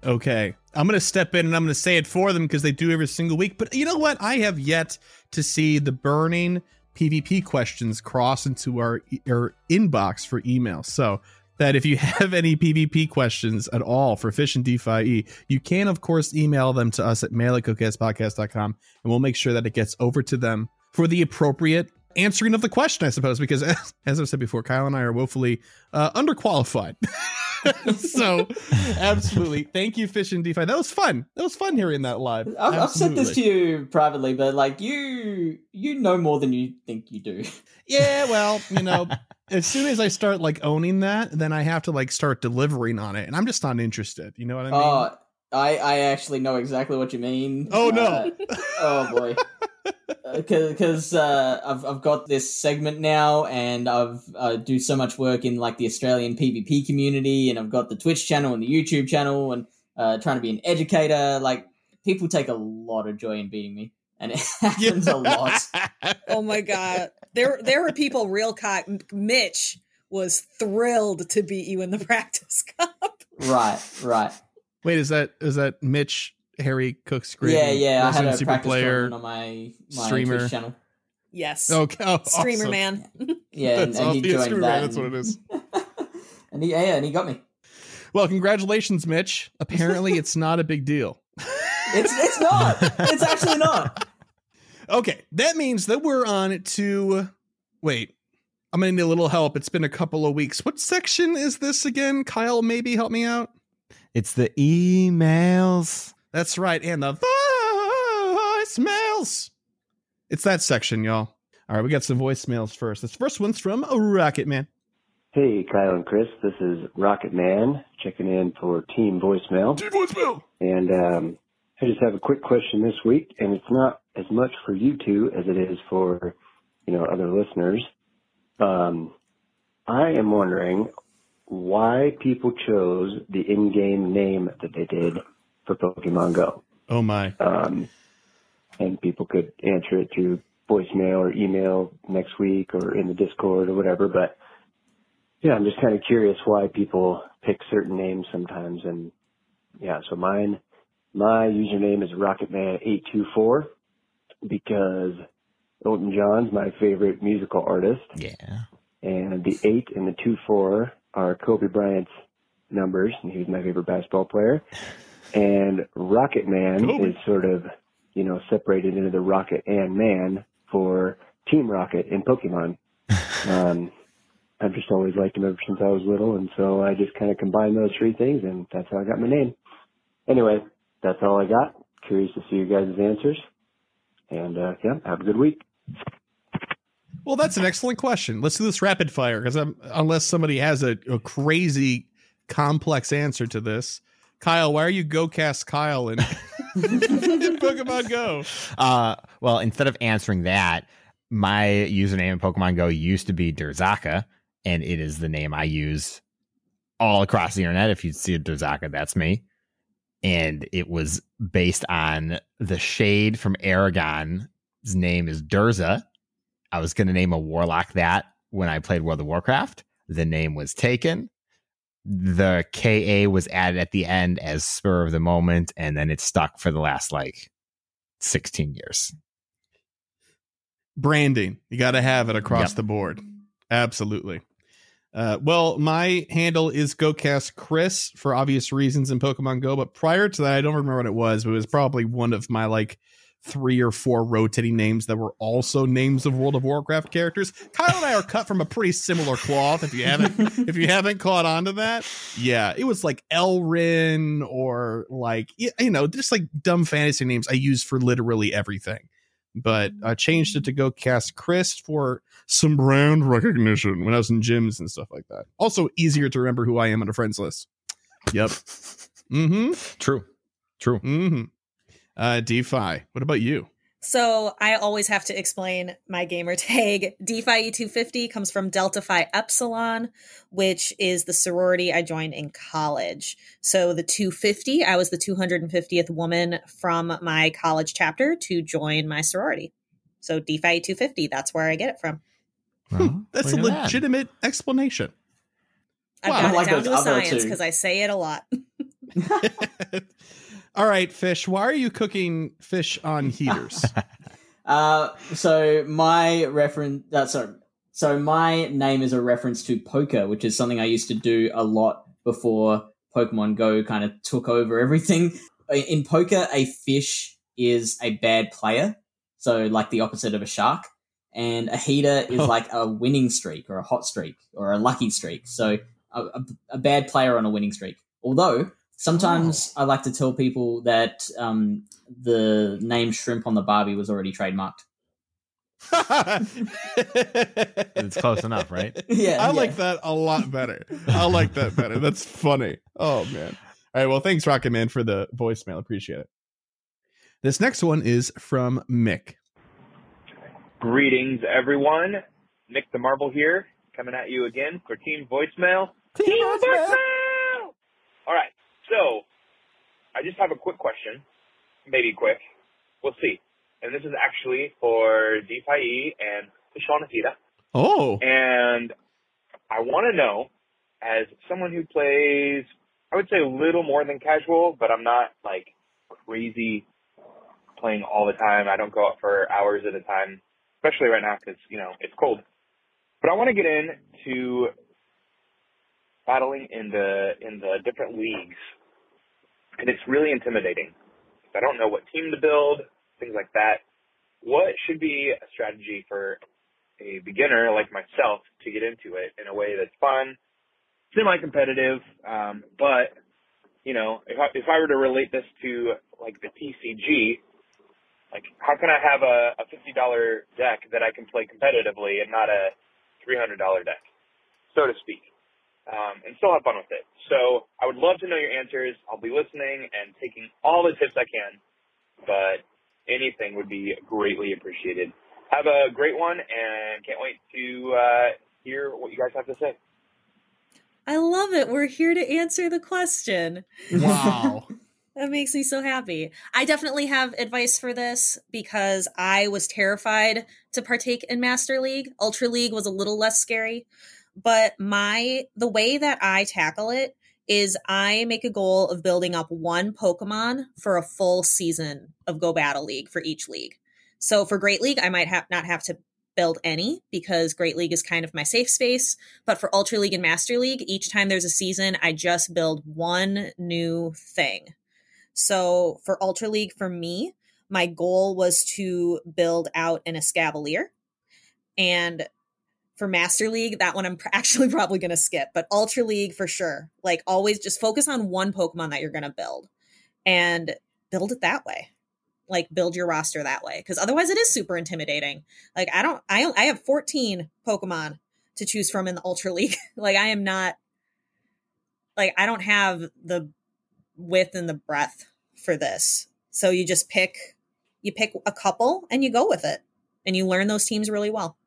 Speaker 3: Okay. I'm going to step in and I'm going to say it for them because they do every single week. But you know what? I have yet to see the burning PvP questions cross into our, our inbox for email. So that if you have any PvP questions at all for Fish and DPhiE, you can, of course, email them to us at mail at and we'll make sure that it gets over to them for the appropriate answering of the question, I suppose, because as, as I've said before, Kyle and I are woefully uh, underqualified. so, absolutely. Thank you, Fish and DPhiE. That was fun. That was fun hearing that live.
Speaker 5: I've, I've said this to you privately, but like you, you know more than you think you do.
Speaker 3: Yeah, well, you know, as soon as I start like owning that, then I have to like start delivering on it, and I'm just not interested. You know what I mean?
Speaker 5: Oh, I I actually know exactly what you mean.
Speaker 3: Oh, no.
Speaker 5: Uh, oh boy. Because uh, I've I've got this segment now, and I've uh, do so much work in like the Australian PvP community, and I've got the Twitch channel and the YouTube channel, and uh, trying to be an educator. Like people take a lot of joy in beating me, and it happens a lot.
Speaker 4: Oh my god. There there were people real cock Mitch was thrilled to beat you in the practice cup.
Speaker 5: Right, right.
Speaker 3: Wait, is that is that Mitch Harry Cook's great?
Speaker 5: yeah, yeah. I had a
Speaker 3: super
Speaker 5: practice
Speaker 3: player?
Speaker 5: on my my
Speaker 3: streamer.
Speaker 5: Twitch channel.
Speaker 4: Yes.
Speaker 3: Oh, okay, oh,
Speaker 4: Streamer
Speaker 3: awesome.
Speaker 4: man.
Speaker 5: Yeah, and,
Speaker 3: That's
Speaker 5: and he.
Speaker 3: Yeah,
Speaker 5: joined that.
Speaker 3: man, that's what it is.
Speaker 5: and- and he, yeah, and he got me.
Speaker 3: Well, congratulations, Mitch. Apparently, it's not a big deal.
Speaker 5: It's it's not. It's actually not.
Speaker 3: Okay, that means that we're on to. Wait, I'm gonna need a little help. It's been a couple of weeks. What section is this again? Kyle, maybe help me out.
Speaker 1: It's the emails.
Speaker 3: That's right, and the voicemails. It's that section, y'all. All right, we got some voicemails first. This first one's from Rocket Man.
Speaker 6: Hey, Kyle and Chris. This is Rocket Man checking in for Team Voicemail.
Speaker 3: Team Voicemail.
Speaker 6: And um, I just have a quick question this week, and it's not as much for you two as it is for, you know, other listeners. Um, I am wondering why people chose the in-game name that they did for Pokemon Go.
Speaker 3: Oh my.
Speaker 6: Um, and people could answer it through voicemail or email next week or in the Discord or whatever. But yeah, I'm just kind of curious why people pick certain names sometimes. And yeah, so mine, my username is Rocketman824 because Elton John's my favorite musical artist.
Speaker 1: Yeah.
Speaker 6: And the eight and the two four are Kobe Bryant's numbers, and he was my favorite basketball player. And Rocket Man
Speaker 3: Kobe.
Speaker 6: is sort of, you know, separated into the Rocket and Man for Team Rocket in Pokemon. um, I've just always liked him ever since I was little, and so I just kind of combined those three things, and that's how I got my name. Anyway, that's all I got. Curious to see your guys' answers. And uh, yeah, have a good week.
Speaker 3: Well, that's an excellent question. Let's do this rapid fire because unless somebody has a, a crazy complex answer to this, Kyle, why are you GoCast Kyle in, in Pokemon Go?
Speaker 1: Uh, well, instead of answering that, my username in Pokemon Go used to be Derzaka, and it is the name I use all across the internet. If you see a Derzaka, that's me. And it was based on the shade from Eragon. His name is Durza. I was going to name a warlock that when I played World of Warcraft. The name was taken. The KA was added at the end as spur of the moment, and then it stuck for the last like 16 years.
Speaker 3: Branding. You got to have it across
Speaker 1: Yep.
Speaker 3: the board. Absolutely. Uh, well, my handle is GoCast Chris for obvious reasons in Pokemon Go, but prior to that, I don't remember what it was, but it was probably one of my like three or four rotating names that were also names of World of Warcraft characters. Kyle and I are cut from a pretty similar cloth. If you haven't, if you haven't caught on to that, yeah, it was like Elrin or like you know, just like dumb fantasy names I use for literally everything. But I changed it to GoCast Chris for some brand recognition when I was in gyms and stuff like that. Also, easier to remember who I am on a friends list. Yep. Mm-hmm.
Speaker 1: True. True.
Speaker 3: Mm-hmm. Uh, DPhiE. What about you?
Speaker 4: So I always have to explain my gamer tag. DPhiE250 comes from Delta Phi Epsilon, which is the sorority I joined in college. So the 250, I was the 250th woman from my college chapter to join my sorority. So DPhiE250, that's where I get it from.
Speaker 1: Well,
Speaker 3: That's a
Speaker 1: look at that.
Speaker 3: legitimate explanation.
Speaker 4: I've
Speaker 3: Wow.
Speaker 4: got
Speaker 5: I like
Speaker 4: it down to a science because I say it a lot.
Speaker 3: All right, fish. Why are you cooking fish on heaters?
Speaker 5: Uh, so my reference, uh, sorry, so my name is a reference to poker, which is something I used to do a lot before Pokemon Go kind of took over everything. In poker, a fish is a bad player, so like the opposite of a shark, and a heater is
Speaker 3: Oh.
Speaker 5: like a winning streak or a hot streak or a lucky streak. So a, a, a bad player on a winning streak. Although sometimes I like to tell people that um, the name shrimp on the Barbie was already trademarked.
Speaker 1: It's close enough, right?
Speaker 5: yeah,
Speaker 3: I
Speaker 5: yeah.
Speaker 3: like that a lot better. I like that better. That's funny. Oh man. All right. Well, thanks, Rocket Man, for the voicemail. Appreciate it. This next one is from Mick.
Speaker 7: Greetings, everyone. Nick the Marble here, coming at you again for Team Voicemail. Team Voicemail! All right, so I just have a quick question, maybe quick. We'll see. And this is actually for DPhiE and Shaunatita.
Speaker 3: Oh,
Speaker 7: And I want to know, as someone who plays, I would say a little more than casual, but I'm not like crazy playing all the time. I don't go out for hours at a time, especially right now because, you know, it's cold. But I want to get into battling in the, in the different leagues. And it's really intimidating. I don't know what team to build, things like that. What should be a strategy for a beginner like myself to get into it in a way that's fun, semi-competitive, um, but you know, if I, if I were to relate this to like the TCG, like how can I have a, a fifty dollar deck that I can play competitively and not a three hundred dollar deck, so to speak, um, and still have fun with it. So I would love to know your answers. I'll be listening and taking all the tips I can, but anything would be greatly appreciated. Have a great one and can't wait to uh, hear what you guys have to say.
Speaker 4: I love it. We're here to answer the question.
Speaker 3: wow.
Speaker 4: That makes me so happy. I definitely have advice for this because I was terrified to partake in Master League. Ultra League was a little less scary, but my the way that I tackle it is I make a goal of building up one Pokemon for a full season of Go Battle League for each league. So for Great League, I might have not have to build any because Great League is kind of my safe space. But for Ultra League and Master League, each time there's a season, I just build one new thing. So for Ultra League, for me, my goal was to build out an Escavalier. And for Master League, that one I'm actually probably going to skip, but Ultra League for sure. Like always just focus on one Pokemon that you're going to build and build it that way. Like build your roster that way because otherwise it is super intimidating. Like I don't I I have 14 Pokemon to choose from in the Ultra League. like I am not like I don't have the width and the breadth for this. So you just pick you pick a couple and you go with it and you learn those teams really well.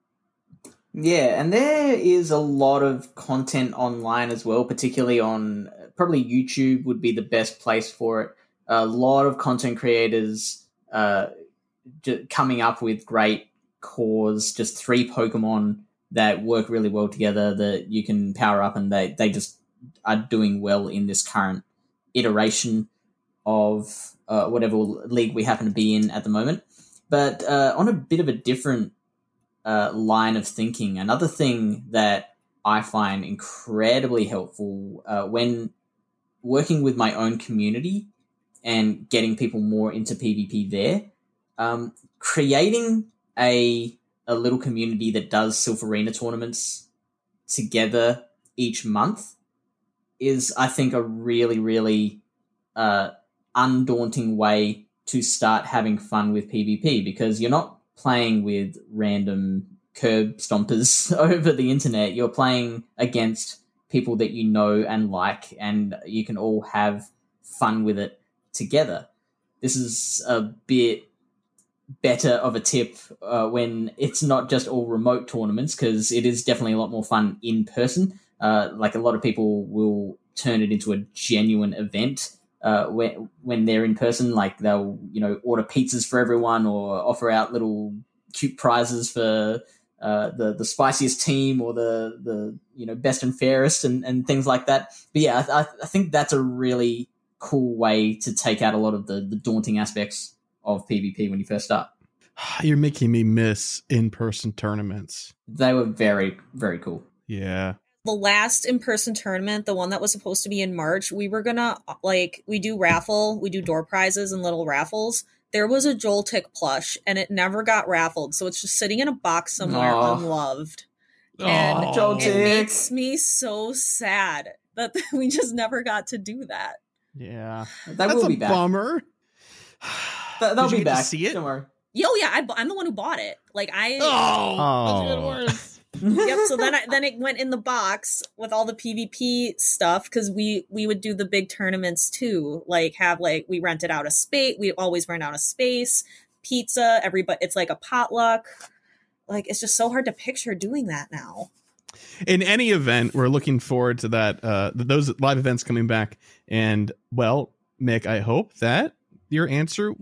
Speaker 5: Yeah, and there is a lot of content online as well, particularly on probably YouTube would be the best place for it. A lot of content creators uh, coming up with great cores, just three Pokemon that work really well together that you can power up, and they they just are doing well in this current iteration of uh, whatever league we happen to be in at the moment. But uh, on a bit of a different uh, line of thinking. Another thing that I find incredibly helpful uh, when working with my own community and getting people more into PvP there. Um, creating a a little community that does Silver Arena tournaments together each month is, I think, a really, really uh, undaunting way to start having fun with PvP because you're not playing with random curb stompers over the internet. You're playing against people that you know and like, and you can all have fun with it together. This is a bit better of a tip uh, when it's not just all remote tournaments because it is definitely a lot more fun in person. Uh, like a lot of people will turn it into a genuine event uh, when when they're in person. Like they'll you know order pizzas for everyone or offer out little cute prizes for uh, the the spiciest team or the the you know best and fairest and, and things like that. But yeah, I, I think that's a really cool way to take out a lot of the the daunting aspects of PvP when you first start.
Speaker 3: You're making me miss in person tournaments.
Speaker 5: They were very very cool.
Speaker 3: Yeah.
Speaker 4: The last in-person tournament the one that was supposed to be in march we were gonna like we do raffle we do door prizes and little raffles there was a Joltik plush and it never got raffled so it's just sitting in a box somewhere
Speaker 5: Aw.
Speaker 4: unloved And
Speaker 3: Aw.
Speaker 5: Joltik.
Speaker 4: it makes me so sad that we just never got to do that
Speaker 3: Yeah.
Speaker 5: That
Speaker 3: That's
Speaker 5: will
Speaker 3: a
Speaker 5: be back.
Speaker 3: bummer.
Speaker 5: That, will
Speaker 3: Did you
Speaker 5: be
Speaker 3: get to
Speaker 5: back.
Speaker 3: see it?
Speaker 5: Don't worry.
Speaker 4: yo yeah I, i'm the one who bought it like i
Speaker 3: Oh,
Speaker 1: that's even
Speaker 3: worse.
Speaker 4: Yep so then I, then it went in the box with all the pvp stuff because we we would do the big tournaments too like have like we rented out a space we always rent out a space pizza everybody it's like a potluck like it's just so hard to picture doing that now
Speaker 3: in any event, we're looking forward to that. Uh, those live events coming back, and well, Mick, I hope that your answer.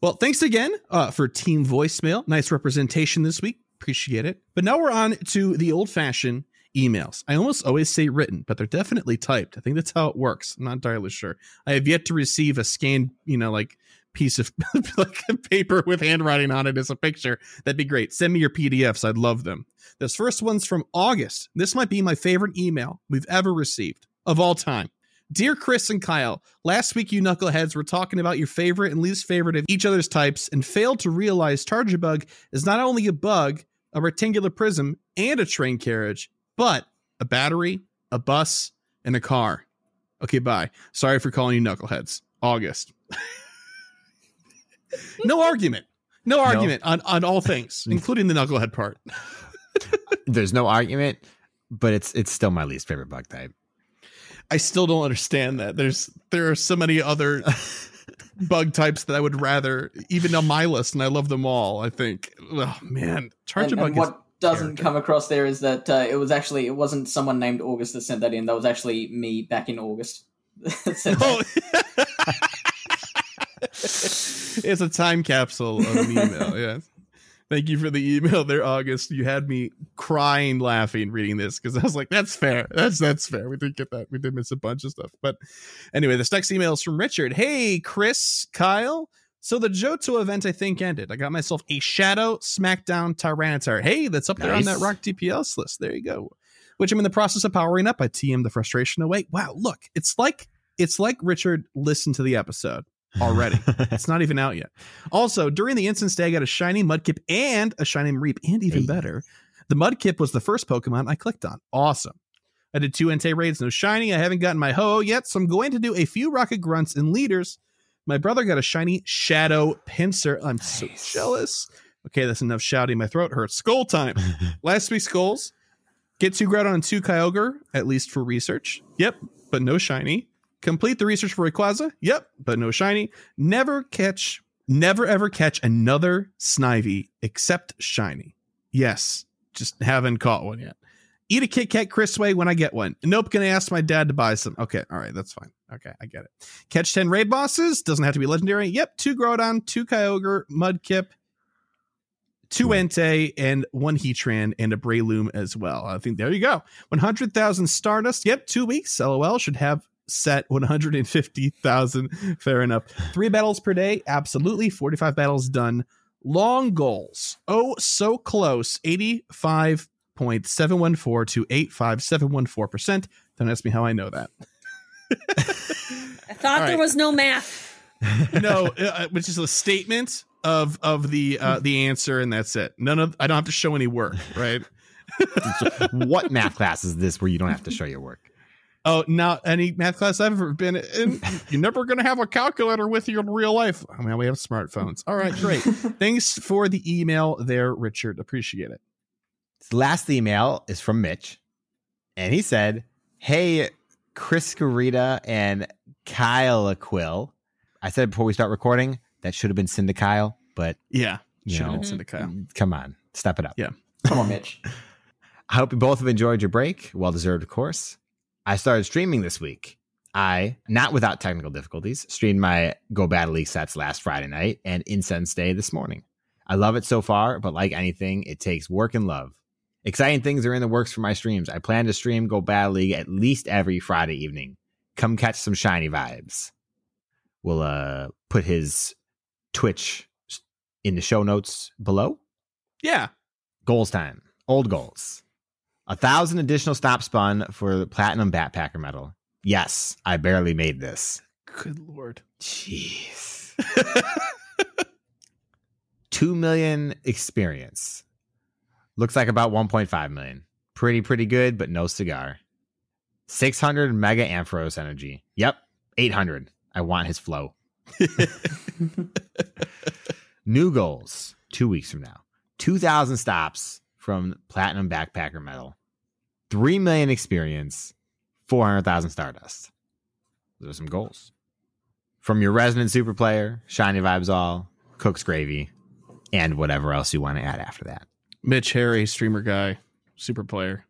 Speaker 3: Well, thanks again uh, for team voicemail. Nice representation this week. Appreciate it. But now we're on to the old-fashioned emails. I almost always say written, but they're definitely typed. I think that's how it works. I'm not entirely sure. I have yet to receive a scanned, you know, like piece of like a paper with handwriting on it as a picture. That'd be great. Send me your PDFs. I'd love them. This first one's from August. This might be my favorite email we've ever received of all time. Dear Chris and Kyle, last week you knuckleheads were talking about your favorite and least favorite of each other's types and failed to realize Charjabug is not only a bug, a rectangular prism, and a train carriage, but a battery, a bus, and a car. Okay, bye. Sorry for calling you knuckleheads. August. no argument. No argument on, on all things, including the knucklehead part.
Speaker 1: There's no argument, but it's it's still my least favorite bug type.
Speaker 3: I still don't understand that. There's there are so many other bug types that I would rather even on my list, and I love them all. I think, oh man, Charger
Speaker 5: And,
Speaker 3: Bug
Speaker 5: and
Speaker 3: is
Speaker 5: what doesn't
Speaker 3: character.
Speaker 5: come across there is that uh, it was actually it wasn't someone named August that sent that in. That was actually me back in August. that sent that.
Speaker 3: Oh. it's a time capsule of an email. Yes. Thank you for the email there, August. You had me crying, laughing reading this because I was like, "That's fair. That's that's fair." We did get that. We did miss a bunch of stuff, but anyway, this next email is from Richard. Hey, Chris, Kyle. So the Johto event, I think, ended. I got myself a Shadow Smackdown Tyranitar. Hey, that's up there on that Rock DPS list. There you go. Which I'm in the process of powering up. I TM the frustration away. Wow, look, it's like it's like Richard listened to the episode already. it's not even out yet. Also, during the Incense Day, I got a shiny Mudkip and a shiny Reap, and even
Speaker 1: Hey.
Speaker 3: better, the Mudkip was the first Pokemon I clicked on. Awesome. I did two Entei raids, no shiny. I haven't gotten my Ho yet, so I'm going to do a few Rocket Grunts and Leaders. My brother got a shiny Shadow Pinsir. I'm so jealous. Okay, that's enough shouting. My throat hurts. Skull time. Last week's goals get two Groudon and two Kyogre, at least for research. Yep, but no shiny. Complete the research for Rayquaza. Yep, but no shiny. Never catch, never ever catch another Snivy except shiny. Yes, just haven't caught one yet. Eat a Kit Kat Chrisway when I get one. Nope, gonna ask my dad to buy some. Okay, all right, that's fine. Okay, I get it. Catch 10 raid bosses. Doesn't have to be legendary. Yep, two Groudon, two Kyogre, Mudkip, two hmm. Entei, and one Heatran, and a Breloom as well. I think there you go. 100,000 Stardust. Yep, two weeks. LOL should have set 150,000. Fair enough. Three battles per day. Absolutely. 45 battles done. Long goals. Oh, so close. 85.714 to 85714%. Don't ask me how I know that.
Speaker 4: i thought
Speaker 3: All
Speaker 4: there was no math
Speaker 3: no, uh, which is a statement of of the uh the answer and that's it. None of I don't have to show any work, right?
Speaker 1: what math class is this where you don't have to show your work?
Speaker 3: Oh, not any math class I've ever been in. You're never going to have a calculator with you in real life. Oh, I mean, we have smartphones. All right, great. Thanks for the email there, Richard. Appreciate it.
Speaker 1: The last email is from Mitch, and he said, Hey, Chris Garita and Kyle Aquil. I said before we start recording, that should have been Cinda Kyle, but
Speaker 3: Yeah,
Speaker 1: you
Speaker 3: should have
Speaker 1: know,
Speaker 3: been Cinda Kyle.
Speaker 1: Mm, come on, step it up.
Speaker 3: Yeah.
Speaker 5: Come on, Mitch.
Speaker 1: I hope you both have enjoyed your break. Well deserved, of course. I started streaming this week. I, not without technical difficulties, streamed my Go Battle League sets last Friday night and Incense Day this morning. I love it so far, but like anything, it takes work and love. Exciting things are in the works for my streams. I plan to stream Go Battle League at least every Friday evening. Come catch some shiny vibes. We'll uh put his Twitch in the show notes below.
Speaker 3: Yeah.
Speaker 1: Goals time. Old goals. A thousand additional stop spun for the platinum backpacker medal. Yes, I barely made this.
Speaker 3: Good lord.
Speaker 1: Jeez. Two million experience. Looks like about 1.5 million. Pretty, pretty good, but no cigar. 600 mega Ampharos energy. Yep, 800. I want his flow. New goals two weeks from now 2,000 stops from Platinum Backpacker Medal, 3 million experience, 400,000 Stardust. Those are some goals. From your resident super player, Shiny Vibes All, Cooksgravy, and whatever else you want to add after that.
Speaker 3: Mitch Harry, streamer guy, super player.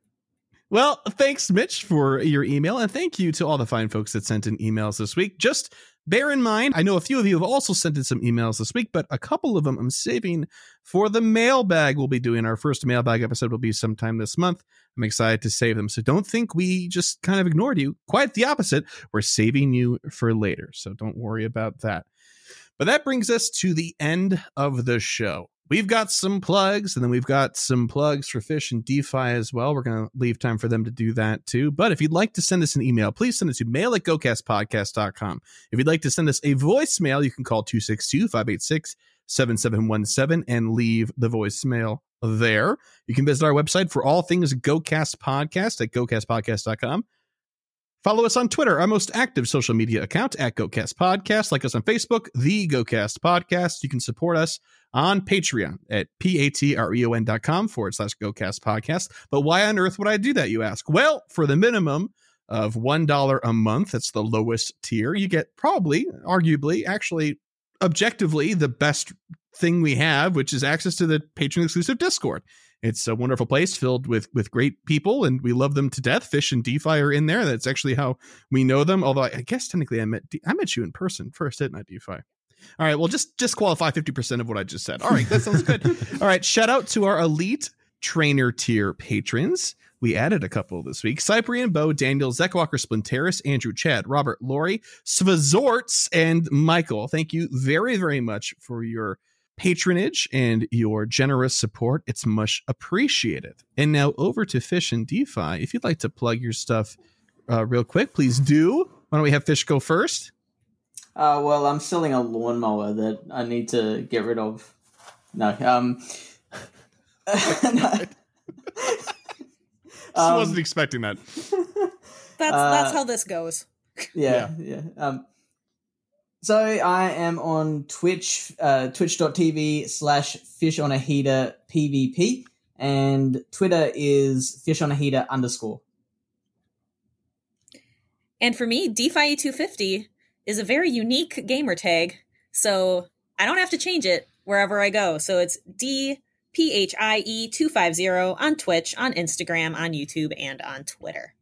Speaker 3: Well, thanks, Mitch, for your email. And thank you to all the fine folks that sent in emails this week. Just bear in mind, I know a few of you have also sent in some emails this week, but a couple of them I'm saving for the mailbag we'll be doing. Our first mailbag episode will be sometime this month. I'm excited to save them. So don't think we just kind of ignored you. Quite the opposite. We're saving you for later. So don't worry about that. But that brings us to the end of the show. We've got some plugs, and then we've got some plugs for Fish and DPhiE as well. We're going to leave time for them to do that too. But if you'd like to send us an email, please send it to mail at gocastpodcast.com. If you'd like to send us a voicemail, you can call 262 586 7717 and leave the voicemail there. You can visit our website for all things GoCast Podcast at gocastpodcast.com. Follow us on Twitter, our most active social media account at GoCast Podcast. Like us on Facebook, The GoCast Podcast. You can support us on Patreon at p-a-t-r-e-o-n dot com forward slash GoCast Podcast. But why on earth would I do that, you ask? Well, for the minimum of $1 a month, that's the lowest tier, you get probably, arguably, actually, objectively, the best thing we have, which is access to the patron exclusive Discord. It's a wonderful place filled with with great people, and we love them to death. Fish and DPhiE are in there. That's actually how we know them. Although I guess technically I met I met you in person first, didn't I, DPhiE? All right, well, just disqualify fifty percent of what I just said. All right, that sounds good. All right, shout out to our elite trainer tier patrons. We added a couple this week: Cyprian, Bo, Daniel, Zekwalker, Splinteris, Andrew, Chad, Robert, Lori, Svazorts, and Michael. Thank you very, very much for your patronage and your generous support. It's much appreciated. And now over to Fish and DPhiE. If you'd like to plug your stuff uh, real quick, please do. Why don't we have Fish go first?
Speaker 5: Uh, well, I'm selling a lawnmower that I need to get rid of. No, um, no.
Speaker 3: I
Speaker 5: Um,
Speaker 3: wasn't expecting that.
Speaker 4: That's
Speaker 5: Uh,
Speaker 4: that's how this goes.
Speaker 5: yeah, yeah. Um, so I am on Twitch, uh, twitch.tv slash fish on a heater PvP, and Twitter is fish on a heater underscore.
Speaker 4: And for me, DPhiE 250 is a very unique gamer tag, so I don't have to change it wherever I go. So it's D P H I E 250 on Twitch, on Instagram, on YouTube, and on Twitter.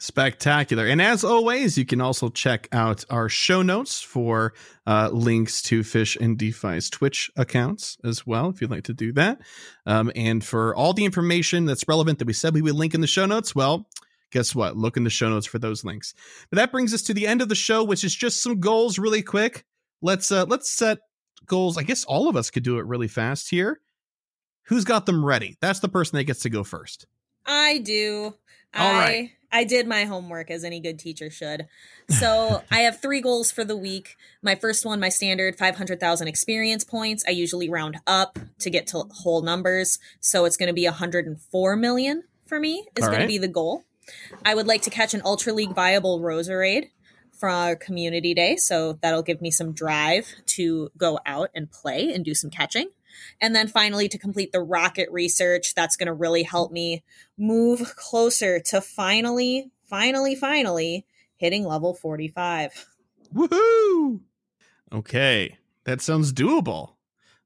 Speaker 3: Spectacular. And as always, you can also check out our show notes for uh, links to Fish and DPhiE's Twitch accounts as well, if you'd like to do that. Um, and for all the information that's relevant that we said we would link in the show notes, well, guess what? Look in the show notes for those links. But that brings us to the end of the show, which is just some goals really quick. Let's uh let's set goals. I guess all of us could do it really fast here. Who's got them ready? That's the person that gets to go first.
Speaker 4: I do.
Speaker 3: All
Speaker 4: I
Speaker 3: right.
Speaker 4: I did my homework as any good teacher should. So I have three goals for the week. My first one, my standard 500,000 experience points. I usually round up to get to whole numbers. So it's going to be 104 million for me is going
Speaker 3: right.
Speaker 4: to be the goal. I would like to catch an Ultra League viable Roserade for our community day. So that'll give me some drive to go out and play and do some catching. And then finally, to complete the rocket research, that's going to really help me move closer to finally, finally, finally hitting level 45.
Speaker 3: Woohoo! Okay, that sounds doable.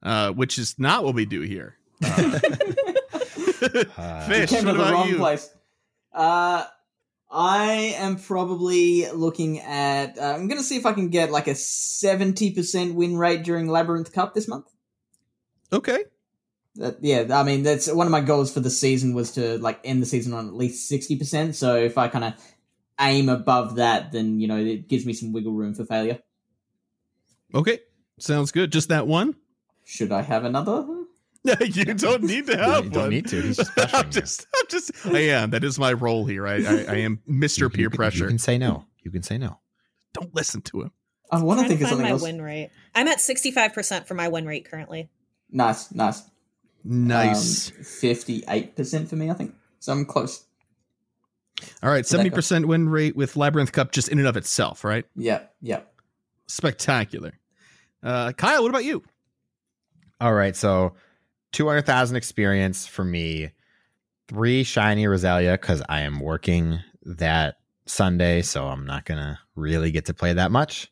Speaker 3: Uh, which is not what we do here. Uh, Fish,
Speaker 5: came
Speaker 3: what
Speaker 5: to the
Speaker 3: about
Speaker 5: wrong
Speaker 3: you?
Speaker 5: place. Uh, I am probably looking at. Uh, I'm going to see if I can get like a 70% win rate during Labyrinth Cup this month.
Speaker 3: Okay.
Speaker 5: That, yeah, I mean that's one of my goals for the season was to like end the season on at least 60%. So if I kind of aim above that, then you know it gives me some wiggle room for failure.
Speaker 3: Okay. Sounds good. Just that one?
Speaker 5: Should I have another?
Speaker 3: you don't need to have
Speaker 1: you
Speaker 3: one.
Speaker 1: don't need to. He's just
Speaker 3: I'm just, I'm just, I am. That is my role here. I, I, I am Mr.
Speaker 1: You-
Speaker 3: Peer
Speaker 1: you can-
Speaker 3: Pressure.
Speaker 1: You can say no. You can say no.
Speaker 3: Don't listen to him.
Speaker 5: I want to think
Speaker 4: to
Speaker 5: of
Speaker 4: find
Speaker 5: something
Speaker 4: my
Speaker 5: else.
Speaker 4: win rate. I'm at 65% for my win rate currently.
Speaker 5: Nice, nice.
Speaker 3: Nice.
Speaker 5: Um, 58% for me, I think. So I'm close.
Speaker 3: All right.
Speaker 5: where'd that go?
Speaker 3: 70% win rate with Labyrinth Cup just in and of itself, right?
Speaker 5: Yeah, yeah.
Speaker 3: Spectacular. Uh, Kyle, what about you?
Speaker 1: All right, so two hundred thousand experience for me. Three shiny Roselia because I am working that Sunday, so I'm not gonna really get to play that much.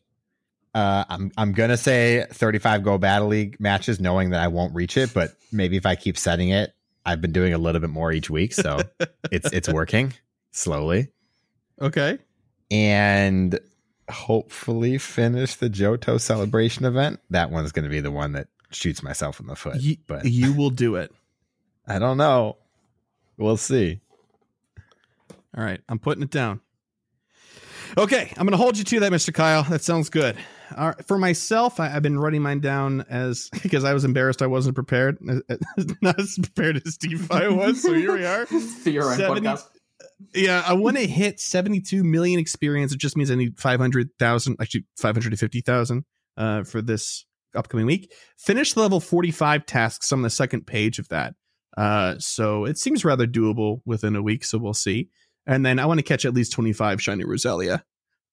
Speaker 1: Uh, I'm I'm gonna say 35 Go Battle League matches, knowing that I won't reach it, but maybe if I keep setting it, I've been doing a little bit more each week, so it's it's working slowly,
Speaker 3: Okay.
Speaker 1: and hopefully finish the Johto celebration event. That one's gonna be the one that shoots myself in the foot,
Speaker 3: You,
Speaker 1: but
Speaker 3: you will do it.
Speaker 1: I don't know. We'll see.
Speaker 3: All right, I'm putting it down. Okay, I'm going to hold you to that, Mr. Kyle. That sounds good. Right, for myself, I, I've been writing mine down as because I was embarrassed I wasn't prepared, not as prepared as DPhiE was. So here we are.
Speaker 5: Own
Speaker 3: 70
Speaker 5: podcast.
Speaker 3: Yeah, I want to hit 72 million experience. It just means I need 500,000, actually 550,000 uh, for this upcoming week. Finish the level 45 tasks on the second page of that. Uh, so it seems rather doable within a week. So we'll see. And then I want to catch at least 25 shiny Roselia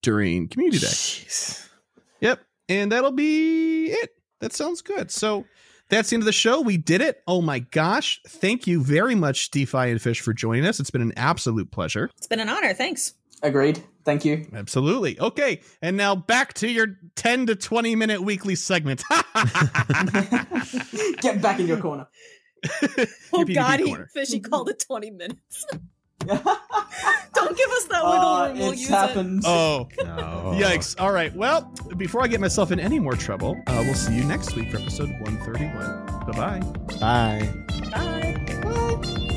Speaker 3: during community day.
Speaker 1: Jeez.
Speaker 3: Yep. And that'll be it. That sounds good. So that's the end of the show. We did it. Oh my gosh. Thank you very much, DPhiE and Fish, for joining us. It's been an absolute pleasure.
Speaker 4: It's been an honor. Thanks.
Speaker 5: Agreed. Thank you.
Speaker 3: Absolutely. Okay. And now back to your 10 to 20 minute weekly segment.
Speaker 5: Get back in your corner.
Speaker 4: Oh,
Speaker 3: PvP
Speaker 4: God, he,
Speaker 3: corner.
Speaker 4: Fishy called it 20 minutes. Don't give us that wiggle
Speaker 5: Oh,
Speaker 4: room. We'll
Speaker 5: it's
Speaker 4: use
Speaker 5: happened.
Speaker 3: oh,
Speaker 1: No.
Speaker 3: yikes. All right. Well, before I get myself in any more trouble, uh, we'll see you next week for episode 131. Bye bye.
Speaker 1: Bye.
Speaker 4: Bye.
Speaker 5: Bye.